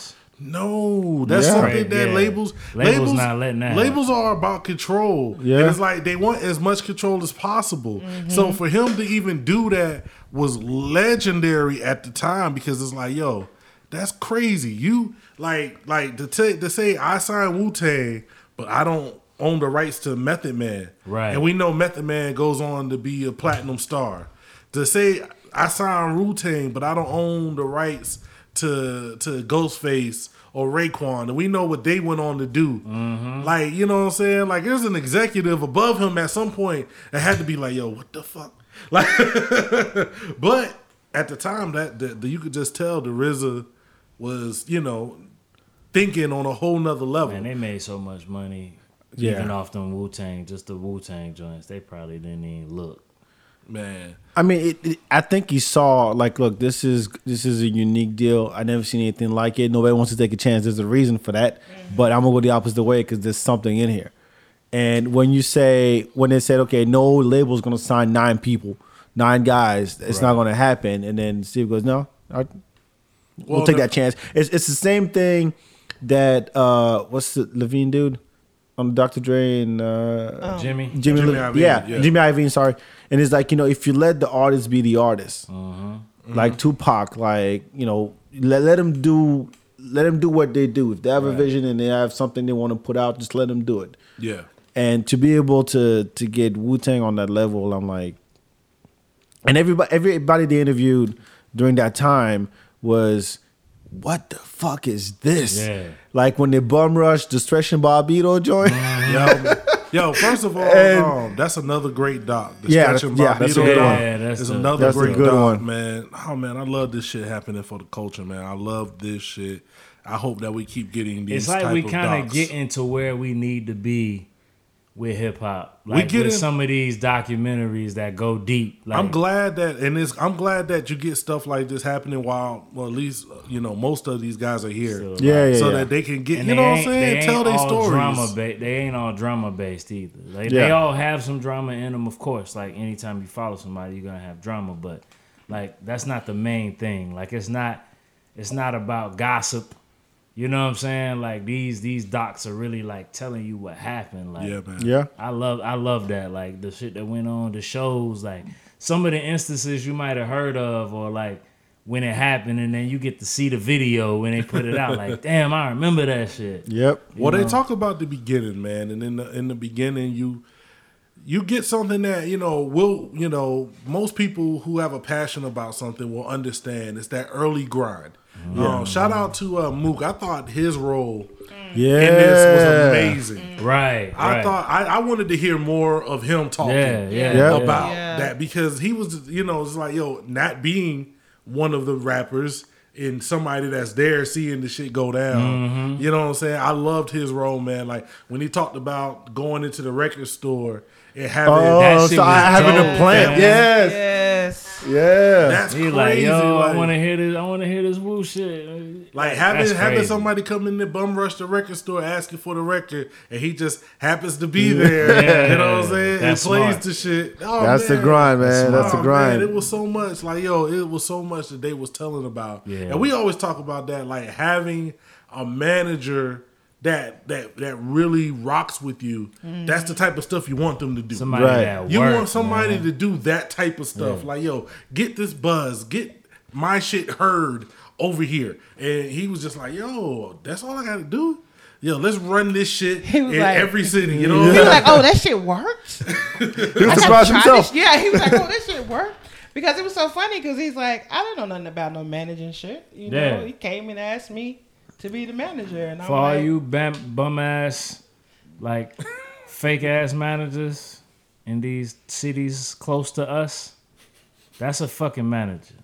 No, that's Yeah. something that yeah. labels Labels not letting that Labels are about control. Yeah. and it's like they want as much control as possible. Mm-hmm. So for him to even do that was legendary at the time because it's like, yo, that's crazy. You like like to t- to say I signed Wu Tang, but I don't own the rights to Method Man. Right. And we know Method Man goes on to be a platinum star. To say I signed Wu Tang, but I don't own the rights to to Ghostface or Raekwon, and we know what they went on to do. Mm-hmm. Like, you know what I'm saying? Like, there's an executive above him at some point that had to be like, "Yo, what the fuck?" Like, but at the time, that, that you could just tell the RZA was, you know, thinking on a whole nother level. Man, they made so much money. Yeah. Even off them Wu Tang, just the Wu Tang joints, they probably didn't even look. Man, I mean, it, it, I think you saw like, look, this is this is a unique deal. I never seen anything like it. Nobody wants to take a chance. There's a reason for that, mm-hmm. but I'm gonna go the opposite way because there's something in here. And when you say when they said, okay, no label's gonna sign nine people, nine guys, it's not gonna happen. And then Steve goes, no, I, we'll, Well, take that chance. It's it's the same thing that uh, what's the Levine dude on the Dr. Dre and uh, Jimmy, Jimmy, Jimmy Li- Iovine, yeah, yeah. Jimmy Iovine. Sorry, and it's like you know, if you let the artist be the artist, Mm-hmm. like Tupac, like you know, let let them do, let them do what they do. If they have a vision and they have something they want to put out, just let them do it. yeah. And to be able to to get Wu Tang on that level, I'm like, and everybody everybody they interviewed during that time was. What the fuck is this? Yeah. Like when they bum rush the Stretch and Bobbito joint. Yo, yo, first of all, And- um, that's another great doc. The Yeah, Stretch and yeah, that's a Bobbito good doc one. Yeah, that's is the- another that's a great good doc, one. man. Oh man, I love this shit happening for the culture, man. I love this shit. I hope that we keep getting these. it's like type we of kind of docs. getting to where we need to be with hip hop. Like get with in- some of these documentaries that go deep. Like, I'm glad that, and it's, I'm glad that you get stuff like this happening while, well, at least uh, you know most of these guys are here, So, Yeah, yeah, so yeah. that they can get, And you know what I'm ain't- saying, they tell ain't their all stories. Drama ba- they ain't all drama based either. Like, Yeah. They all have some drama in them, of course. Like anytime you follow somebody, you're gonna have drama. But like that's not the main thing. Like it's not it's not about gossip. You know what I'm saying? Like these these docs are really like telling you what happened. Like yeah, man. Yeah. I love I love that. Like the shit that went on, the shows, like some of the instances you might have heard of or like when it happened and then you get to see the video when they put it out, like, damn, I remember that shit. Yep. Well, they talk about the beginning, man, and in the in the beginning, you you get something that you know will you know most people who have a passion about something will understand. It's that early grind. Um, shout out to uh, Mook. I thought his role Yeah. in this was amazing. Right. I right. thought I, I wanted to hear more of him talking Yeah, yeah, Yeah. about Yeah. that because he was, you know, it's like yo, not being one of the rappers and somebody that's there seeing the shit go down. You know what I'm saying? I loved his role, man. Like when he talked about going into the record store and having That Oh, shit so I having dope, a plant. man. Yes. Yes. Yeah. that's He crazy. like, yo, like, I want to hear this. I want to hear this Wu shit. like having having somebody come in and bum rush the record store asking for the record, and he just happens to be there. Yeah, you know what I'm saying? And that's plays smart. the shit. Oh, That's the grind, man. That's the grind. Man, it was so much like yo, it was so much that they was telling about. Yeah. And we always talk about that, like having a manager that that that really rocks with you. That's the type of stuff you want them to do. Somebody Right. that you work, want somebody man. to do that type of stuff. Like yo, get this buzz, get my shit heard over here. And he was just like, yo, that's all I got to do. Yo, let's run this shit He in was like- every city. You know, He was like, "Oh, that shit worked." He was I gotta surprised himself. this- Yeah, he was like, "Oh, this shit worked." Because it was so funny because he's like, I don't know nothing about no managing shit. You know, Yeah. he came and asked me to be the manager, and I'm For all like, you bum, bum ass, like fake ass managers in these cities close to us, that's a fucking manager.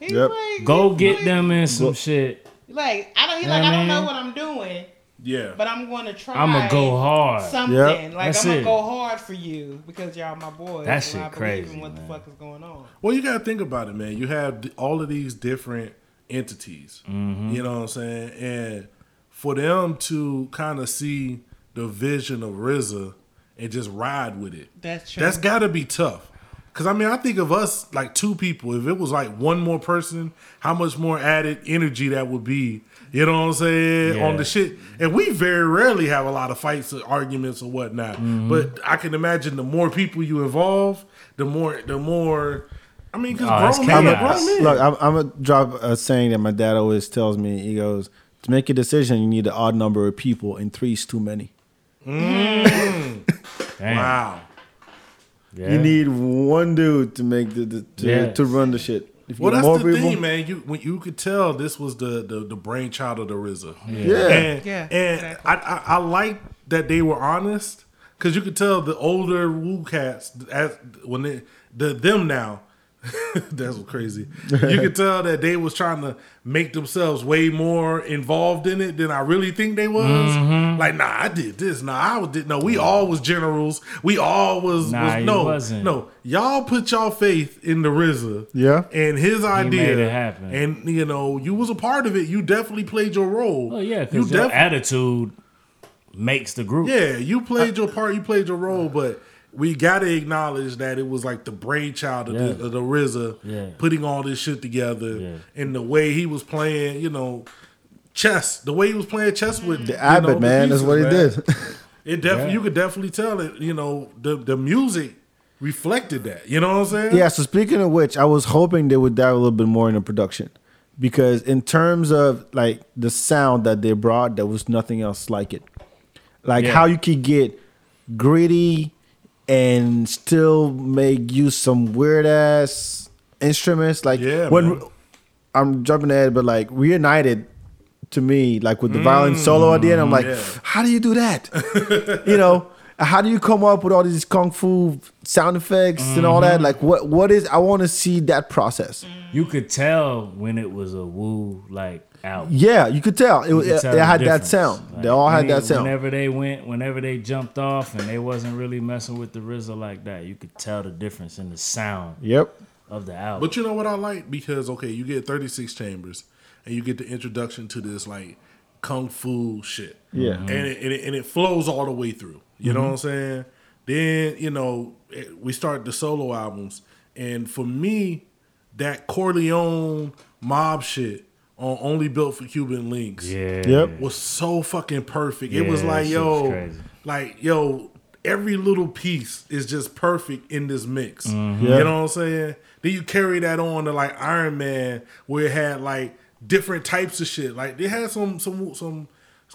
he's Yep. like, Go he's get like- them in some shit. Like I don't, he's Yeah, like, I don't know what I'm doing, yeah. but I'm going to try. I'ma go hard. Something Yep. like That's I'm gonna it. go hard for you because y'all my boys. That and shit I believe crazy, in what man. the fuck is going on. Well, you got to think about it, man. You have all of these different entities. Mm-hmm. You know what I'm saying? And for them to kind of see the vision of RZA and just ride with it, That's true. that's got to be tough. Because, I mean, I think of us like two people. If it was like one more person, how much more added energy that would be. You know what I'm saying? Yeah. On the shit. And we very rarely have a lot of fights or arguments or whatnot. Mm-hmm. But I can imagine the more people you involve, the more, the more. I mean, because Oh, it's grown men are chaos. grown men. Look, I'm, I'm gonna drop a saying that my dad always tells me. He goes, "To make a decision, you need an odd number of people, and three is too many. Mm. Damn. Wow. Yeah. You need one dude to make the, the to, Yes. to run the shit. If you Well, get that's more the people, thing, man. You when you could tell this was the the, the brainchild of the RZA. Yeah. and, Yeah, and exactly. I, I I like that they were honest because you could tell the older Wu cats as when they the them now. that's crazy. You could tell that they was trying to make themselves way more involved in it than I really think they was. Mm-hmm. Like, nah, I did this. Nah, I did no. We all was generals. We all was, Nah, was no, wasn't. no. Y'all put y'all faith in the RZA Yeah. and his idea, happen. and you know you was a part of it. You definitely played your role. Oh yeah, you because your def- attitude makes the group. yeah, you played your part. You played your role, but we got to acknowledge that it was like the brainchild of, Yeah. the, of the RZA Yeah. putting all this shit together, Yeah. and the way he was playing, you know, chess. The way he was playing chess with the you Abbott know, the man, that's what he man. did. It definitely Yeah. you could definitely tell it. You know, the the music reflected that. You know what I'm saying? Yeah, so speaking of which, I was hoping they would dive a little bit more into production. Because in terms of like the sound that they brought, there was nothing else like it. Like Yeah. how you could get gritty and still make use some weird ass instruments. Like Yeah, when man. I'm jumping ahead, but like reunited to me, like with the violin solo at the end, I'm like, yeah. how do you do that? you know, how do you come up with all these kung fu sound effects and all Mm-hmm. that? Like, what what is? I want to see that process. You could tell when it was a Wu like album. Yeah, you could tell it, You it, could tell they the had that sound. Like, they all had when- that sound. Whenever they went, whenever they jumped off, and they wasn't really messing with the RZA like that, you could tell the difference in the sound Yep. of the album. But you know what I like because okay, you get 36 chambers and you get the introduction to this like kung fu shit. Yeah. Mm-hmm. and it, and it and it flows all the way through. You know mm-hmm. what I'm saying? Then you know it- we start the solo albums, and for me, that Corleone mob shit on Only Built for Cuban Linx yeah. Yep. was so fucking perfect. it was like, yo, was crazy. like, yo, every little piece is just perfect in this mix. Mm-hmm. Yeah. You know what I'm saying? Then you carry that on to like Iron Man, where it had like different types of shit. Like they had some some some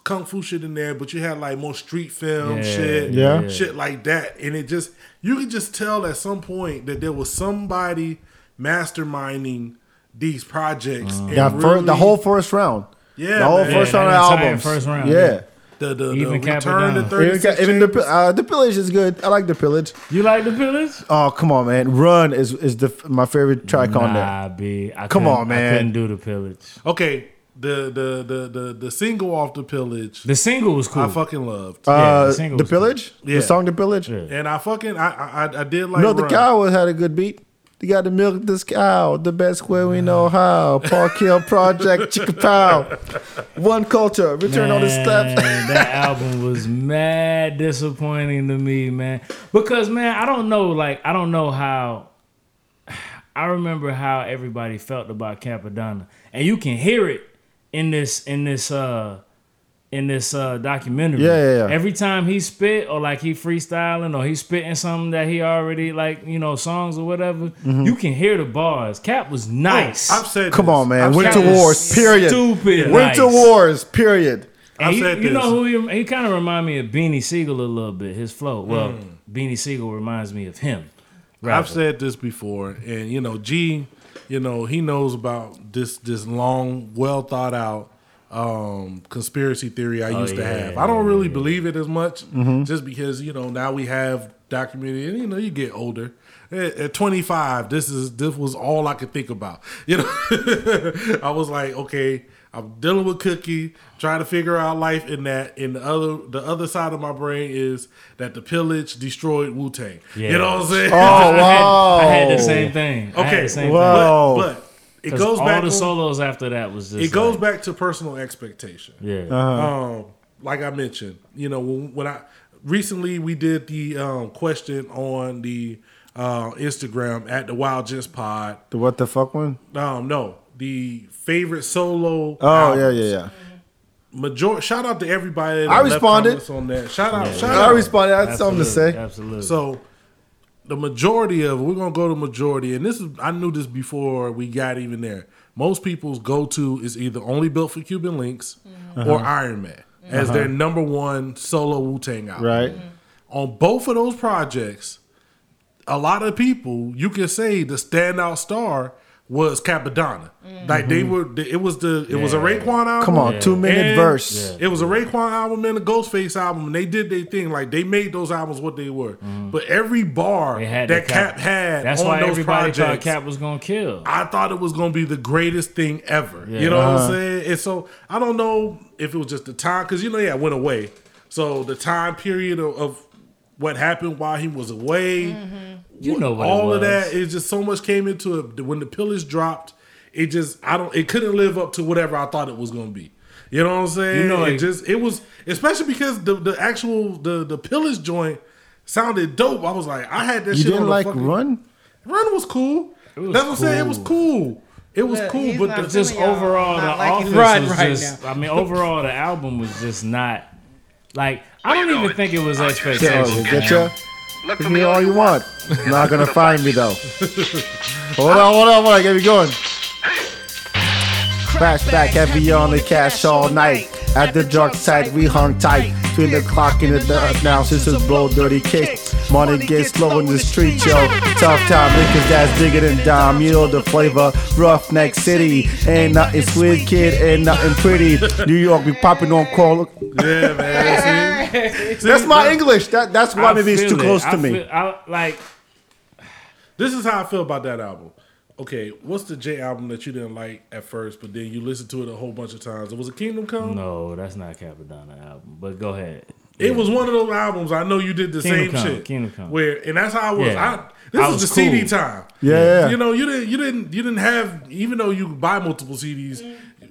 kung fu shit in there, but you had like more street film Yeah, shit, Yeah. shit like that. And it just you could just tell at some point that there was somebody masterminding these projects. and Yeah, fir- the whole first round. Yeah, the whole man. first Yeah, round of albums. first round, Yeah. yeah. The the, Even the return to Cappadonna. Even, even the uh, the pillage is good. I like the pillage. You like the Pillage? Oh come on, man! Run is is the my favorite track on there. Nah, B. I Come on, man. I couldn't do the Pillage. Okay, the the the the the single off the pillage, The single was cool. I fucking loved, Uh, Yeah, the the, single was cool. pillage, Yeah. the song, the pillage. Yeah. and I fucking I I, I did like You know the Run. cow was had a good beat. You got to milk this cow the best way we know how. Park Hill Project, Chicka Pow. One culture, return on the steps. That album was mad disappointing to me, man. Because man, I don't know, like I don't know how. I remember how everybody felt about Cappadonna, and you can hear it in this in this uh in this uh documentary. Yeah, yeah, yeah. Every time he spit or like he freestyling or he spitting something that he already like you know songs or whatever, Mm-hmm. you can hear the bars. Cap was nice. I've said Come this. on, man. I've Winter. Wars, period. Stupid. Winter nice. Wars, period. And I've you, said you this. know who he, he kind of remind me of Beanie Sigel a little bit. His flow. Well, Hmm. Beanie Sigel reminds me of him. I've said this before, and you know, G, you know, he knows about this this long, well thought out um conspiracy theory I Oh, used to yeah, have. I don't really yeah. believe it as much, just because you know now we have documented, and you know, you get older. At, at 25, this is this was all I could think about. You know, I was like, okay, I'm dealing with Cookie, trying to figure out life in that. And the other the other side of my brain is that the pillage destroyed Wu Tang. Yeah. You know what I'm saying? Oh, I had, wow. I had the same thing. I had Okay, the same Wow. but, but it goes all back. the on- solos after that was just it goes like, back to personal expectation. Yeah. Um, like I mentioned, you know, when, when I recently we did the um, question on the uh, Instagram at the Wyld Gents Pod. The what the fuck one? Um, no, the favorite solo. Oh albums. yeah, yeah, yeah. Major- shout out to everybody. That I left responded. on that. Shout out, shout I out. responded. I had something to say. Absolutely. So the majority of we're gonna go to majority, and this is I knew this before we got even there. Most people's go to is either only built for Cuban Linx mm-hmm. or uh-huh. Iron Man uh-huh. as their number one solo Wu Tang album. Right. Mm-hmm. On both of those projects, a lot of people you can say the standout star was Cappadonna. Like they mm-hmm. were, it was the it was a Yeah. Raekwon album. Come on, Yeah. two minute And verse. It was a Raekwon album and a Ghostface album, and they did their thing. Like they made those albums what they were. Mm-hmm. But every bar that the Cap, had That's on why those everybody thought projects, Cap was gonna kill. I thought it was gonna be the greatest thing ever. Yeah. You know what Uh-huh. I'm saying? And so I don't know if it was just the time because you know, yeah, it went away. So the time period of, of what happened while he was away, mm-hmm. You know what it all of was. that is just so much came into it. When the pillage dropped, it just I don't it couldn't live up to whatever I thought it was gonna be. You know what I'm saying? You know, it it- just it was especially because the the actual the the pillage joint sounded dope. I was like, I had that You shit on didn't the like fucking, Run? Run was cool. was That's what I'm saying. It was cool. It was But cool, but the, just overall the not liking offense Run was right just. now. I mean, overall the album was just not like I don't even think it was Yo, expectations. Get Look for me all you want. Not gonna find me though. hold on, hold on, hold on. Get me going. Flashback heavy on the cash all night. At the dark side, we hung tight. Between the clock and the dark now, sisters blow dirty kicks. Money gets slow in the street, yo. Tough time, niggas that's bigger than dime. You know the flavor. Roughneck City. Ain't nothing sweet, kid. Ain't nothing pretty. New York be popping on call. yeah, man. That's my English. That that's why I maybe it's too it. close I to me. I, like This is how I feel about that album. Okay, what's the J album that you didn't like at first, but then you listened to it a whole bunch of times? It was a Kingdom Come. no, that's not Cappadonna album. But go ahead. It was one of those albums. I know you did the Kingdom same Come, shit. Kingdom Come. Where and that's how I was. Yeah. I, this I was, was the CD time. Yeah. You know, you didn't you didn't you didn't have even though you buy multiple CDs.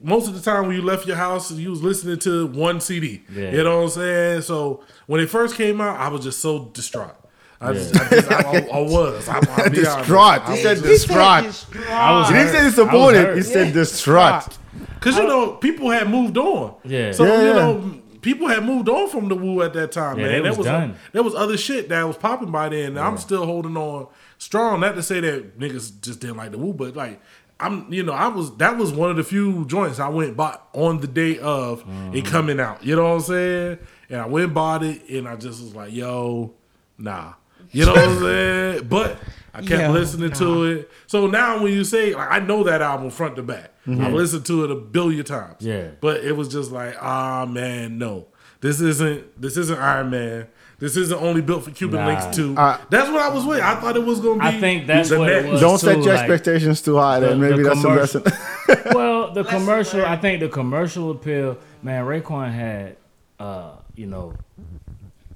Most of the time when you left your house, you was listening to one CD. Yeah. You know what I'm saying? So when it first came out, I was just so distraught. I just, I, just I, I, I was. I, I'll be. Distraught. I He said was He said distraught. distraught. I was He didn't say disappointed. He said distraught. Because you know, people had moved on. Yeah. So Yeah, you yeah. know, people had moved on from the Wu at that time, Yeah, man. they there was was done. there was other shit that was popping by then. I'm still holding on strong. Not to say that niggas just didn't like the Wu, but like I'm, you know, I was that was one of the few joints I went bought on the day of Mm-hmm. it coming out. You know what I'm saying? And I went and bought it, and I just was like, yo, nah. You know what I'm saying? But I kept Yo, listening to it. So now when you say like I know that album front to back. I've listened to it a billion times. Yeah. But it was just like, ah man, no. This isn't this isn't Iron Man. This isn't only built for Cuban Nah. Links 2. Uh, that's what I was waiting. I thought it was gonna be I think that's the what it next- was. Don't set your like, expectations too high. Then maybe the that's a commercial. lesson. well, the commercial. I think the commercial appeal. Man, Raekwon had, uh, you know,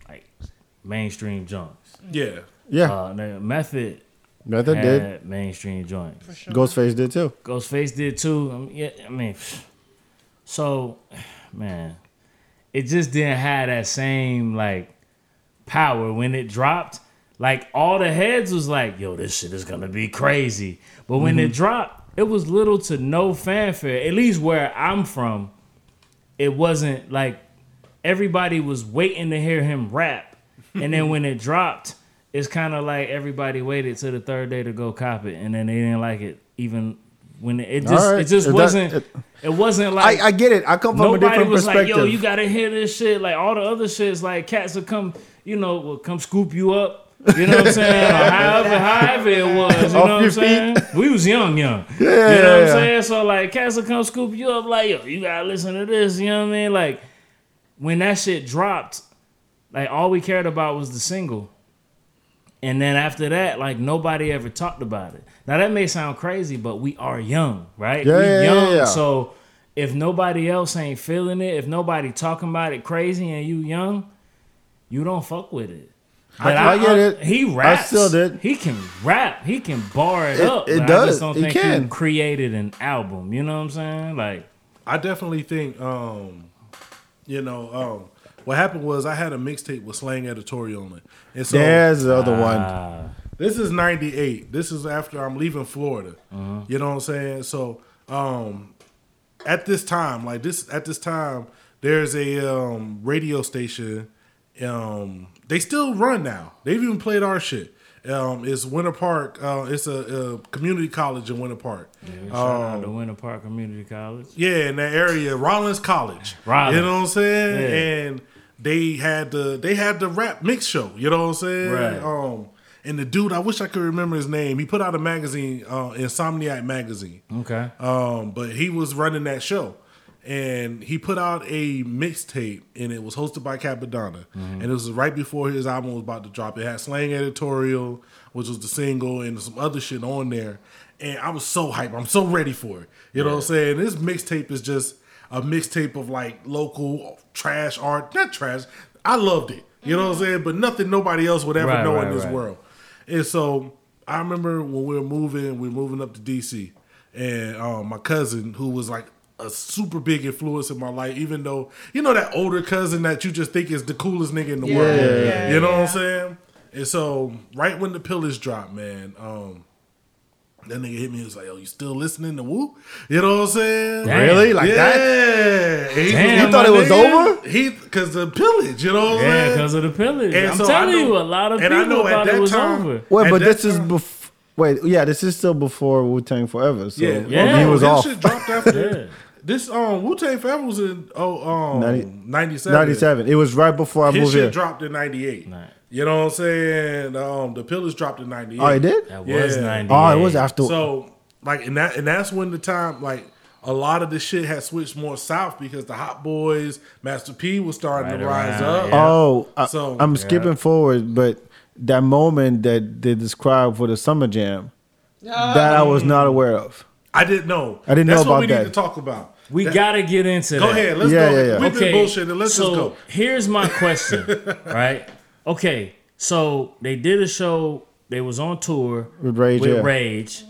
like mainstream joints. Yeah. yeah, Uh, the method Method had did. mainstream joints. Ghostface did too. Ghostface did too. Um, yeah, I mean, so man, it just didn't have that same like power when it dropped. Like all the heads was like, "Yo, this shit is gonna be crazy," but when Mm-hmm. it dropped, it was little to no fanfare. At least where I'm from, it wasn't like everybody was waiting to hear him rap, and then when it dropped, it's kind of like everybody waited to the third day to go cop it, and then they didn't like it even when it, it just right. it just that- wasn't it- it, wasn't like I, I get it. I come from a nobody different was like yo you gotta hear this shit like all the other shits like cats will come you know will come scoop you up. You know what I'm saying? Or however, however it was. You Off know what I'm saying? We was young, young. Yeah, you know what I'm yeah. saying? So like cats will come scoop you up like, yo, you gotta listen to this, you know what I mean? Like when that shit dropped, like all we cared about was the single. And then after that, like nobody ever talked about it. Now that may sound crazy, but we are young, right? Yeah, we yeah, young. yeah, yeah. So if nobody else ain't feeling it, if nobody talking about it crazy and you young, you don't fuck with it. But I get it. He raps. I still did. He can rap. He can bar it, It- up. it but I does. just don't He think can. he created an album. You know what I'm saying? Like, I definitely think, um, you know, um, what happened was I had a mixtape with Slang Editorial on it, and so There's the other one. ah, this is '98. This is after I'm leaving Florida. Uh-huh. You know what I'm saying? So, um, at this time, like this, at this time, there's a um, radio station. Um, they still run now. They've even played our shit. Um, it's Winter Park. Uh, it's a, a community college in Winter Park. shout out to Winter Park Community College. Yeah, in that area, Rollins College. Rollins. You know what I'm saying? Yeah. And they had the they had the rap mix show. You know what I'm saying? Right. Um, and the dude, I wish I could remember his name. He put out a magazine, uh, Insomniac magazine. Okay. Um, but he was running that show. And he put out a mixtape, and it was hosted by Cappadonna. And it was right before his album was about to drop. It had Slang Editorial, which was the single, and some other shit on there. And I was so hyped. I'm so ready for it. You know what I'm saying? This mixtape is just a mixtape of like local trash art. Not trash. I loved it. You know what I'm saying? But nothing nobody else would ever Right, know right, in this right. world. And so I remember when we were moving, we were moving up to DC, and um, my cousin, who was like a super big influence in my life, even though you know that older cousin that you just think is the coolest nigga in the world. yeah, you know what. I'm saying? And so right when the pillars dropped, man, um, that nigga hit me. He was like, "Yo, you still listening to Wu?" You know what I'm saying? Damn. Really? Like yeah. that? And he, Damn, You thought it my was nigga. over? He because the pillage. You know what I'm Yeah, saying? because of the pillage. And I'm so I telling know- you, a lot of and I people know at thought that it was time- over. Wait, but that this is before. Wait, yeah, this is still before Wu Tang Forever. So Yeah, Yeah. he was this off. Shit dropped after Yeah. This. Um, Wu Tang Forever was in oh um 90 97. 97. It was right before I His moved shit here. dropped in 98. Right. You know what I'm saying? Um, the pillars dropped in 98. Oh, it did? That was Yeah. 98. Oh, it was after. So like and that and that's when the time like a lot of the shit had switched more south because the Hot Boys, Master P was starting Right to rise around, up. yeah. Oh, I, So- I'm skipping forward, but that moment that they described for the summer jam, that I was not aware of. I didn't know. I didn't That's know what we about need that. to talk about. We That- gotta get into that. Go that. ahead. Let's Yeah, go. yeah, yeah. We've been bullshitting. Let's so just go. here's my question, right? Okay, so they did a show. They was on tour With Rage, with yeah. Rage,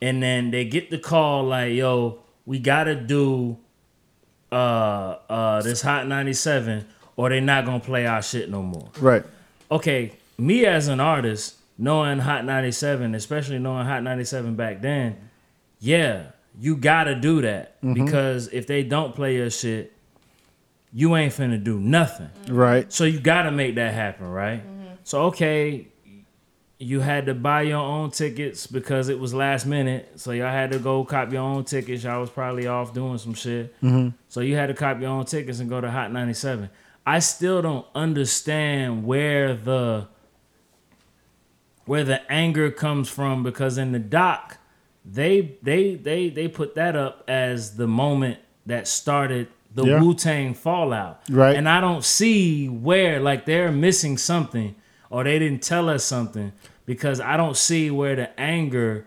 and then they get the call like, "Yo, we gotta do uh uh this Hot 97, or they not gonna play our shit no more." Right. okay, me as an artist, knowing Hot 97, especially knowing Hot 97 back then, yeah, you gotta do that. Mm-hmm. Because if they don't play your shit, you ain't finna do nothing. Mm-hmm. Right. So you gotta make that happen, right? Mm-hmm. So okay, you had to buy your own tickets because it was last minute. So y'all had to go cop your own tickets. Y'all was probably off doing some shit. So you had to cop your own tickets and go to Hot 97. I still don't understand where the where the anger comes from because in the doc they they they they put that up as the moment that started the Yeah. Wu Tang fallout. Right. And I don't see where like they're missing something or they didn't tell us something because I don't see where the anger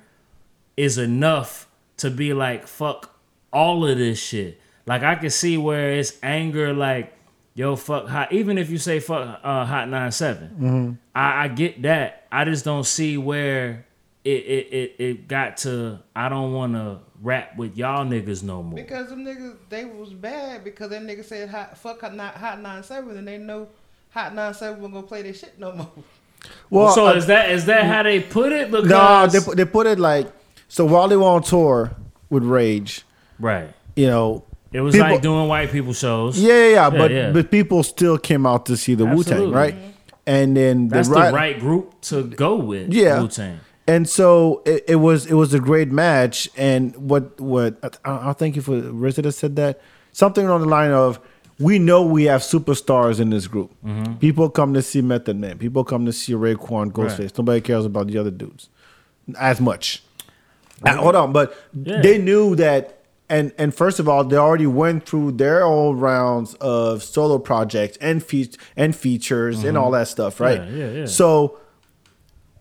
is enough to be like fuck all of this shit. Like I can see where it's anger like yo fuck hot even if you say fuck uh, hot 97. I, I get that. I just don't see where it it, it, it got to I don't want to rap with y'all niggas no more. Because them niggas, they was bad because them niggas said hot, fuck hot, not, hot 97 and they know hot 97 wasn't gonna play their shit no more. Well, so uh, is that is that how they put it? Because no, they they put it like so while they were on tour with Rage, right. you know. It was People- like doing white people shows. Yeah, yeah, yeah, but yeah. but people still came out to see the Wu Tang, Absolutely. right? And then That's the, the right, right group to go with. Yeah. Wu Tang. And so it, it was it was a great match. And what what I, I thank you for RZA said that something on the line of we know we have superstars in this group. Mm-hmm. People come to see Method Man. People come to see Raekwon, Ghostface. Right. Nobody cares about the other dudes as much. Uh, hold on, but Yeah. they knew that. And and first of all, they already went through their old rounds of solo projects and fe- and features and all that stuff, right? Mm-hmm. Yeah, yeah, yeah. So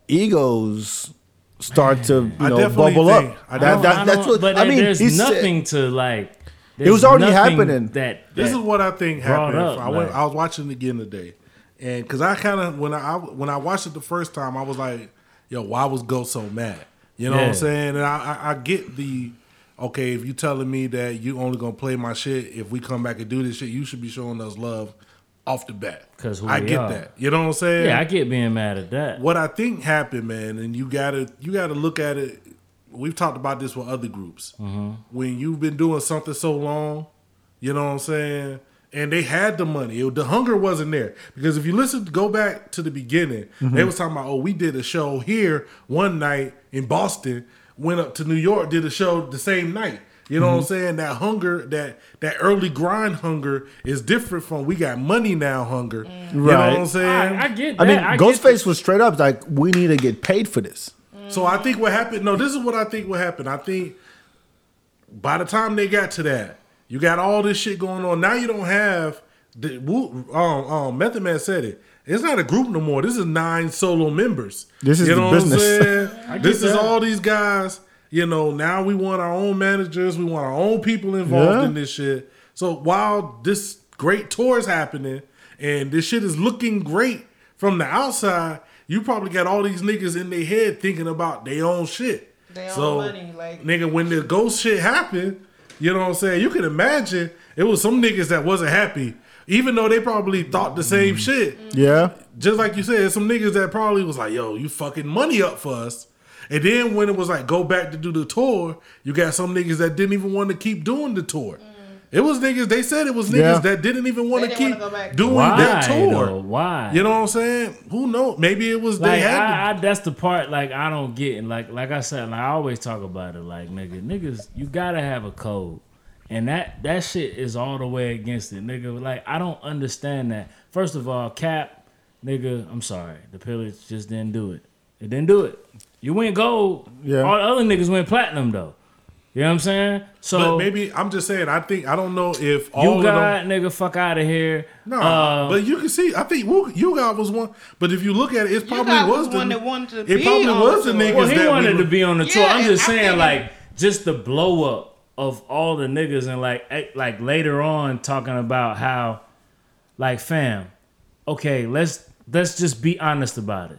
egos start to you I know definitely bubble think- up. I That- don't- that- I that's don't- what but I mean. There's he said- nothing to like. It was there's already happening. That, This that- is what I think brought happened. up, I went. like- I was watching it again today, and because I kind of when I when I watched it the first time, I was like, "Yo, why was Ghost so mad?" You know what Yeah. I'm saying? And I, I, I get the okay. If you telling me that you only gonna play my shit if we come back and do this shit, you should be showing us love off the bat. Because I get are. that. You know what I'm saying? yeah, I get being mad at that. what I think happened, man, and you gotta you gotta look at it. We've talked about this with other groups. Mm-hmm. When you've been doing something so long, you know what I'm saying, and they had the money, it, the hunger wasn't there. Because if you listen, go back to the beginning, Mm-hmm. they was talking about, oh, we did a show here one night in Boston, went up to New York, did a show the same night. You know what I'm Mm-hmm. saying? That hunger, that that early grind hunger is different from we got money now hunger. You know what I'm saying? I, I get I mean, I Ghostface was straight up like, "We need to get paid for this." So I think what happened. No, this is what I think what happened. I think by the time they got to that, you got all this shit going on. Now you don't have the Wu- um, um, Method Man said it. It's not a group no more. This is nine solo members. This is you the know business. what I'm saying? get this is all these guys. You know, now we want our own managers. We want our own people involved Yeah. in this shit. So while this great tour is happening and this shit is looking great from the outside, you probably got all these niggas in their head thinking about their own shit. They own so, money, like- nigga, when the ghost shit happened, you know what I'm saying? You can imagine it was some niggas that wasn't happy, even though they probably thought the same Mm. shit Yeah, just like you said, some niggas that probably was like, "Yo, you fucking money up for us." And then when it was like, "Go back to do the tour," you got some niggas that didn't even want to keep doing the tour. Mm. It was niggas. They said it was niggas Yeah. that didn't even want to keep wanna go back. doing Why that tour. though? Why? You know what I'm saying? Who knows? Maybe it was they like had. I, I, that's the part like I don't get and like like I said like I always talk about it like nigga niggas you gotta have a code and that that shit is all the way against it nigga like I don't understand that first of all cap nigga I'm sorry the pillage just didn't do it it didn't do it you went gold Yeah. all the other niggas went platinum though You know what I'm saying? So But maybe I'm just saying. I think I don't know if all you of got them. nigga fuck out of here. No, Uh, but you can see. I think you got was one. But if you look at it, it probably got was was the one that wanted to It be probably on was the the niggas Well, he that wanted we to be on the tour. Yeah, I'm just saying, think- like, just the blow up of all the niggas and like, eh, like later on talking about how, like, fam, okay, let's let's just be honest about it.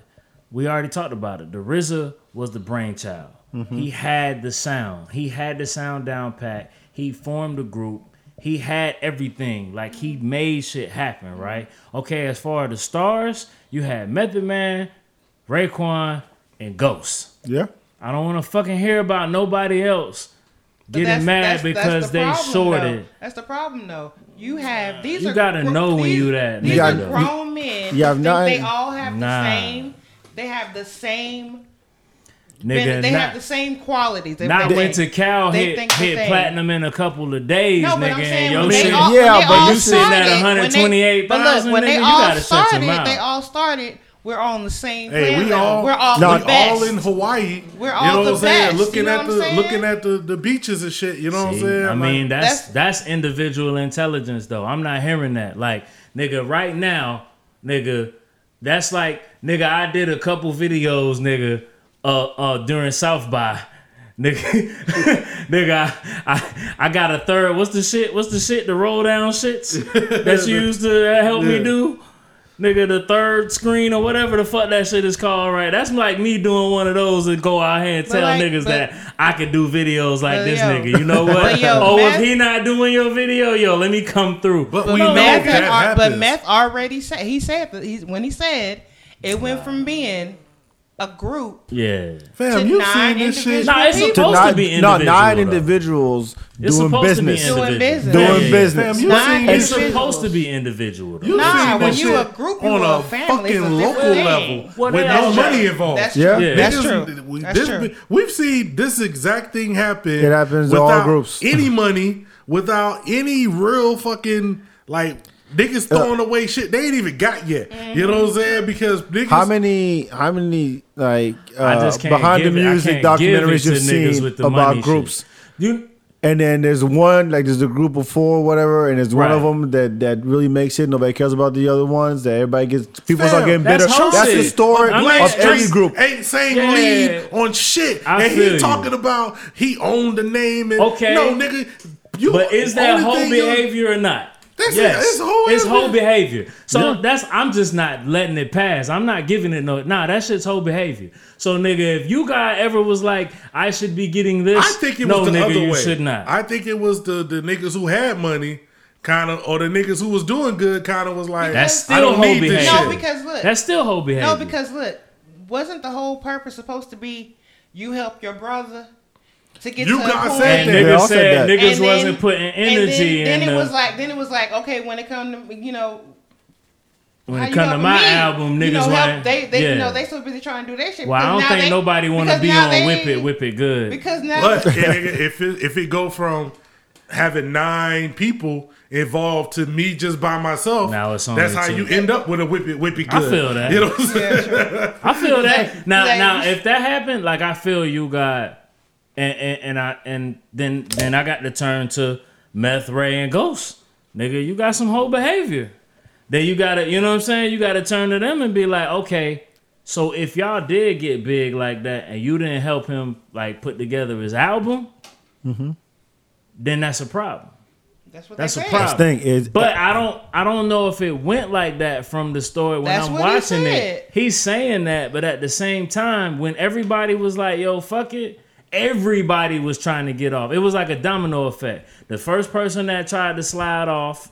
We already talked about it. The RZA was the brainchild. Mm-hmm. He had the sound. He had the sound down pat. He formed a group. He had everything. Like he made shit happen, right? Okay, as far as the stars, you had Method Man, Raekwon, and Ghost. Yeah. I don't want to fucking hear about nobody else getting that's- mad that's- because that's the they problem, shorted. though. That's the problem, though. You have these. You are gotta gro- know when you that These nigga, are grown men. you have think They all have Nah. the same. They have the same. Nigga, they not, have the same qualities. They, not they went to think- Cal they hit think hit platinum in a couple of days, No, but nigga. I'm and saying your when they shit- all, Yeah, but you sitting at started, when they- 128,000, But look, when nigga, they you all gotta shut your started, they all started. We're on the same. Hey, we level. all we're all No, the best. all in Hawaii. We're you all know the what I'm saying? best, Looking you know at what the I'm saying? looking at the, the beaches and shit. You know what I'm saying? I mean, Like, that's That's- that's individual intelligence, though. I'm not hearing that. Like, nigga, right now, nigga, that's like, nigga, I did a couple videos, nigga, uh, uh, during South by. Nigga, nigga, I, I, I got a third. What's the shit? What's the shit? The roll down shits that you used to help me do? Nigga, the third screen or whatever the fuck that shit is called, right? That's like me doing one of those and go out here and But tell like- niggas but- that I could do videos like this yo- nigga. You know what? Yo, oh, Meth- if he not doing your video, yo, let me come through. But But we know meth, that had al- but happens. meth already said he said that he, when he said it went from being a group yeah. fam, you nine seen this shit? individuals. Nah, it's people. supposed to nine, be no, individual. nine though. individuals It's doing supposed to be business. Doing business. Doing Yeah, yeah, yeah. business. Fam, you Nine seen It's individuals. supposed to be individual. Though. You Nah, seen when you a group, you on a a family, fucking local thing. level Well, with no true. money involved. That's Yeah. true. Yeah. That's true. we- That's this true. be- We've seen this exact thing happen. It happens to all groups. Any money, without any real fucking like niggas throwing away shit they ain't even got yet. You know what I'm saying? Because niggas. How many? How many? Like I uh, just can't behind the give it- I music can't documentaries you've seen with about groups, shit. You and then there's one like there's a group of four, whatever, and there's one of them that that really makes it. Nobody cares about the other ones. That everybody gets people Fam, start getting that's bitter. hosted. That's the story I'm of every Street group. ain't saying Yeah. lead on shit, I and feel he you. talking about he owned the name. And, Okay. no nigga, you. But is that whole behavior or not? That's yes, it. It's whole it's whole behavior. behavior. So Yeah. that's I'm just not letting it pass. I'm not giving it no. Nah, that shit's whole behavior. So nigga, if you guy ever was like, I should be getting this, I think it no, was the nigga, other you way. should not. I think it was the the niggas who had money, kind of, or the niggas who was doing good, kind of was like, That's I still don't whole need this behavior. shit. No, because look. that's still whole behavior. No, because look, wasn't the whole purpose supposed to be you help your brother to get You to a guys said and that. Niggas said, said that. niggas And then- wasn't putting energy and then, in then it the, was like then it was like okay when it come to you know when it you come to my me? album, you niggas know, help, they they yeah. you know they so busy trying to do their shit. well, I because don't now think they- nobody want to be on they- whip it, whip it good. because now But if it, if it go from having nine people involved to me just by myself, Now it's only that's how two. you end up with a whip it, whip it Good. I feel that. You know what I'm saying? yeah, sure. I feel that. Now, now, if that happened, like I feel you got, and and, and I and then then I got to turn to Meth Rae and Ghost. Nigga, you got some whole behavior. Then you gotta, you know what I'm saying? You gotta turn to them and be like, okay, so if y'all did get big like that and you didn't help him like put together his album, mm-hmm. then that's a problem. that's what That's they a said. problem. thing is, But I don't I don't know if it went like that from the story when I'm what he watching said. it. He's saying that, but at the same time, when everybody was like, yo, fuck it, everybody was trying to get off. It was like a domino effect. The first person that tried to slide off,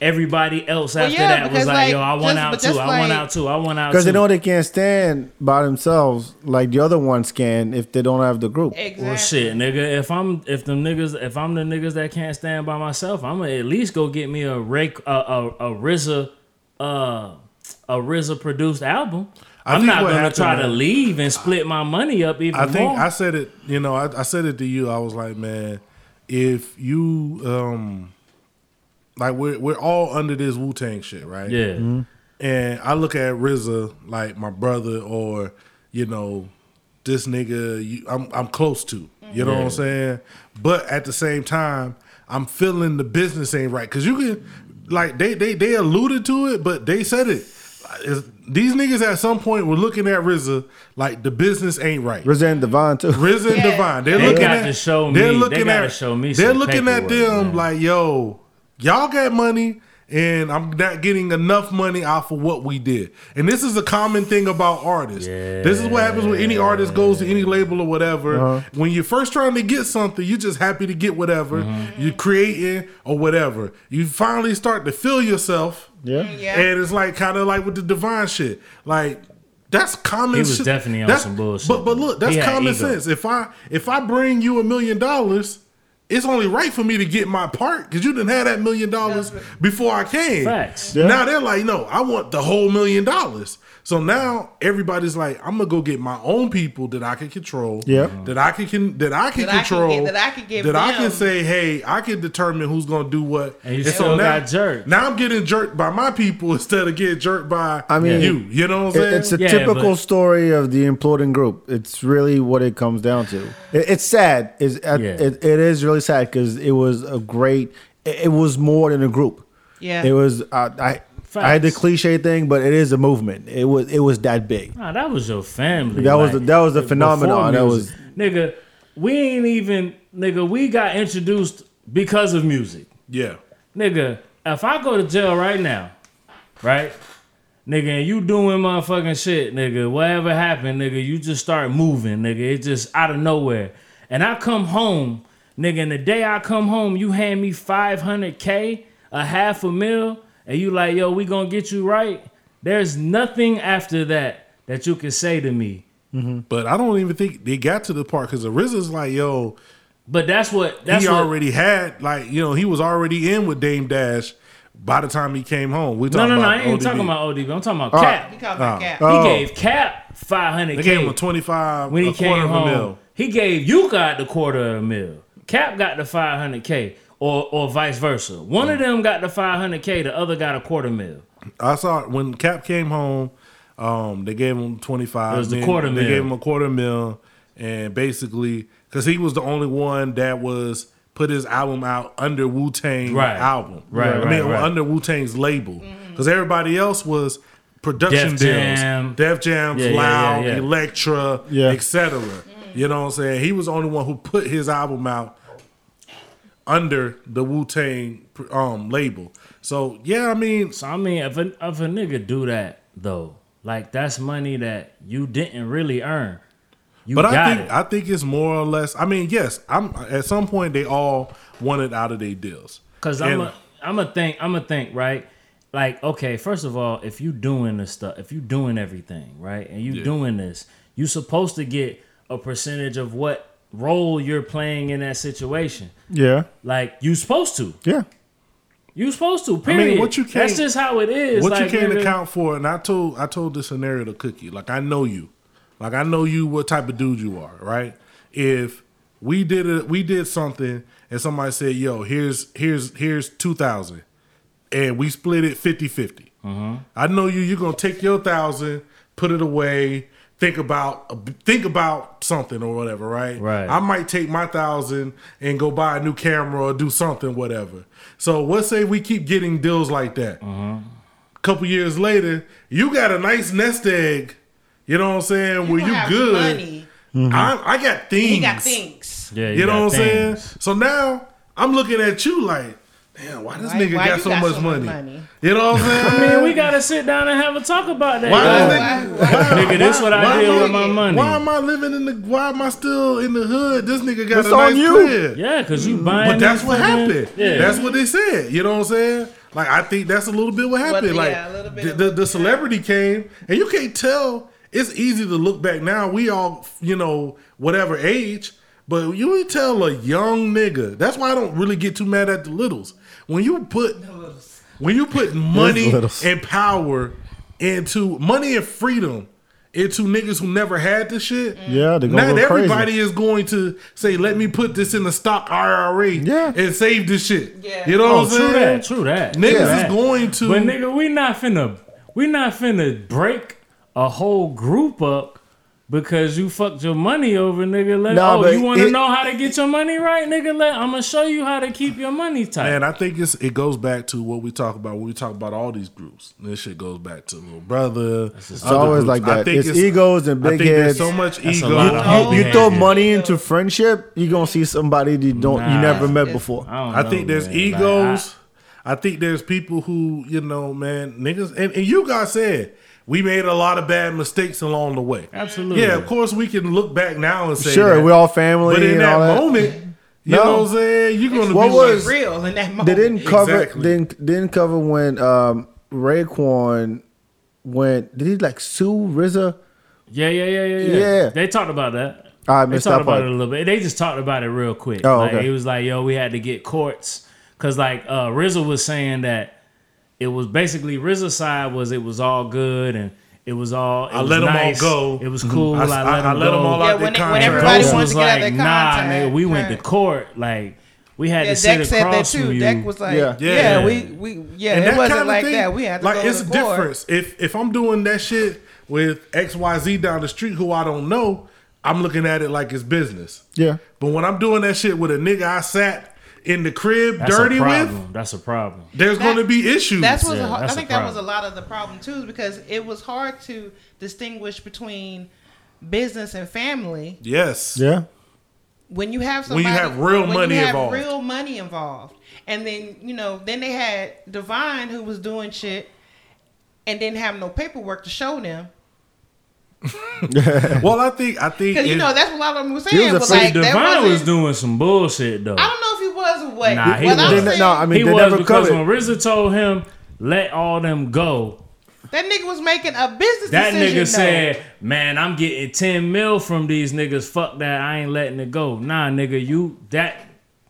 everybody else Well, after yeah, that was like, like, yo, I want out too. just I want out too. I want out too. because they know they can't stand by themselves like the other ones can if they don't have the group. Exactly. Well, shit, nigga. If I'm if the niggas if I'm the niggas that can't stand by myself, I'm gonna at least go get me a rake a a, a RZA uh a RZA produced album. I I'm not gonna try to leave and split my money up even I think more. I said it. You know, I, I said it to you. I was like, man, if you um, like we're we're all under this Wu Tang shit, right? yeah, And I look at RZA like my brother, or you know, this nigga you, I'm I'm close to. You know what I'm saying? But at the same time, I'm feeling the business ain't right because you can, like, they they they alluded to it, but they said it. Is- These niggas at some point were looking at RZA like the business ain't right. RZA and Devon too. RZA and Yeah. Divine. They're They looking got at to show me- They're they looking gotta at show me They're looking at them man. like, yo, y'all got money, and I'm not getting enough money off of what we did. And this is a common thing about artists. This is what happens when any artist goes to any label or whatever. Uh-huh. When you're first trying to get something, you're just happy to get whatever Mm-hmm. you're creating or whatever. You finally start to feel yourself. Yeah. Yeah. And it's like kind of like with the divine shit. Like that's common He was shit. definitely on That's- some bullshit, But but look, that's common ego. sense. If I if I bring you a million dollars, it's only right for me to get my part because you didn't have that million dollars before I came. Facts. Yeah. Now they're like, no, I want the whole million dollars. So now everybody's like, I'm gonna go get my own people that I can control. Yeah. That I can, can that I can That I can control. get- that I can give That I can say, hey, I can determine who's gonna do what. And you still now, got jerked. Now I'm getting jerked by my people instead of getting jerked by I mean- you. You know what I'm It- saying? it's a Yeah, typical but- story of the imploding group. It's really what it comes down to. It, it's sad. It's, uh, Yeah. it, it is really sad because it was a great. It, it was more than a group. Yeah. It was. Uh, I. I had the cliche thing, but it is a movement. It was. It was that big. Nah, that was your family. That was the- that was the before phenomenon. That music. nigga. We ain't even nigga. We got introduced because of music, yeah. nigga. If I go to jail right now, right, nigga, and you doing motherfucking shit, nigga, whatever happened, nigga, you just start moving, nigga. It's just out of nowhere, and I come home, nigga. And the day I come home, you hand me five hundred k, a half a mil, and you like, yo, we gonna get you right. There's nothing after that that you can say to me. Mm-hmm. But I don't even think they got to the part because RZA's like, yo, But that's what that's he what, already had like you know he was already in with Dame Dash by the time he came home. We No, talking no, no. about I ain't ODB. talking about ODB. I'm talking about Oh. Cap. He called uh, my Oh. Oh. He gave Cap five hundred They gave him k a twenty five when he a came of a home. mil. He gave you got the quarter of a mil. Cap got the five hundred k, or or vice versa. One of them got the five hundred k. The other got a quarter mil. I saw it when Cap came home. Um, they gave him twenty five. It was the quarter mil. They mil. gave him a quarter mil, and basically because he was the only one that was put his album out under Wu Tang Right. album. Right, I right, mean right. under Wu Tang's label because everybody else was production Def deals, Jam. Def Jams, Yeah, yeah, Loud, yeah, yeah. Elektra, Yeah. etc. You know what I'm saying? He was the only one who put his album out under the Wu Tang um, label. So yeah, I mean, So I mean, if a if a nigga do that though, like that's money that you didn't really earn. You but I think it. I think it's more or less. I mean, yes, I'm at some point they all wanted out of their deals. Cause I'm And- a I'm a think I'm a think right. Like okay, first of all, if you doing this stuff, if you doing everything right, and you Yeah. doing this, you supposed to get a percentage of what role you're playing in that situation. Yeah. Like you supposed to, Yeah. you supposed to. mean, Period. what you That's can't- just how it is. what like, you can't account for, and I told I told this scenario to Cookie. Like I know you, like I know you what type of dude you are, right? If we did it, we did something, and somebody said, "Yo, here's here's here's two thousand, and we split it 50-50. Mm-hmm. I know you. You're gonna take your thousand, put it away. Think about think about something or whatever, right? Right. I might take my thousand and go buy a new camera or do something, whatever. So let's say we keep getting deals like that. Mm-hmm. A couple years later, you got a nice nest egg. You know what I'm saying? Where gonna you have good. money. I, I got things. He got things. Yeah, You, know what I'm saying? So now I'm looking at you like, damn, why this Why- nigga why got so got much so much money? money? You know what I'm saying? I mean, we gotta sit down and have a talk about that. Why dog. Why- why- Nigga, this what I why did with my money. Why am I living in the? Why am I still in the hood? This nigga got It's a on nice you. crib. Yeah, cause you buying. But that's what happened. Yeah, That's what they said. You know what I'm saying? Like I think that's a little bit what happened. yeah, like a little bit the, the, the celebrity came, and you can't tell. It's easy to look back now. We all, you know, whatever age, but you would tell a young nigga. That's why I don't really get too mad at the littles. When you put when you put money and power into money and freedom into niggas who never had this shit. Yeah, they're gonna Not go crazy. everybody is going to say, "Let me put this in the stock IRA Yeah. and save this shit." Yeah. You know Oh, what I'm true saying? that. True that. Niggas True is that. going to. But nigga, we not finna we not finna break a whole group up because you fucked your money over, nigga. Let, Nah, oh, you want to know how to get your money right, nigga? Let I'm gonna show you how to keep your money tight. Man, I think it's it goes back to what we talk about when we talk about all these groups. This shit goes back to little brother. It's always like that. It's egos and I big think heads. so much That's ego. lot of you, you Yeah, throw yeah. money into friendship, you gonna see somebody you don't you never met before. I, don't I know, think there's man. Like, egos. I, think there's people who, you know, man, niggas, and, and you guys said we made a lot of bad mistakes along the way. Absolutely. Yeah, of course we can look back now and say, Sure, that. we're all family But in and that all that. moment, you No. know what I'm saying? You're gonna What be was- like, real in that moment. They didn't cover Exactly. didn't didn't cover when um Raekwon went did he like sue RZA? Yeah, yeah, yeah, yeah, yeah. Yeah. They talked about that. I they missed talked that about part. it a little bit. They just talked about it real quick. Oh, like okay. it was like, yo, we had to get courts because like uh RZA was saying that it was basically RZA's side was it was all good and it was all. It I was them all go. It was cool. I- I, let I- I them let 'em go. all Yeah, out when, their when contract. everybody Ghost wanted was to get out like, their nah, contact. man, we went to court. Like we had Yeah, to sit Deck said that across too. from you. Deck was like, Yeah. yeah, Yeah. we we yeah, And it wasn't kinda like thing, that. We had to like go it's to a court. difference. If if I'm doing that shit with X Y Z down the street who I don't know, I'm looking at it like it's business. Yeah. But when I'm doing that shit with a nigga I sat in the crib That's dirty a problem. with, That's a problem. there's That- going to be issues. That's was Yeah, a, hard- I think that was a lot of the problem too, because it was hard to distinguish between business and family yes. Yeah. when you have somebody, When you have real when money you have involved. real money involved, and then you know, then they had Divine who was doing shit and didn't have no paperwork to show them. Well, I think I think Because you it- know that's what a lot of them were saying. was a was freak. like Divine was wasn't- doing some bullshit though. I don't know if he was what. Nah, he what I'm was. They- saying, no, I mean he they was never because covered. when RZA told him let all them go, that nigga was making a business that decision. nigga though. said, "Man, I'm getting ten mil from these niggas. Fuck that, I ain't letting it go. Nah, nigga, you that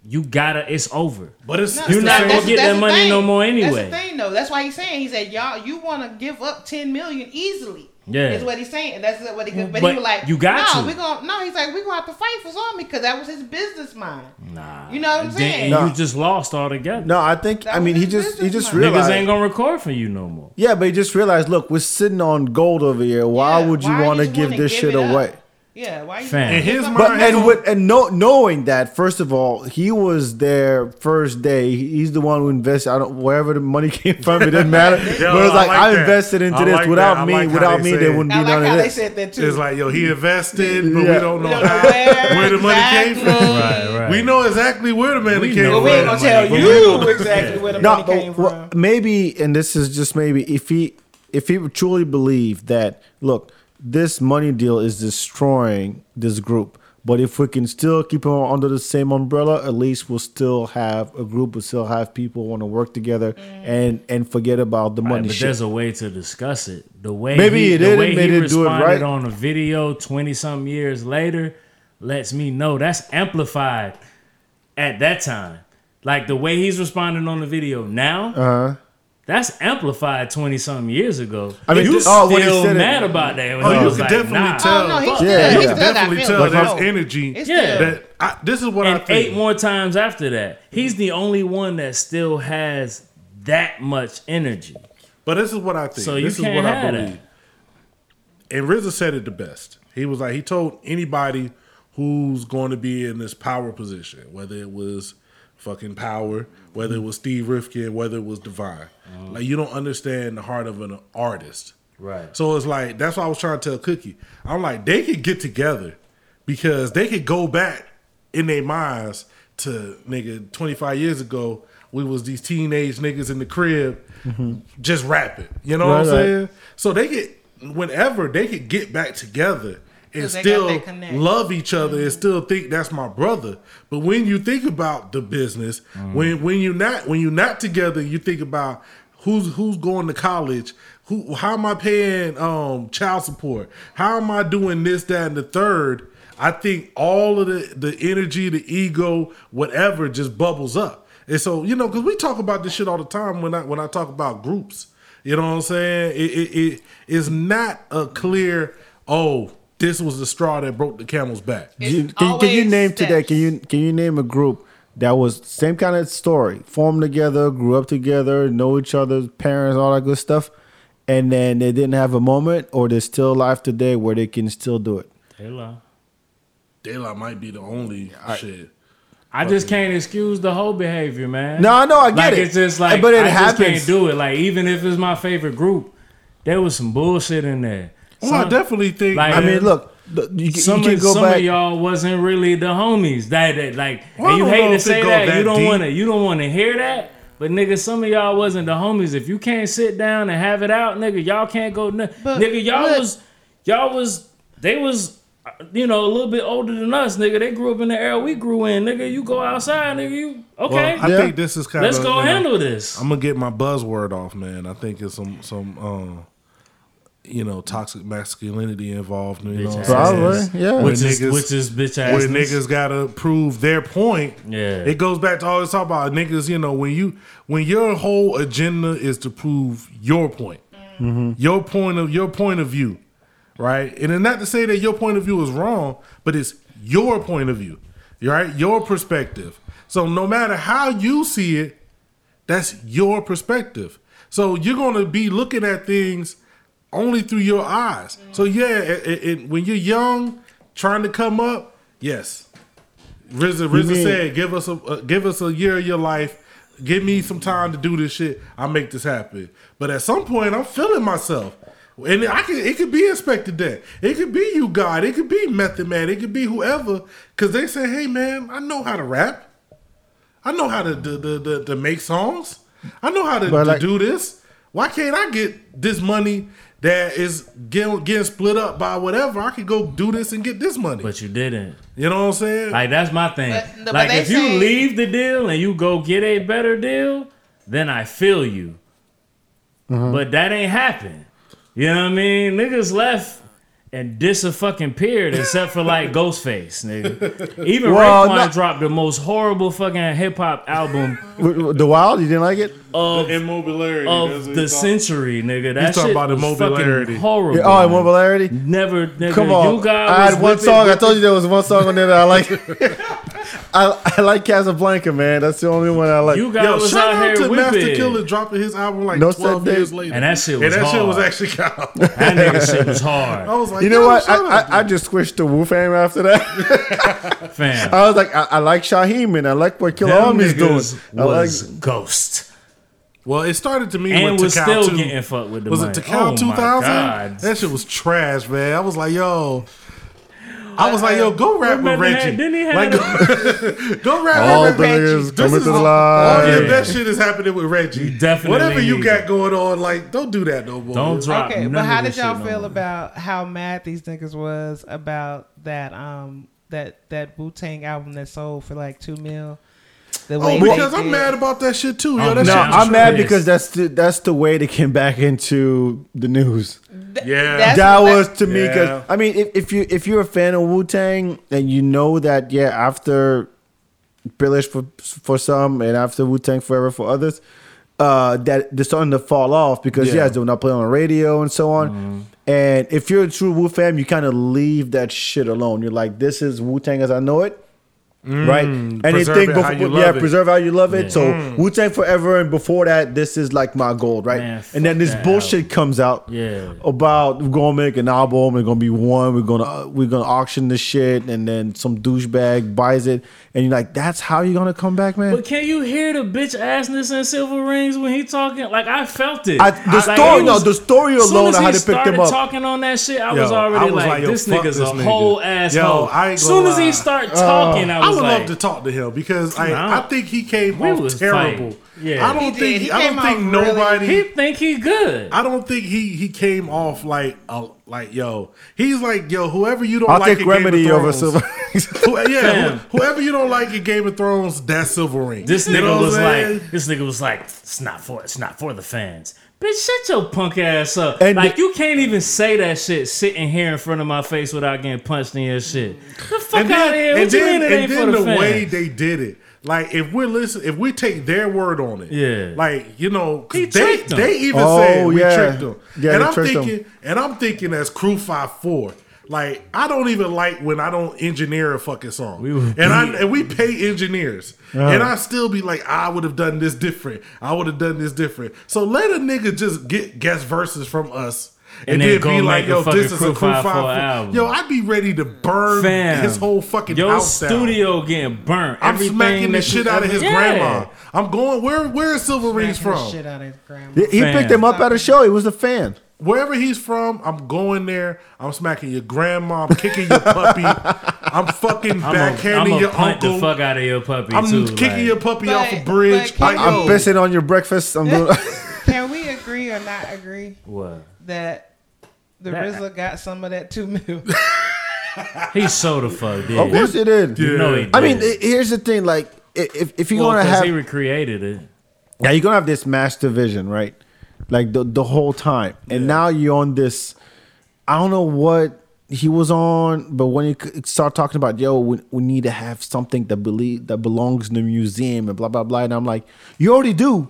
you gotta. It's over. but it's, No, You're not gonna that's- get that's that money thing. no more anyway. That's the thing, though. That's why he's saying he said, "Y'all, you want to give up ten million easily." Yeah. is what he's saying. That's what he. But, But he was like, you got no, to. we gonna no." He's like, "We gonna have to fight for something because that was his business mind." Nah, You know what I'm saying? And No. you just lost altogether. No, I think That I mean he just he just mind. Niggas ain't gonna record for you no more. Yeah, but he just realized, look, we're sitting on gold over here. Why Yeah, would you want to give this give shit away? up? Away? Yeah, why? You Fam. wanna In give his up- But and with and know, knowing that, first of all, he was there first day. He's the one who invested. I don't wherever the money came from. It didn't matter. but Yo, it was I like, like I invested into I this like without that. Me. like without me, say there wouldn't I be like none how of they this. said that too. It's like yo, he invested, but Yeah. we don't know We don't know how where, where the money came from. Right, right. We know exactly where the money We came know But from. we ain't gonna tell But you exactly where the money came what- from. maybe, and this is just maybe if he if he truly believed that, look, this money deal is destroying this group. But if we can still keep them under the same umbrella, at least we'll still have a group. We'll still have people want to work together and and forget about the Right, money but shit. there's a way to discuss it. The way Maybe he, he the did way and he it do it responded right. on a video twenty something years later lets me know that's amplified at that time. Like the way he's responding on the video now, uh-huh. That's amplified twenty something years ago. I mean, you th- oh, when he still said it- mad about that? When Oh, you was can like, definitely nah. tell. Oh no, he Yeah, still, yeah. he You still got definitely feelings. tell there's No. energy. It's Yeah. still- That I, this is what I and think. eight more times after that. He's the only one that still has that much energy. But this is what I think. So you this is can't what I have believe. And RZA said it the best. He was like, he told anybody who's going to be in this power position, whether it was fucking power, whether it was Steve Rifkin, whether it was Divine, Uh-huh. like you don't understand the heart of an artist. Right. So it's like that's why I was trying to tell Cookie. I'm like they could get together because they could go back in their minds to nigga 25 years ago. We was these teenage niggas in the crib just rapping. You know what I'm Right, right. saying? So they could whenever they could get back together and still love each other and still think that's my brother. But when you think about the business, when when you not when you're not together, you think about who's who's going to college, who how am I paying um child support? How am I doing this, that, and the third? I think all of the the energy, the ego, whatever, just bubbles up. And so you know, because we talk about this shit all the time when I when I talk about groups. You know what I'm saying? It it, it is not a clear. Oh, this was the straw that broke the camel's back. It's You- can, can you always name today? steps. Can you can you name a group that was same kind of story, formed together, grew up together, know each other's parents, all that good stuff, and then they didn't have a moment, or they're still alive today where they can still do it. Hello. Daylight might be the only shit. I just can't excuse the whole behavior, man. No, I know, I get like, it. It's just like, But it I just happens. can't do it. Like, even if it's my favorite group, there was some bullshit in there. Well, I definitely think. like- I mean, look, the- you, you some, can of, go some back. of y'all wasn't really the homies. That, that like, Well, and you don't hate to say go that. that You don't want to. You don't want to hear that. But nigga, some of y'all wasn't the homies. If you can't sit down and have it out, nigga, y'all can't go. n- But- nigga, y'all but- was, y'all was, they was, uh, you know, a little bit older than us, nigga. They grew up in the era we grew in, nigga. You go outside, nigga. You okay? well, I Yeah. think this is kind of. Let's go handle this. I'm gonna get my buzzword off, man. I think it's some some um, you know toxic masculinity involved. You know, what I'm Probably, yeah. Where which is niggas- which is bitch ass. where niggas gotta prove their point. Yeah. it goes back to all this talk about niggas. You know, when you when your whole agenda is to prove your point, mm-hmm. your point of your point of view, right? And it's not to say that your point of view is wrong, but it's your point of view, right? Your perspective. So no matter how you see it, that's your perspective. So you're gonna be looking at things only through your eyes. So yeah, it, it, it- when you're young, trying to come up, yes. RZA, RZA said, "Give us a uh, give us a year of your life. Give me some time to do this shit. I'll make this happen." But at some point, I'm feeling myself, and I can. It could be Inspectah Deck. It could be you, God. It could be Method Man. It could be whoever. Because they say, "Hey, man, I know how to rap. I know how to to, to, to, make songs. I know how to, But to like- do this. Why can't I get this money that is getting, getting split up by whatever? I could go do this and get this money. but you didn't. you know what I'm saying? Like that's my thing. But- but like they if you leave the deal and you go get a better deal, then I feel you. Mm-hmm. But that ain't happened. You know what I mean? Niggas left and dis a fucking period except for like Ghostface, nigga. Even Well, Raekwon no- dropped the most horrible fucking hip hop album W- w- The Wild, you didn't like it? of immobilarity. of the century, nigga. That talking shit about was immobilarity. fucking horrible. Yeah, oh, man. Immobilarity? Never, nigga. Come on. You guys I had one whipping- song. I told you there was one song on there that I like. I, I like Casablanca, man. That's the only one I like. You guys Yo, was shout out out to Master whipping. Killer dropping his album like No 12 Set years Day. later. And that shit And was that shit was hard. actually out. That nigga shit was hard. I was like, you know what? shout I, I, I just switched to Wu Fam after that. Fam. I was like, I, I like Shyheim and I like what Killer Them Army's doing. niggas I like, was ghost. Well, it started to me And with was Tical still 2. getting fucked with the Was money. it Tical oh 2000? That shit was trash, man. I was like, yo. I was like, yo, go rap with Reggie. that? Didn't he have like, the- go, go rap all with Reggie. This coming is to the all, line. all your Yeah. best shit is happening with Reggie. You definitely Whatever you got going on, like, don't do that no more. Don't drop Okay, none but how this did y'all shit no feel about how mad these niggas was about that um that that Wu Tang album that sold for like two mil? The Oh, because they I'm did. mad about that shit too. Yo, I'm that no, shit mad. I'm mad pissed. because that's the, that's the way they came back into the news. Yeah. That's that was to me Yeah. because I mean, if, if you if you're a fan of Wu Tang and you know that yeah, after Billish for for some and after Wu Tang Forever for others, uh, that they're starting to fall off because Yeah. yes, they're not playing on the radio and so on. Mm-hmm. And if you're a true Wu fan, you kind of leave that shit alone. You're like, this is Wu Tang as I know it. Right? preserve Anything it how you before, yeah, preserve how you love it. Mm. So Wu Tang Forever, and before that, this is like my gold, right? Man, and then this bullshit comes out, Yeah. about we're gonna make an album, we're gonna be one, we're gonna uh, we're gonna auction this shit, and then some douchebag buys it, and you're like, that's how you're gonna come back, man. But can you hear the bitch assness in Cilvaringz when he talking? Like I felt it. I- the Like, story- he no, the story alone as of he how they picked him started up. Talking on that shit, I Yo, was already I was like, like, this fuck nigga's this a nigga. whole Yo, asshole. I As soon gonna as he start uh, talking, I was like, I would like, love to talk to him because I, Nah. I think he came We off terrible. fighting. Yeah. I don't He think. He I don't think off really- nobody. he think he good. I don't think he he came off like a, like yo. He's like yo. Whoever you don't I'll like take Remedy Game of over Silver. Who, yeah, Fam. who- whoever you don't like in Game of Thrones, that's Silver Ring. This You nigga know was I'm like, this nigga was like, it's not for, it's not for the fans. Bitch, shut your punk ass up. And like the- you can't even say that shit sitting here in front of my face without getting punched in your shit. The fuck out of here. What and then, mean it and then the, the way they did it. Like if we're listen, if we take their word on it, Yeah. Like you know, they they even Oh, said we yeah. tricked them. Yeah, and I'm tricked them. thinking, and I'm thinking as Crew Five Four. Like I don't even like when I don't engineer a fucking song, We were and I and we pay engineers, and I still be like, I would have done this different. I would have done this different. So let a nigga just get guest verses from us, And and, then then be make like, "Yo, this is a Crew Five Five, Four Four album. Yo, I'd be ready to burn Fam, his whole fucking Your house down. studio getting burnt. I'm Everything smacking the shit out of his Yeah. grandma. I'm going where? Where is Cilvaringz Smacking the from? Shit out of his grandma. He, he picked him up at a show. He was a fan. Wherever he's from, I'm going there. I'm smacking your grandma. I'm kicking your puppy. I'm fucking I'm gonna backhanding your punt uncle. the fuck out of your puppy I'm too. kicking like- your puppy But- off a bridge. but I'm yo, pissing on your breakfast. I'm doing. Can we agree or not agree What? that the That- RZA got some of that two mil? He so the fuck did. of course he did. You know he did. I mean, here's the thing. Like, if if you're well, gonna 'cause have he recreated it. Now you're gonna have this master vision, right? Like the the whole time, and now you're on this. I don't know what he was on, but when you start talking about yo, we, we need to have something that believe that belongs in the museum and blah blah blah, and I'm like, you already do.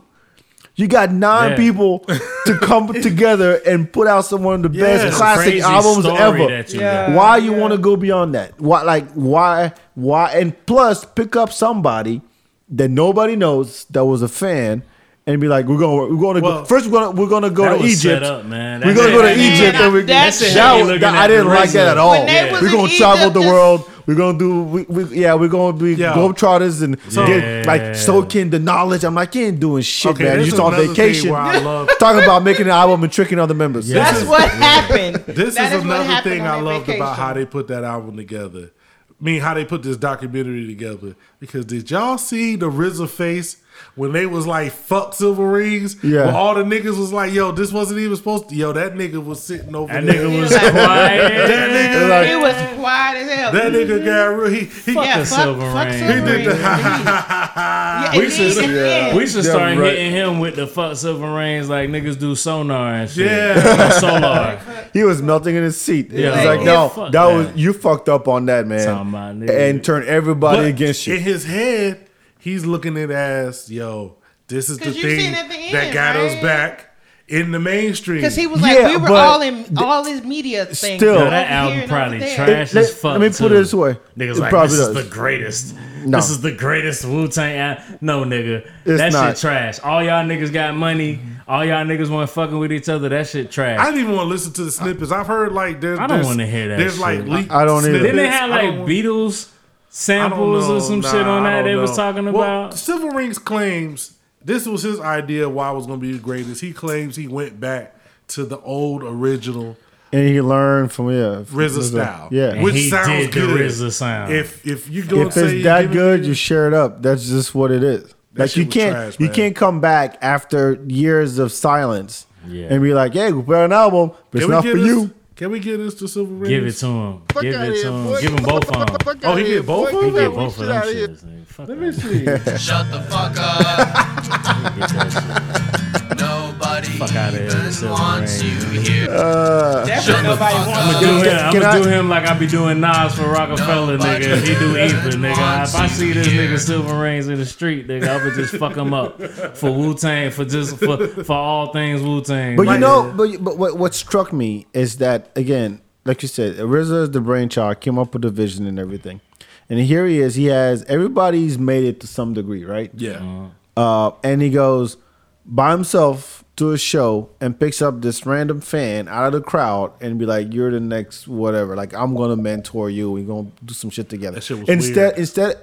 You got nine Yeah. people to come together and put out some one of the Yeah, best classic albums ever. you Yeah. Why you yeah. want to go beyond that? Why like why why and plus pick up somebody that nobody knows that was a fan and be like we're going we're going to Well, go first we're going to we're going to go to Egypt. set up, man. We're going to go to shit- Egypt man, and we that shit that was- looking I didn't like that at all. When they was We're going to travel the world. We're going to do we, we yeah, we're going to be Yeah. globetrotters and So- get like soaking the knowledge. I'm like, you ain't doing shit, Okay, man. You're just on another thing vacation. where I love- Talking about making an album and tricking other members. Yeah. That's what happened. This That is what another thing I that loved about how they put that album together. I mean, how they put this documentary together. Because did y'all see the RZA face when they was like, fuck Cilvaringz? Yeah. When all the niggas was like, yo, this wasn't even supposed to. Yo, that nigga was sitting over That there. nigga was quiet. That nigga, He was quiet as hell. that nigga got real. He, he, Fuck yeah, the fuck, Silver fuck Ring. Silver he did the Ring. Yeah, We should, yeah. we should Yeah, start right. hitting him with the fuck Cilvaringz like niggas do sonar and shit. Yeah. solar. He was melting in his seat. Yeah. He's like, Yeah, no, fuck that that. was you fucked up on that, man, Talking about nigga. and turn everybody But against you. In his head, he's looking at it as, yo, this is the thing seen at the that end, got us back in the mainstream. Because he was like, Yeah, we were all in all his media things. Still- Yo, that album probably over trash Let- as fuck. let me put too. it this way. Niggas It like probably this is the greatest. No. This is the greatest Wu Tang. No, nigga, It's that not. shit trash. All y'all niggas got money. All y'all niggas want fucking with each other. That shit trash. I didn't even want to listen to the snippets. I've heard like there's. I don't wanna hear that There's shit. like leaked I don't either. Didn't they snippets. have I like don't want- Beatles I don't samples know. or some Nah, shit on that don't they was know. talking Well, about? Cilvaringz claims this was his idea why it was going to be the greatest. He claims he went back to the old original and he learned from yeah, RZA style. Yeah, And which he sounds did good. RZA sound. If if you go if it's that good, you share it up. That's just what it is. like you can't trash, you man. can't come back after years of silence Yeah. and be like, "Hey, we put out an album, but it's not for this, you." Can we get this to Cilvaringz? Give it to him. Fuck Give it to him. boy. Give him both of them. Oh, he here, get both boy. of He them? Get get both of shit them outta here. shits. nigga. Fuck Let me see. Shut the fuck up. Get that Nobody Fuck outta here, even Silver wants Ring. you here. Definitely nobody shit. wants Do to. I'm gonna I- do him like I be doing Nas for Rockefeller, nigga. If he do Ether, nigga. If I see this nigga Cilvaringz in the street, nigga, I would just fuck him up for Wu Tang, for just for for all things Wu Tang. But you know, but but what, what struck me is that again, like you said, RZA is the brainchild, came up with the vision and everything, and here he is. He has everybody's made it to some degree, right? Yeah. Uh, and he goes by himself to a show and picks up this random fan out of the crowd and be like, "You're the next whatever. Like I'm gonna mentor you. We're gonna do some shit together." That shit was instead, weird. instead,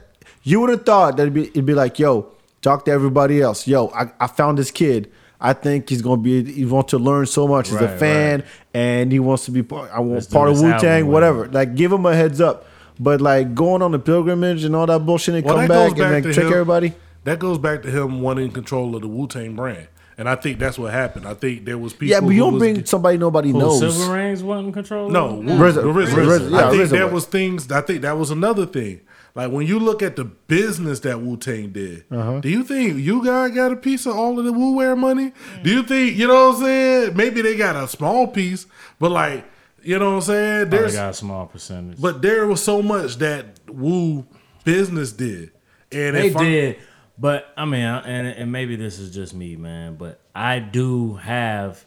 you would have thought that it'd be, it'd be like, "Yo, talk to everybody else. Yo, I, I found this kid." I think he's gonna be. He wants to learn so much. He's a Right, fan, and he wants to be part. I want part of Wu Tang, whatever. Like, give him a heads up. But like going on the pilgrimage and all that bullshit, and Well, come back and like trick him- everybody. That goes back to him wanting control of the Wu Tang brand, and I think that's what happened. I think there was people. Yeah, but you don't bring somebody nobody Who, knows. Cilvaringz wasn't controlling. No, it? Wu- RZA. RZA. RZA, yeah, I think RZA there was. was things. I think that was another thing. Like when you look at the business that Wu Tang did, Uh-huh. do you think you guys got a piece of all of the Wu Wear money? Do you think you know what I'm saying? Maybe they got a small piece, but like you know what I'm saying. Probably There's got a small percentage. but there was so much that Wu business did, and They if I'm- did, but I mean, and and maybe this is just me, man, but I do have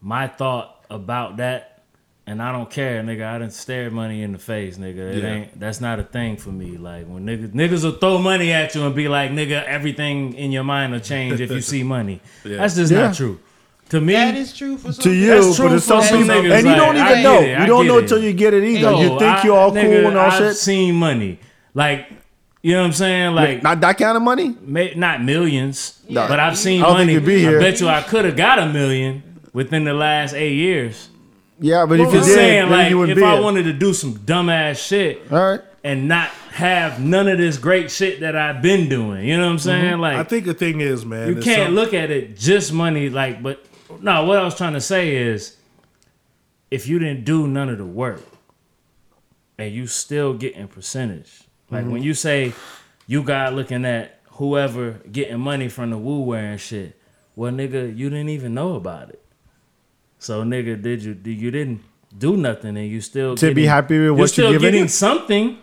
my thought about that, and I don't care, nigga. I didn't stare money in the face, nigga. It Yeah. ain't that's not a thing for me. Like when niggas niggas will throw money at you and be like, nigga, everything in your mind will change if you see money. That's just Yeah. not true. To me, That is true for some to you, That's true but it's for some some people, niggas, and you like, don't I even get know. it, You don't know it. until you get it either. No, you think I- you're all cool and all I've shit. seen money, like you know what I'm saying, like Not that kind of money. may, not millions, No. but I've seen I don't money. you'd be here. I bet you I could have got a million within the last eight years. Yeah, but if you just did, saying, then like, you wouldn't if be I here. wanted to do some dumbass shit All right. and not have none of this great shit that I've been doing, you know what I'm mm-hmm. saying? Like, I think the thing is, man, you can't some- look at it just money. Like, but no, what I was trying to say is, if you didn't do none of the work, and you still getting percentage, like Mm-hmm. when you say you got looking at whoever getting money from the woo wearing shit, well, nigga, you didn't even know about it. So, nigga, did you? did- You didn't do nothing, and you still To be happy with what you're still getting something.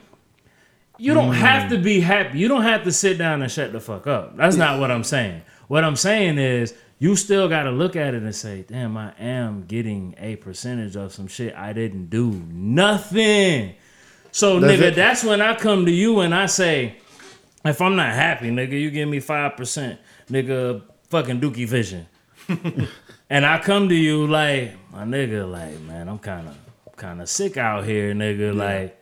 You don't have to be happy. You don't have to sit down and shut the fuck up. That's not what I'm saying. What I'm saying is you still got to look at it and say, "Damn, I am getting a percentage of some shit I didn't do nothing." So, That's nigga, it. that's when I come to you and I say, if I'm not happy, nigga, you give me five percent, nigga, fucking Dookie Vision, and I come to you like, my nigga, like, man, I'm kind of, kind of sick out here, nigga, like,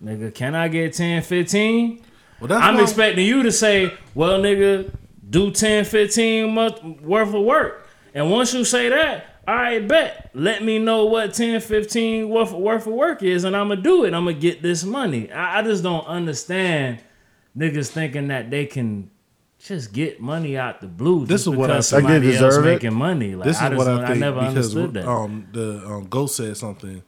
nigga, can I get 10, 15? Well, that's I'm why- expecting you to say, well, nigga, do 10, 15 month worth of work. And once you say that, I bet. Let me know what 10, 15 worth, worth of work is, and I'm going to do it. I'm going to get this money. I, I just don't understand niggas thinking that they can just get money out the blue. This is what I because think. Like they deserve it. making money. Like, this is I just what don't- I think never because understood that. um the um Ghost said something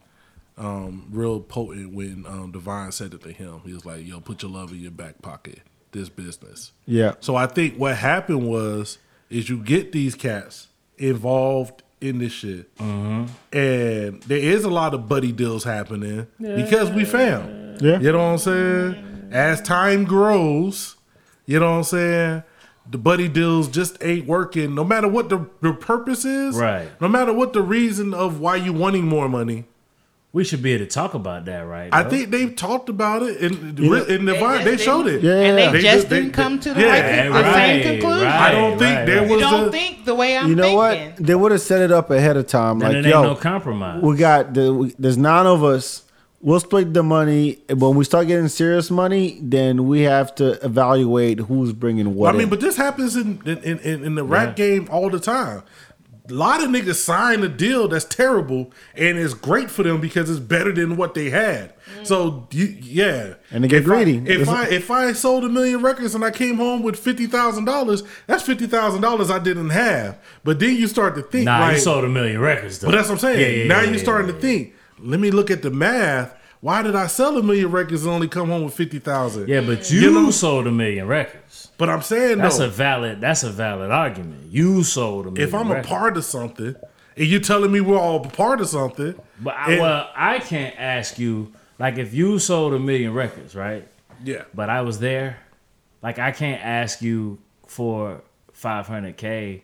um real potent when um Divine said it to him. He was like, "Yo, put your love in your back pocket. This business." Yeah. So I think what happened was is you get these cats involved in this shit, Mm-hmm. and there is a lot of buddy deals happening because we found. Yeah. You know what I'm saying? As time grows, you know what I'm saying? The buddy deals just ain't working. No matter what the, the purpose is, Right. No matter what the reason of why you wanting more money, we should be able to talk about that, right? I think they've talked about it in know- in the They they, just showed it. Yeah. and they, They just just- didn't come to the, yeah, right, the right, same conclusion. right. I don't think right, there right. You don't a think the way I'm You know thinking. what? They would have set it up ahead of time. Then Like, it ain't yo, no compromise. we got the we, there's nine of us. We'll split the money. When we start getting serious money, then we have to evaluate who's bringing what. I mean, in. but this happens in in, in, in the rap game all the time. A lot of niggas sign a deal that's terrible and it's great for them because it's better than what they had. Mm. So you, yeah, And they get if I- greedy. if It's- I if I sold a million records and I came home with fifty thousand dollars, that's fifty thousand dollars I didn't have. But then you start to think, Nah, like, you sold a million records though. but that's what I'm saying. Yeah, yeah, now yeah, you're yeah, starting yeah. to think. Let me look at the math. Why did I sell a million records and only come home with fifty thousand? Yeah, but you, You know- sold a million records. But I'm saying That's though, a valid. That's a valid argument. You sold a million. if I'm a part of something, and you're telling me we're all a part of something, but I, and- well, I can't ask you like if you sold a million records, right? yeah, But I was there. Like I can't ask you for 500k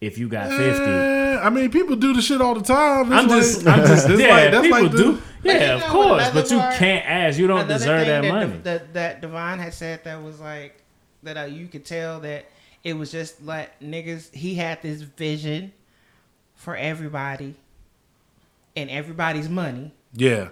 if you got 50. Eh, I mean, people do the shit all the time. It's I'm like- just, I'm just, yeah, like- that's people like the- do. Yeah, of course, but you can't ask. You don't deserve that that, money. That, that Devon had said that was like that uh, you could tell that it was just like niggas. He had this vision for everybody and everybody's money Yeah,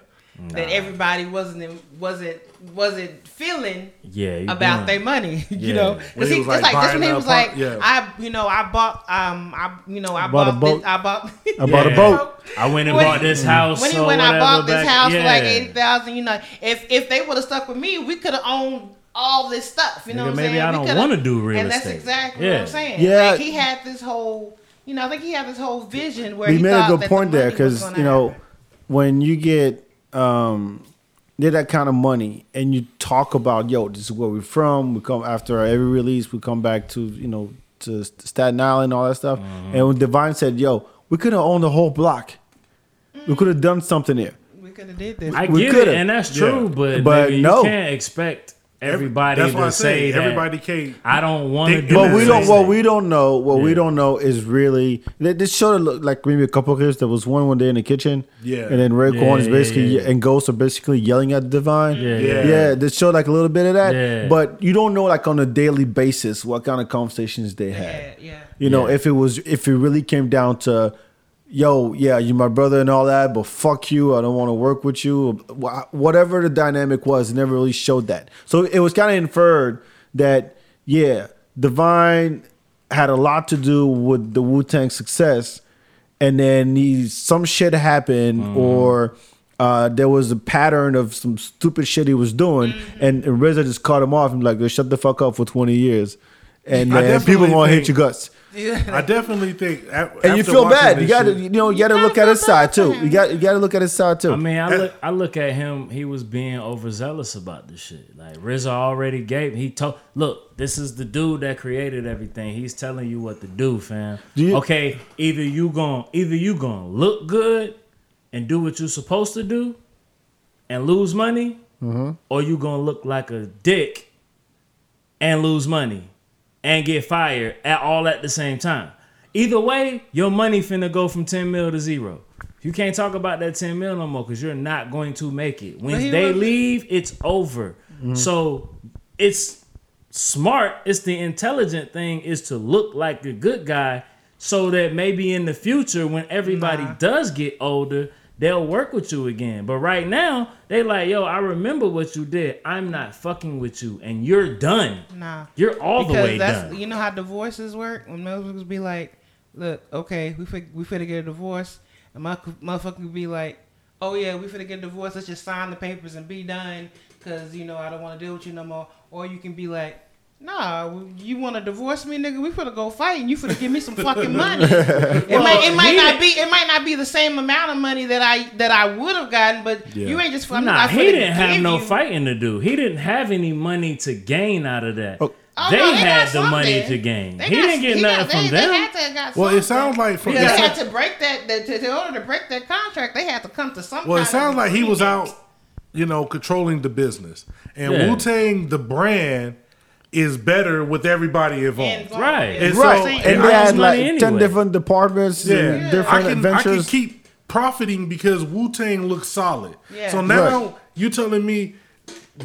that everybody wasn't wasn't wasn't feeling yeah, about their money. Yeah. You know, because he he, was, it's like, like, this when he was like, apart- yeah. I you know I bought um I you know I Bought a bought, boat. this, I bought I bought a boat. I went and When- bought this house. when he or when I bought this back- house for like eighty thousand, you know, if if they would have stuck with me, we could have owned all this stuff. You know Nigga, what I'm maybe saying? I don't wanna do real and that's estate. exactly what I'm saying. Yeah. like, he had this whole, you know, I think he had this whole vision where But he made thought a good point the there because you know happen. when you get um get that kind of money and you talk about yo this is where we're from we come after every release we come back to you know to Staten Island and all that stuff Mm-hmm. and when Divine said yo we could have owned the whole block we could have done something here. we could have did this. I we get coulda. it, and that's true, Yeah. but, But nigga, no. you can't expect everybody That's why I to say say that everybody can't. I don't want to Think- do. But we don't. What we don't know. What we don't know is really this show looked like maybe a couple of clips. There was one one day in the kitchen. Yeah. And then Red Yeah, Corn is basically yeah, yeah. and Ghost are basically yelling at the Divine. Yeah, Yeah. Yeah. This showed like a little bit of that. Yeah. But you don't know like on a daily basis what kind of conversations they had. Yeah, yeah. You know, Yeah. if it was if it really came down to, yo, yeah, you're my brother and all that, but fuck you, I don't want to work with you. Whatever the dynamic was, never really showed that. So it was kind of inferred that, yeah, Divine had a lot to do with the Wu Tang success, and then he some shit happened or. Uh, there was a pattern of some stupid shit he was doing, and, and RZA just cut him off and like, shut the fuck up for twenty years, and I then people definitely gonna hate think- your guts I definitely think. a- and you feel bad. You got to, you know, you got to look at his side too. You got, you got to look at his side too. I mean, I look, I look at him. He was being overzealous about this shit. Like RZA already gave. He told, look, this is the dude that created everything. He's telling you what to do, fam. Do you- okay, either you gon' either you gonna look good and do what you're supposed to do, and lose money, Mm-hmm. or you gonna look like a dick and lose money and get fired at all at the same time. Either way, your money finna go from 10 mil to zero. You can't talk about that 10 mil no more because you're not going to make it. When they was- leave, it's over. Mm-hmm. So it's smart, it's the intelligent thing is to look like a good guy so that maybe in the future when everybody Nah. does get older, they'll work with you again. But right now, they like, yo, I remember what you did. I'm not fucking with you and you're done. Nah. You're all the way that's done. you know how divorces work. When motherfuckers be like, "Look, okay, we fin- we finna get a divorce," and my motherfucker would be like, "Oh yeah, we finna get a divorce. Let's just sign the papers and be done." Cause you know I don't want to deal with you no more. Or you can be like, Nah, you want to divorce me, nigga? We finna go fight, and you finna give me some fucking money. it might, it might he not be, it might not be the same amount of money that I that I would have gotten, but Yeah. you ain't just. I'm Nah, he didn't have no you- fighting to do. He didn't have any money to gain out of that. Oh. Oh, they no, had got the money to gain. They He got- didn't get he nothing got- from they, them. They had to got Well, it sounds like from because they had to break that, that to, in order to break that contract, they had to come to some. Well, it sounds of like he was out, you know, controlling the business, and Yeah. Wu Tang, the brand, is better with everybody involved. Involved, Right. And right, so- and it they had like money ten different departments Yeah, and I different can, I can adventures. keep profiting because Wu Tang looks solid. Yeah. So now Right. you telling me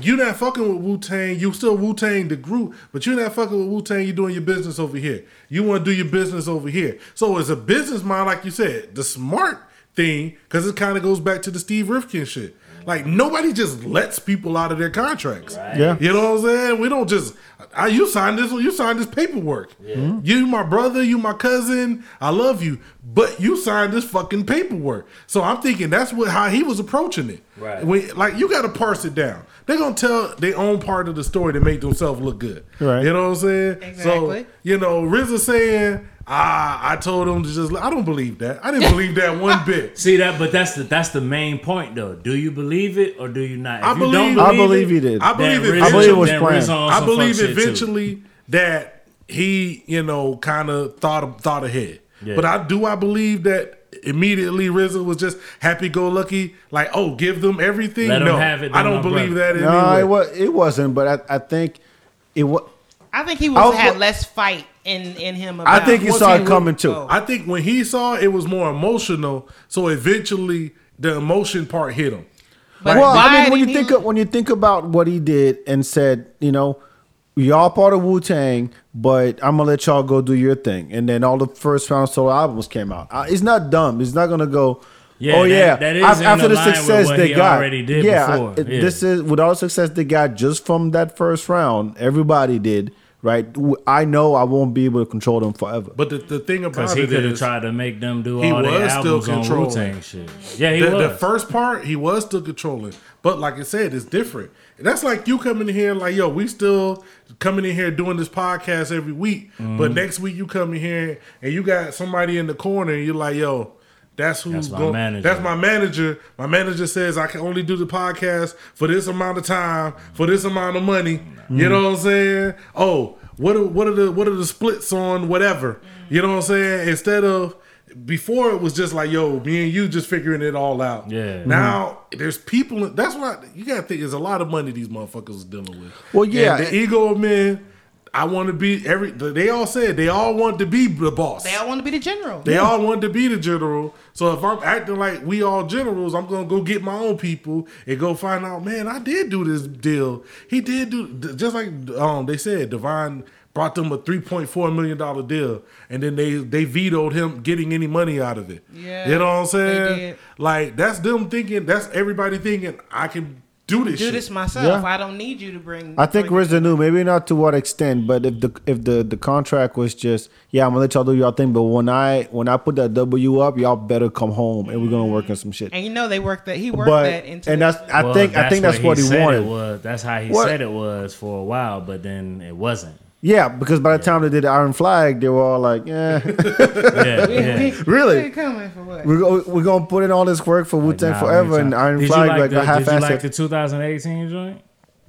you're not fucking with Wu Tang, you still Wu Tang the group, but you're not fucking with Wu Tang. You're doing your business over here. You want to do your business over here. So as a business mind, like you said, the smart thing because it kind of goes back to the Steve Rifkin shit. Like nobody just lets people out of their contracts. Yeah. You know what I'm saying? We don't just I, you signed this you signed this paperwork. Hmm? You my brother, you my cousin, I love you. But you signed this fucking paperwork. So I'm thinking that's what how he was approaching it. Right. When, like you gotta parse it down. They're gonna tell their own part of the story to make themselves look good. Right. You know what I'm saying? Exactly. So you know, RZA saying, ah, I told him to just I don't believe that. I didn't believe that one bit. See that, but that's the that's the main point though. Do you believe it or do you not? If I you believe- don't I believe believe it, he did. I believe it. I believe it was planned. I believe fuck too. eventually that he, you know, kind of thought thought ahead. Yeah. But I do I believe that immediately RZA was just happy go lucky, like oh, give them everything. Let 'em no, have it, I don't believe brother. that no, any way. it was it wasn't, but I, I think it was. I think he was, I was- had less fight in in him. I think he saw it coming too. Oh. I think when he saw it, it was more emotional. So eventually, the emotion part hit him. But well, I mean, when you didn't he think of, when you think about what he did and said, you know, y'all part of Wu Tang, but I'm gonna let y'all go do your thing. And then all the first round solo albums came out. Uh, it's not dumb. It's not gonna go. Yeah, oh that- yeah, that is Af- in after the the success they got. already did yeah, before. I- Yeah. this is with all the success they got just from that first round. Everybody did right. I know I won't be able to control them forever. But the, the thing Because about he it could have is, tried to make them do he all their was still albums on Wu controlling. Tang shit. Yeah, he the, was. the first part, he was still controlling. But like I said, it's different. That's like you coming in here like, yo, we still coming in here doing this podcast every week. Mm-hmm. But next week you come in here and you got somebody in the corner and you're like, yo, that's who's That's my going. manager. That's my manager. My manager says I can only do the podcast for this amount of time, for this amount of money. Mm. You know what I'm saying? Oh, what are what are the what are the splits on whatever? You know what I'm saying? Instead of before it was just like, yo, me and you just figuring it all out. Yeah. Now there's people. That's what you gotta think. There's a lot of money these motherfuckers is dealing with. Well, yeah. And the ego of men. I want to be every. They all said they all want to be the boss. They all want to be the general. They all want to be the general. So if I'm acting like we all generals, I'm gonna go get my own people and go find out. Man, I did do this deal. He did do just like um they said. Divine brought them a three point four million dollar deal, and then they they vetoed him getting any money out of it. Yeah, you know what I'm they saying? did. Like that's them thinking. That's everybody thinking. I can do this. do shit. this myself. Yeah. I don't need you to bring. I think bring- RZA knew, maybe not to what extent, but if the if the the contract was just, yeah, I'm gonna let y'all do y'all thing, but when I when I put that W up, y'all better come home and we're gonna work on some shit. And you know they worked that. He worked But that into. and that's I Well, think I think that's what he, said wanted. Was. That's how he What? said it was for a while, but then it wasn't. Yeah, because by the time they did the Iron Flag, they were all like, yeah, Yeah, We- yeah. Really? we coming for what? we're go, we're gonna put in all this work for Wu Tang Nah, forever, and Iron did Flag you like, like, the, a half Did you like asset. the 2018 joint?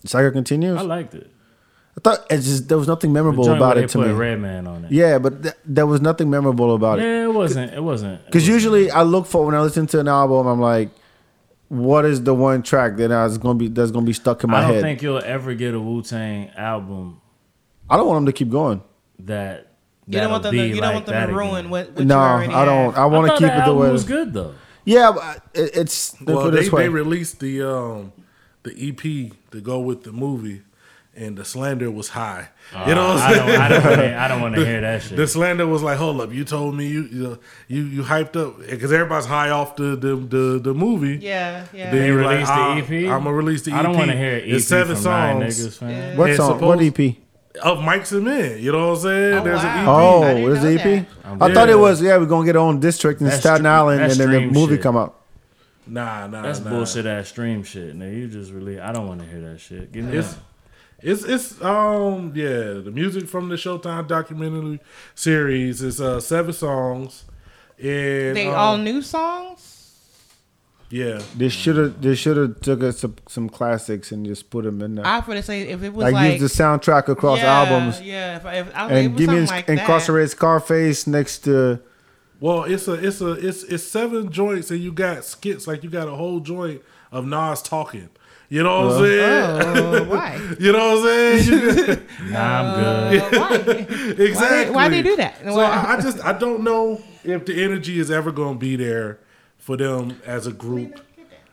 Saga continues. I liked it. I thought it's just there was nothing memorable joint about where it to put me. Redman on it. Yeah, but th- there was nothing memorable about it. Yeah, it wasn't. It wasn't. Because usually I look for when I listen to an album, I'm like, what is the one track that I was gonna be that's gonna be stuck in my head? I don't head? think you'll ever get a Wu Tang album I don't want them to keep going. that. you don't want them. To, you be don't want them to ruin what, what no, you already I don't. have. I want to keep that it the way. it was good though. Yeah, uh, it, it's Well, put it they, this way. they released the um the EP to go with the movie, and the slander was high. you know uh, what I I'm don't. saying? I don't. wanna- I don't want to hear that shit. The slander was like, "Hold up, you told me you you you, you hyped up because everybody's high off the the the, the movie. Yeah, yeah. They you're released the ah, EP? I'm gonna release the EP. I don't want to hear an EP It's seven from nine songs niggas, fam. what it's song? What EP? Of Mics and Men. You know what I'm saying? Oh, There's wow. an EP. Oh, I didn't what is the know EP? that. I thought it was yeah. We're gonna get our own district in That's Staten str- Island, and then the movie shit. come out. Nah, nah, nah. That's nah. bullshit ass stream shit. Now you just really. I don't want to hear that shit. Give me It's that. it's it's um yeah the music from the Showtime documentary series is uh seven songs and They um, all new songs. Yeah They should have. They should have took us some, some classics and just put them in there. I would to say if it was like, like, use the soundtrack across yeah, albums, Yeah, if, if, I, and was give me something an like that. incarcerated Scarface next to. well it's a it's a it's it's seven joints and you got skits like you got a whole joint of Nas talking. You know what I'm saying? Oh, why? You know what I'm saying? You- Nah, I'm good. Uh, why? exactly. why do they do that? So I, I just I don't know if the energy is ever going to be there for them as a group.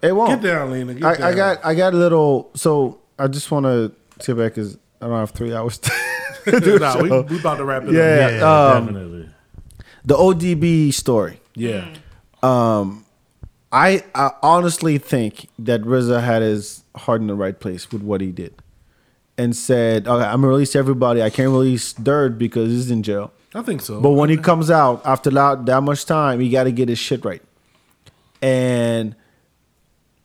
It won't. Get down, Lena. Get I, down. I got I got a little. So I just want to sit back because I don't have three hours. to do a Nah, we, show. we about to wrap it Yeah. up. Yeah, um, definitely. the ODB story. Yeah. I, I honestly think that RZA had his heart in the right place with what he did, and said, "Okay, I'm gonna release everybody. I can't release Dirt because he's in jail. I think so. But when he comes out after that, that much time, he got to get his shit right. And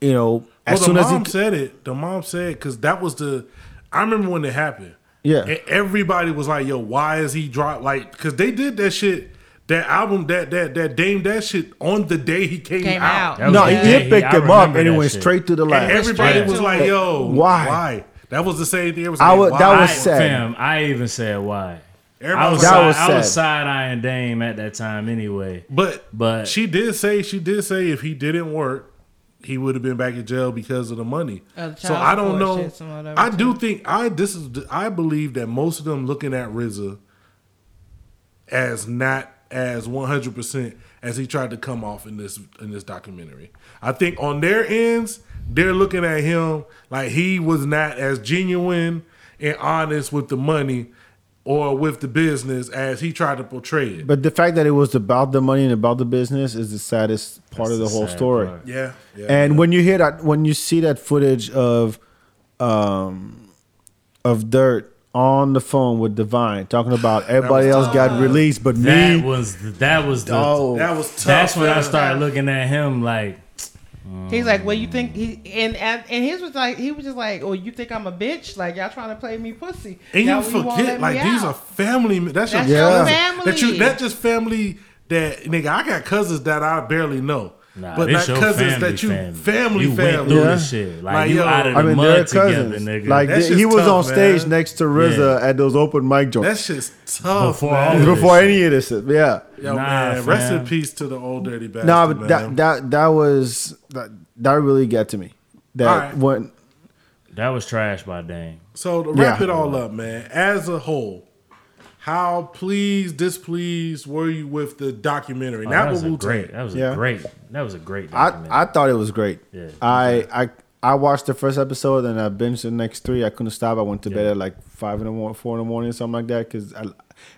you know, as well, soon the as mom he, said it. The mom said because that was the. I remember when it happened. Yeah. And everybody was like, "Yo, why is he dropped?" like?" Because they did that shit. That album, that that that Dame, that shit on the day he came, Came out. out. No, he, day he picked him up and he that went shit. straight to the And everybody Straight was like, "Yo, Why? Why?" That was the same thing. It was I like, would- why? that was I, sad. Fam, I even said why. Everybody I was, was That side, was I was side eyeing Dame at that time anyway. But But- she did say she did say if he didn't work, he would have been back in jail because of the money. Uh, the so I don't know. shit, some of that I too. do think I this is I believe that most of them looking at RZA as not as one hundred percent as he tried to come off in this in this documentary. I think on their ends they're looking at him like he was not as genuine and honest with the money or with the business as he tried to portray it. But the fact that it was about the money and about the business is the saddest part of the the whole story. yeah, yeah. And when you hear that, when you see that footage of, um, of Dirt on the phone with Divine talking about everybody else got released, but That me. was that was the. Oh, that was tough. that's when I started looking at him like, He's like, "Well, you think he and and, and his was like, he was just like, oh, you think I'm a bitch? Like y'all trying to play me pussy? And Y'all- you forget, like these out." are family. That's, That's your your family. That you that just family that nigga. I got cousins that I barely know. Nah, but this not cousins that you family. family You went family. through Yeah. this shit. Like, Like, you yo, out of the I mean, mud they're together, cousins. nigga. Like That's they- he was tough, on stage man. next to RZA Yeah. at those open mic joints That shit's tough, Before man. all before any of this. Yeah. Yo, Nah, man, rest fam. in peace to the old dirty bastard. No, but that that that was that, that really got to me. That Alright. when That was trash by Dame. So to wrap Yeah. it all up, man, as a whole, how pleased, displeased were you with the documentary? Oh, Not that was with a great. That was Yeah. a great. That was a great. I documentary. I thought it was great. Yeah. I I I watched the first episode and I binged the next three. I couldn't stop. I went to bed at like five in the morning, four in the morning, something like that. Because I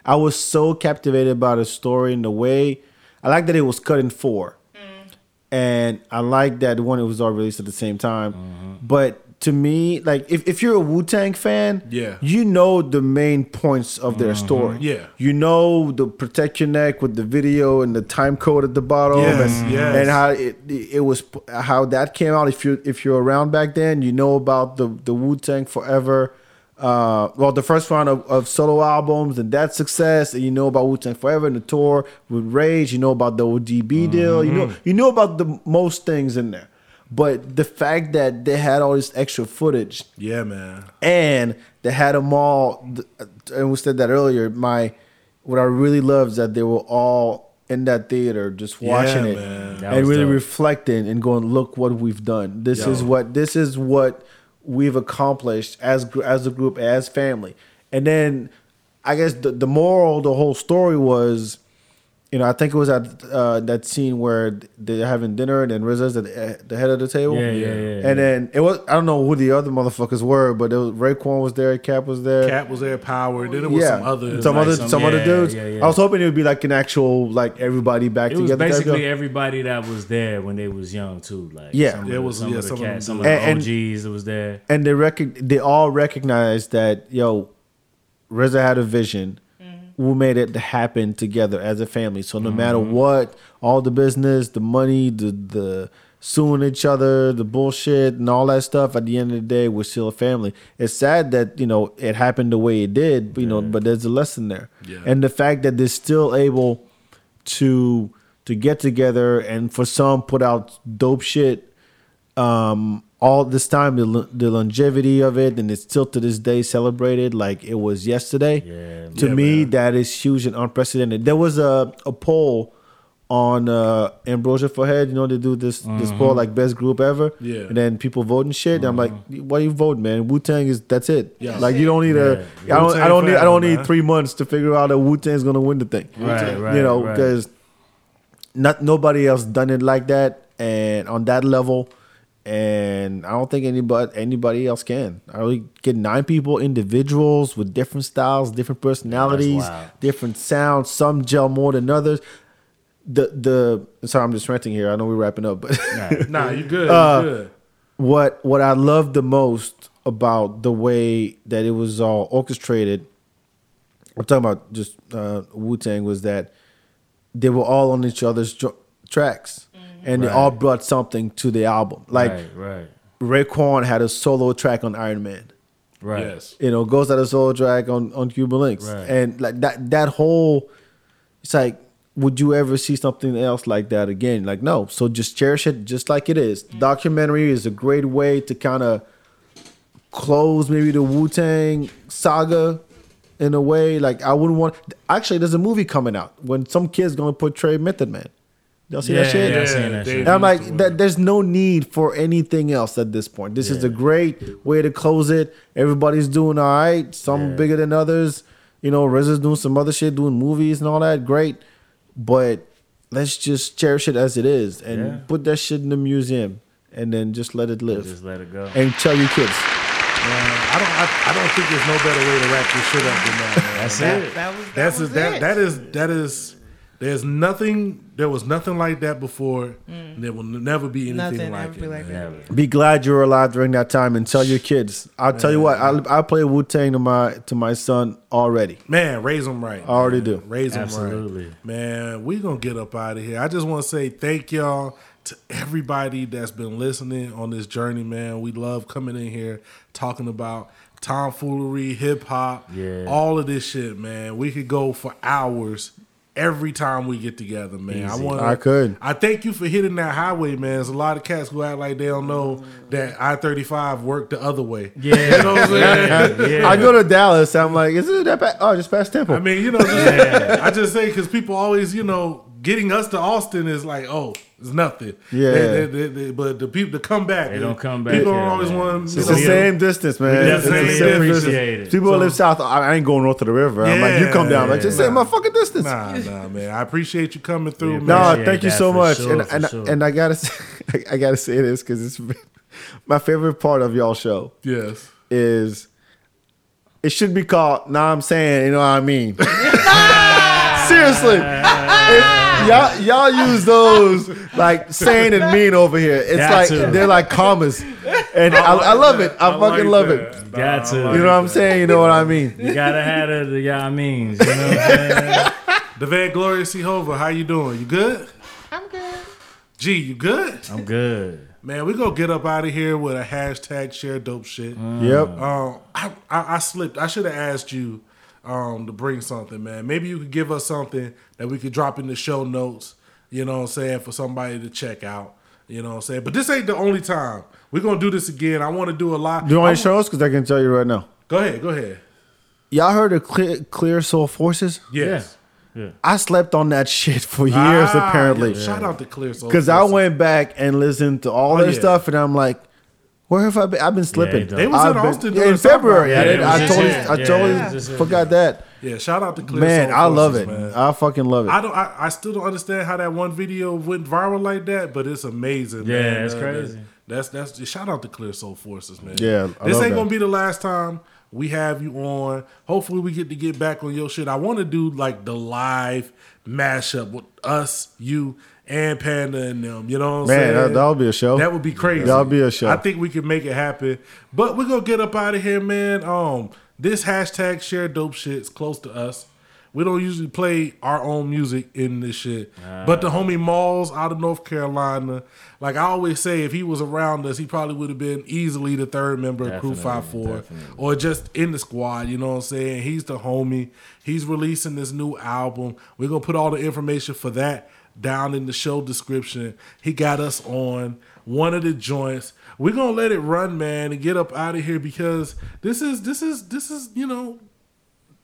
I was so captivated by the story and the way I like that it was cut in four, and I like that one it was all released at the same time. Mm-hmm. But to me, like if, if you're a Wu Tang fan, Yeah. you know the main points of their story. Yeah. you know the protect your neck with the video and the time code at the bottom, Yes, and, yes. and how it it was how that came out. If you if you're around back then, you know about the the Wu Tang Forever. Uh, well, the first round of, of solo albums and that success, and you know about Wu Tang Forever and the tour with Rage. You know about the ODB deal. You know you know about the most things in there. But the fact that they had all this extra footage Yeah, man. and they had them all uh, and we said that earlier my what i really love is that they were all in that theater just watching Yeah, it man. And really dope. reflecting and going look what we've done this Yo. is what this is what we've accomplished as as a group as family and then i guess the, the moral the whole story was you know, I think it was at uh, that scene where they're having dinner and then RZA's at the, the head of the table. Yeah, yeah, yeah, And yeah. then it was I don't know who the other motherfuckers were, but it was Raekwon was there, Cap was there. Cap was there, Power. Then it was yeah, some other. some like other some- some other dudes. yeah, yeah. I was hoping it would be like an actual like everybody back It was together. type basically deal. everybody that was there when they was young too. Like Yeah. some of It was- some yeah, of the some of them cats, some of dudes. the And- OGs that was there. and they rec- they all recognized that yo, RZA had a vision. We made it happen together as a family. So no matter mm-hmm. what, all the business, the money, the the suing each other, the bullshit, and all that stuff. At the end of the day, we're still a family. It's sad that you know it happened the way it did, you know, but there's a lesson there. Yeah. And the fact that they're still able to to get together and for some put out dope shit um all this time the, the longevity of it and it's still to this day celebrated like it was yesterday. Yeah, to Yeah, me man. that is huge and unprecedented. There was a, a poll on uh ambrosia for head you know they do this this poll like best group ever. Yeah. and then people vote and shit. I'm like why you vote man? Wu-tang is that's it. Yeah. like you don't need a Yeah. I don't, I don't need i don't Wu-Tang need three months to figure out that wu-tang's gonna win the thing. Right, right, you know right. because not nobody else done it like that. And on that level and i don't think anybody anybody else can. I really get nine people individuals with different styles different personalities different sounds. Some gel more than others. The the sorry i'm just ranting here. I know we're wrapping up but Nah, you good. Uh, good. what what I love the most about the way that it was all orchestrated, I'm talking about just uh, Wu Tang, was that they were all on each other's dr- tracks, and they all brought something to the album. Like right, right, Raekwon had a solo track on Iron Man. right. Yes. You know, Ghost had a solo track on on Cuban Linx, Right. and like that that whole, it's like. Would you ever see something else like that again? Like no. So just cherish it just like it is. Documentary is a great way to kind of close maybe the Wu Tang saga in a way. Like I wouldn't want. Actually, there's a movie coming out when some kid's gonna portray Method Man. Y'all see that shit? yeah, I seen that Dave shit. And I'm like, that, there's no need for anything else at this point. This is a great way to close it. Everybody's doing all right. Some Yeah. bigger than others. You know, RZA's doing some other shit, doing movies and all that. Great, but let's just cherish it as it is and Yeah. put that shit in the museum and then just let it live Just let it go. and tell your kids. Man, I don't. I, I don't think there's no better way to wrap this shit up than that. Man. That's That, it. that was that That's was that. it. That is that is. There's nothing. There was nothing like that before. and There will never be anything Nothing like it. be like man. that. Be glad you were alive during that time and tell your kids. I'll tell you what, I, I play Wu Tang to my to my son already. Man, raise them right. I already man. do. Raise them Absolutely. right. Man, we gonna get up out of here. I just want to say thank y'all to everybody that's been listening on this journey, man. We love coming in here talking about tomfoolery, hip hop, Yeah. all of this shit, man. We could go for hours every time we get together, man. I Easy. want. I could. I thank you for hitting that highway, man. There's a lot of cats who act like they don't know that I thirty five worked the other way. Yeah. you know what I'm saying. Yeah. I go to Dallas. I'm like, is it that bad? Oh, just past Temple. I mean, you know, just, I just say because people always, you know, getting us to Austin is like, oh, it's nothing. Yeah. They- they- they- they- but the people to come back, They don't come back People here, don't always man. want. it's the same distance, man. We It's the definitely same appreciate distance. it. People So- live south. I I ain't going north of the river. I'm like, you come down. Like, just say my fucking distance. Nah, nah, man. I appreciate you coming through, man. No, thank you so much. sure, and and, sure. and I gotta say, I gotta say this because it's my favorite part of y'all show Yes. is it should be called. Now I'm saying, you know what I mean. Seriously, y'all y'all use those like saying and mean over here. It's Got like to. they're like commas, and I, I love it. I, fucking love it. Got to. You know what I'm saying? You know what I mean? You gotta have it. the y'all means. You know what I'm saying? The Van Gloria Hova, how you doing? You good? I'm good. G, you good? I'm good. Man, we gonna get up out of here with a hashtag share dope shit. Yep. Um, I, I, I slipped. I should have asked you um, to bring something, man. Maybe you could give us something that we could drop in the show notes. You know what I'm saying for somebody to check out. You know what I'm saying. But this ain't the only time. We're gonna do this again. I want to do a lot. Do you want to show us? Because I can tell you right now. Go ahead. Go ahead. Y'all heard of Clear, Clear Soul Forces? Yes. Yeah. I slept on that shit for years, Ah, apparently. yo, Shout out to Clear Soul. Because I went back and listened to all Oh, their yeah. stuff, and I'm like, where have I been? I've been slipping. They was in I've been- Austin yeah, in. February. Yeah, I, it did, I totally, here. I totally it was just forgot that. Yeah. Shout out to Clear Soul Force. Man, Soul I love Forces, it. man. I fucking love it. I don't. I, I still don't understand how that one video went viral like that, but it's amazing. Yeah, man. it's Uh, crazy. That's that's shout out to Clear Soul Forces, man. Yeah, I this love ain't that. gonna be the last time we have you on. Hopefully, we get to get back on your shit. I want to do like the live mashup with us, you, and Panda and them. You know what I'm Man, saying? that, that would be a show. That would be crazy. That would be a show. I think we can make it happen. But we're gonna get up out of here, man. Um, this hashtag share dope shit's close to us. We don't usually play our own music in this shit. but the homie Mallz out of North Carolina, like I always say, if he was around us, he probably would have been easily the third member of Crew Definitely, Five Four, or just in the squad. You know what I'm saying? He's the homie. He's releasing this new album. We're gonna put all the information for that down in the show description. He got us on one of the joints. We're gonna let it run, man, and get up out of here because this is this is this is you know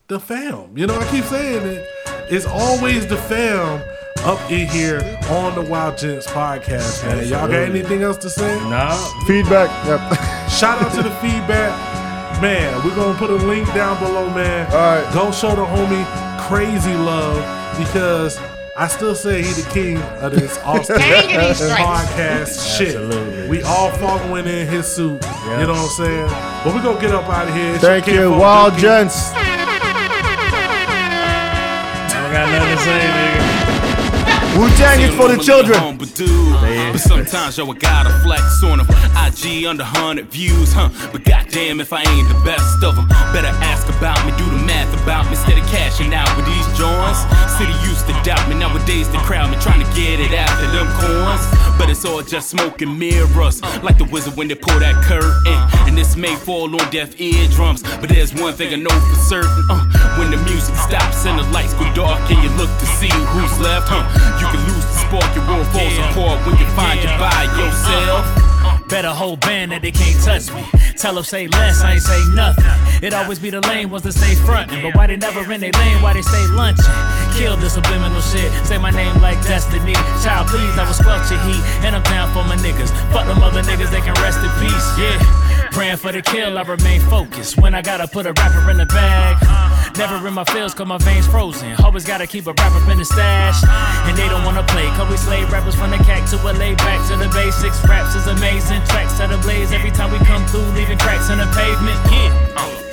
the fam. You know, I keep saying it. It's always the fam up in here on the Wyld Gents podcast, man. Y'all got anything else to say? Nah, Feedbak. Yep. Shout out to the Feedbak. Man, we're gonna put a link down below, man. All right. Go show the homie crazy love because I still say he the king of this Austin King of these streets. podcast shit. Absolutely. We all following in his suit. You know what I'm saying? But we gonna get up out of here. It's Thank you, kinfolk, Wyld Dookie. Gents. I got nothing to say, nigga. Wu Tang is for the children. But, dude, but sometimes yo, I gotta flex on them. IG under 100 views, huh? But goddamn, if I ain't the best of them, better ask about me, do the math about me instead of cashing out with these joints. City used to doubt me, nowadays they crowd me, trying to get it after them coins. But it's all just smoke and mirrors, like the wizard when they pull that curtain. And this may fall on deaf eardrums, but there's one thing I know for certain. Uh, when the music stops and the lights go dark and you look to see who's left, huh? You can lose the spark, your world falls apart when you find you by yourself. Better whole band that they can't touch me. Tell them say less, I ain't say nothing. It always be the lane ones that stay frontin'. But why they never in their lane, why they stay lunching? Kill the subliminal shit. Say my name like Destiny. Child, please, I will squelch your heat. And I'm down for my niggas. Fuck them other niggas, they can rest in peace. Yeah. Praying for the kill, I remain focused. When I gotta put a rapper in the bag. Never in my feels, cause my veins frozen. Always gotta keep a rapper in the stash. And they don't wanna play, cause we slave rappers from the cat to a lay back to the basics. Raps is amazing, tracks to the blaze every time we come through, leaving cracks in the pavement. Yeah. Say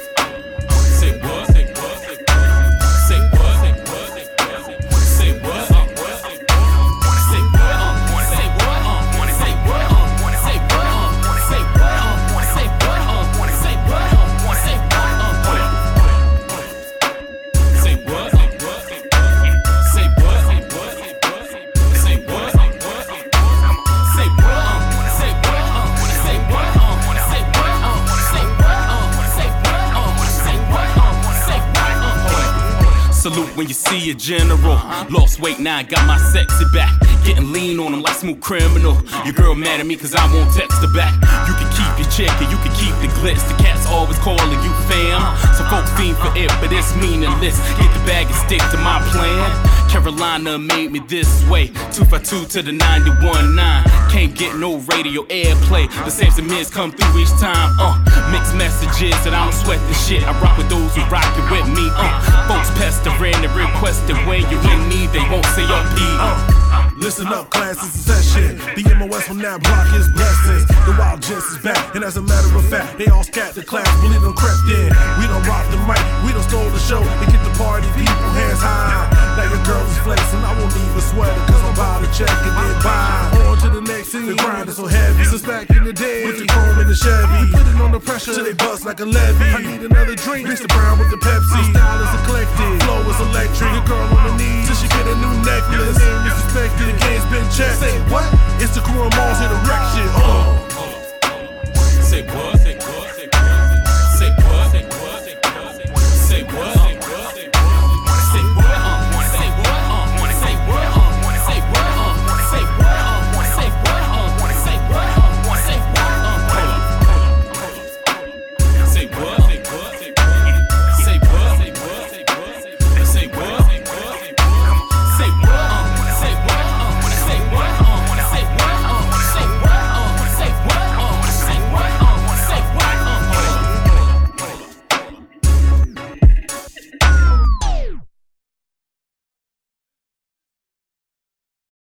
Salute when you see a general. Lost weight now, I got my sexy back. Getting lean on them like smooth criminal. Your girl mad at me cause I won't text her back. You can keep your chick and you can keep the glitz. The cat's always calling you fam. Some folks fiend for it, but it's meaningless. Get the bag and stick to my plan. Carolina made me this way. 252 to the 91.9. Can't get no radio airplay. The Samson Miz come through each time. Uh, mixed messages and I don't sweat the shit. I rock with those who rock it with me. Uh, folks pestering and requesting when you're in need, they won't say up Listen up, class, is that shit. The MOS from that block is blessings. The Wyld Gents is back, and as a matter of fact, they all scat the class, believe them crept in. We don't rock the mic, we don't stole the show, and get the party people hands high. Now your girl is flexing, I won't even sweat it, cause I'm about to check and get by On to the next scene, the grind is so heavy. Since back in the day, with the chrome and the Chevy. Putting on the pressure till they bust like a levy. I need another drink, mix the brown with the Pepsi. My style is eclectic, flow is electric. Your girl on the knees till she get a new necklace. Name is suspected, the game's been checked. Say what? It's the crew of Mallz and erection. Uh. uh. uh.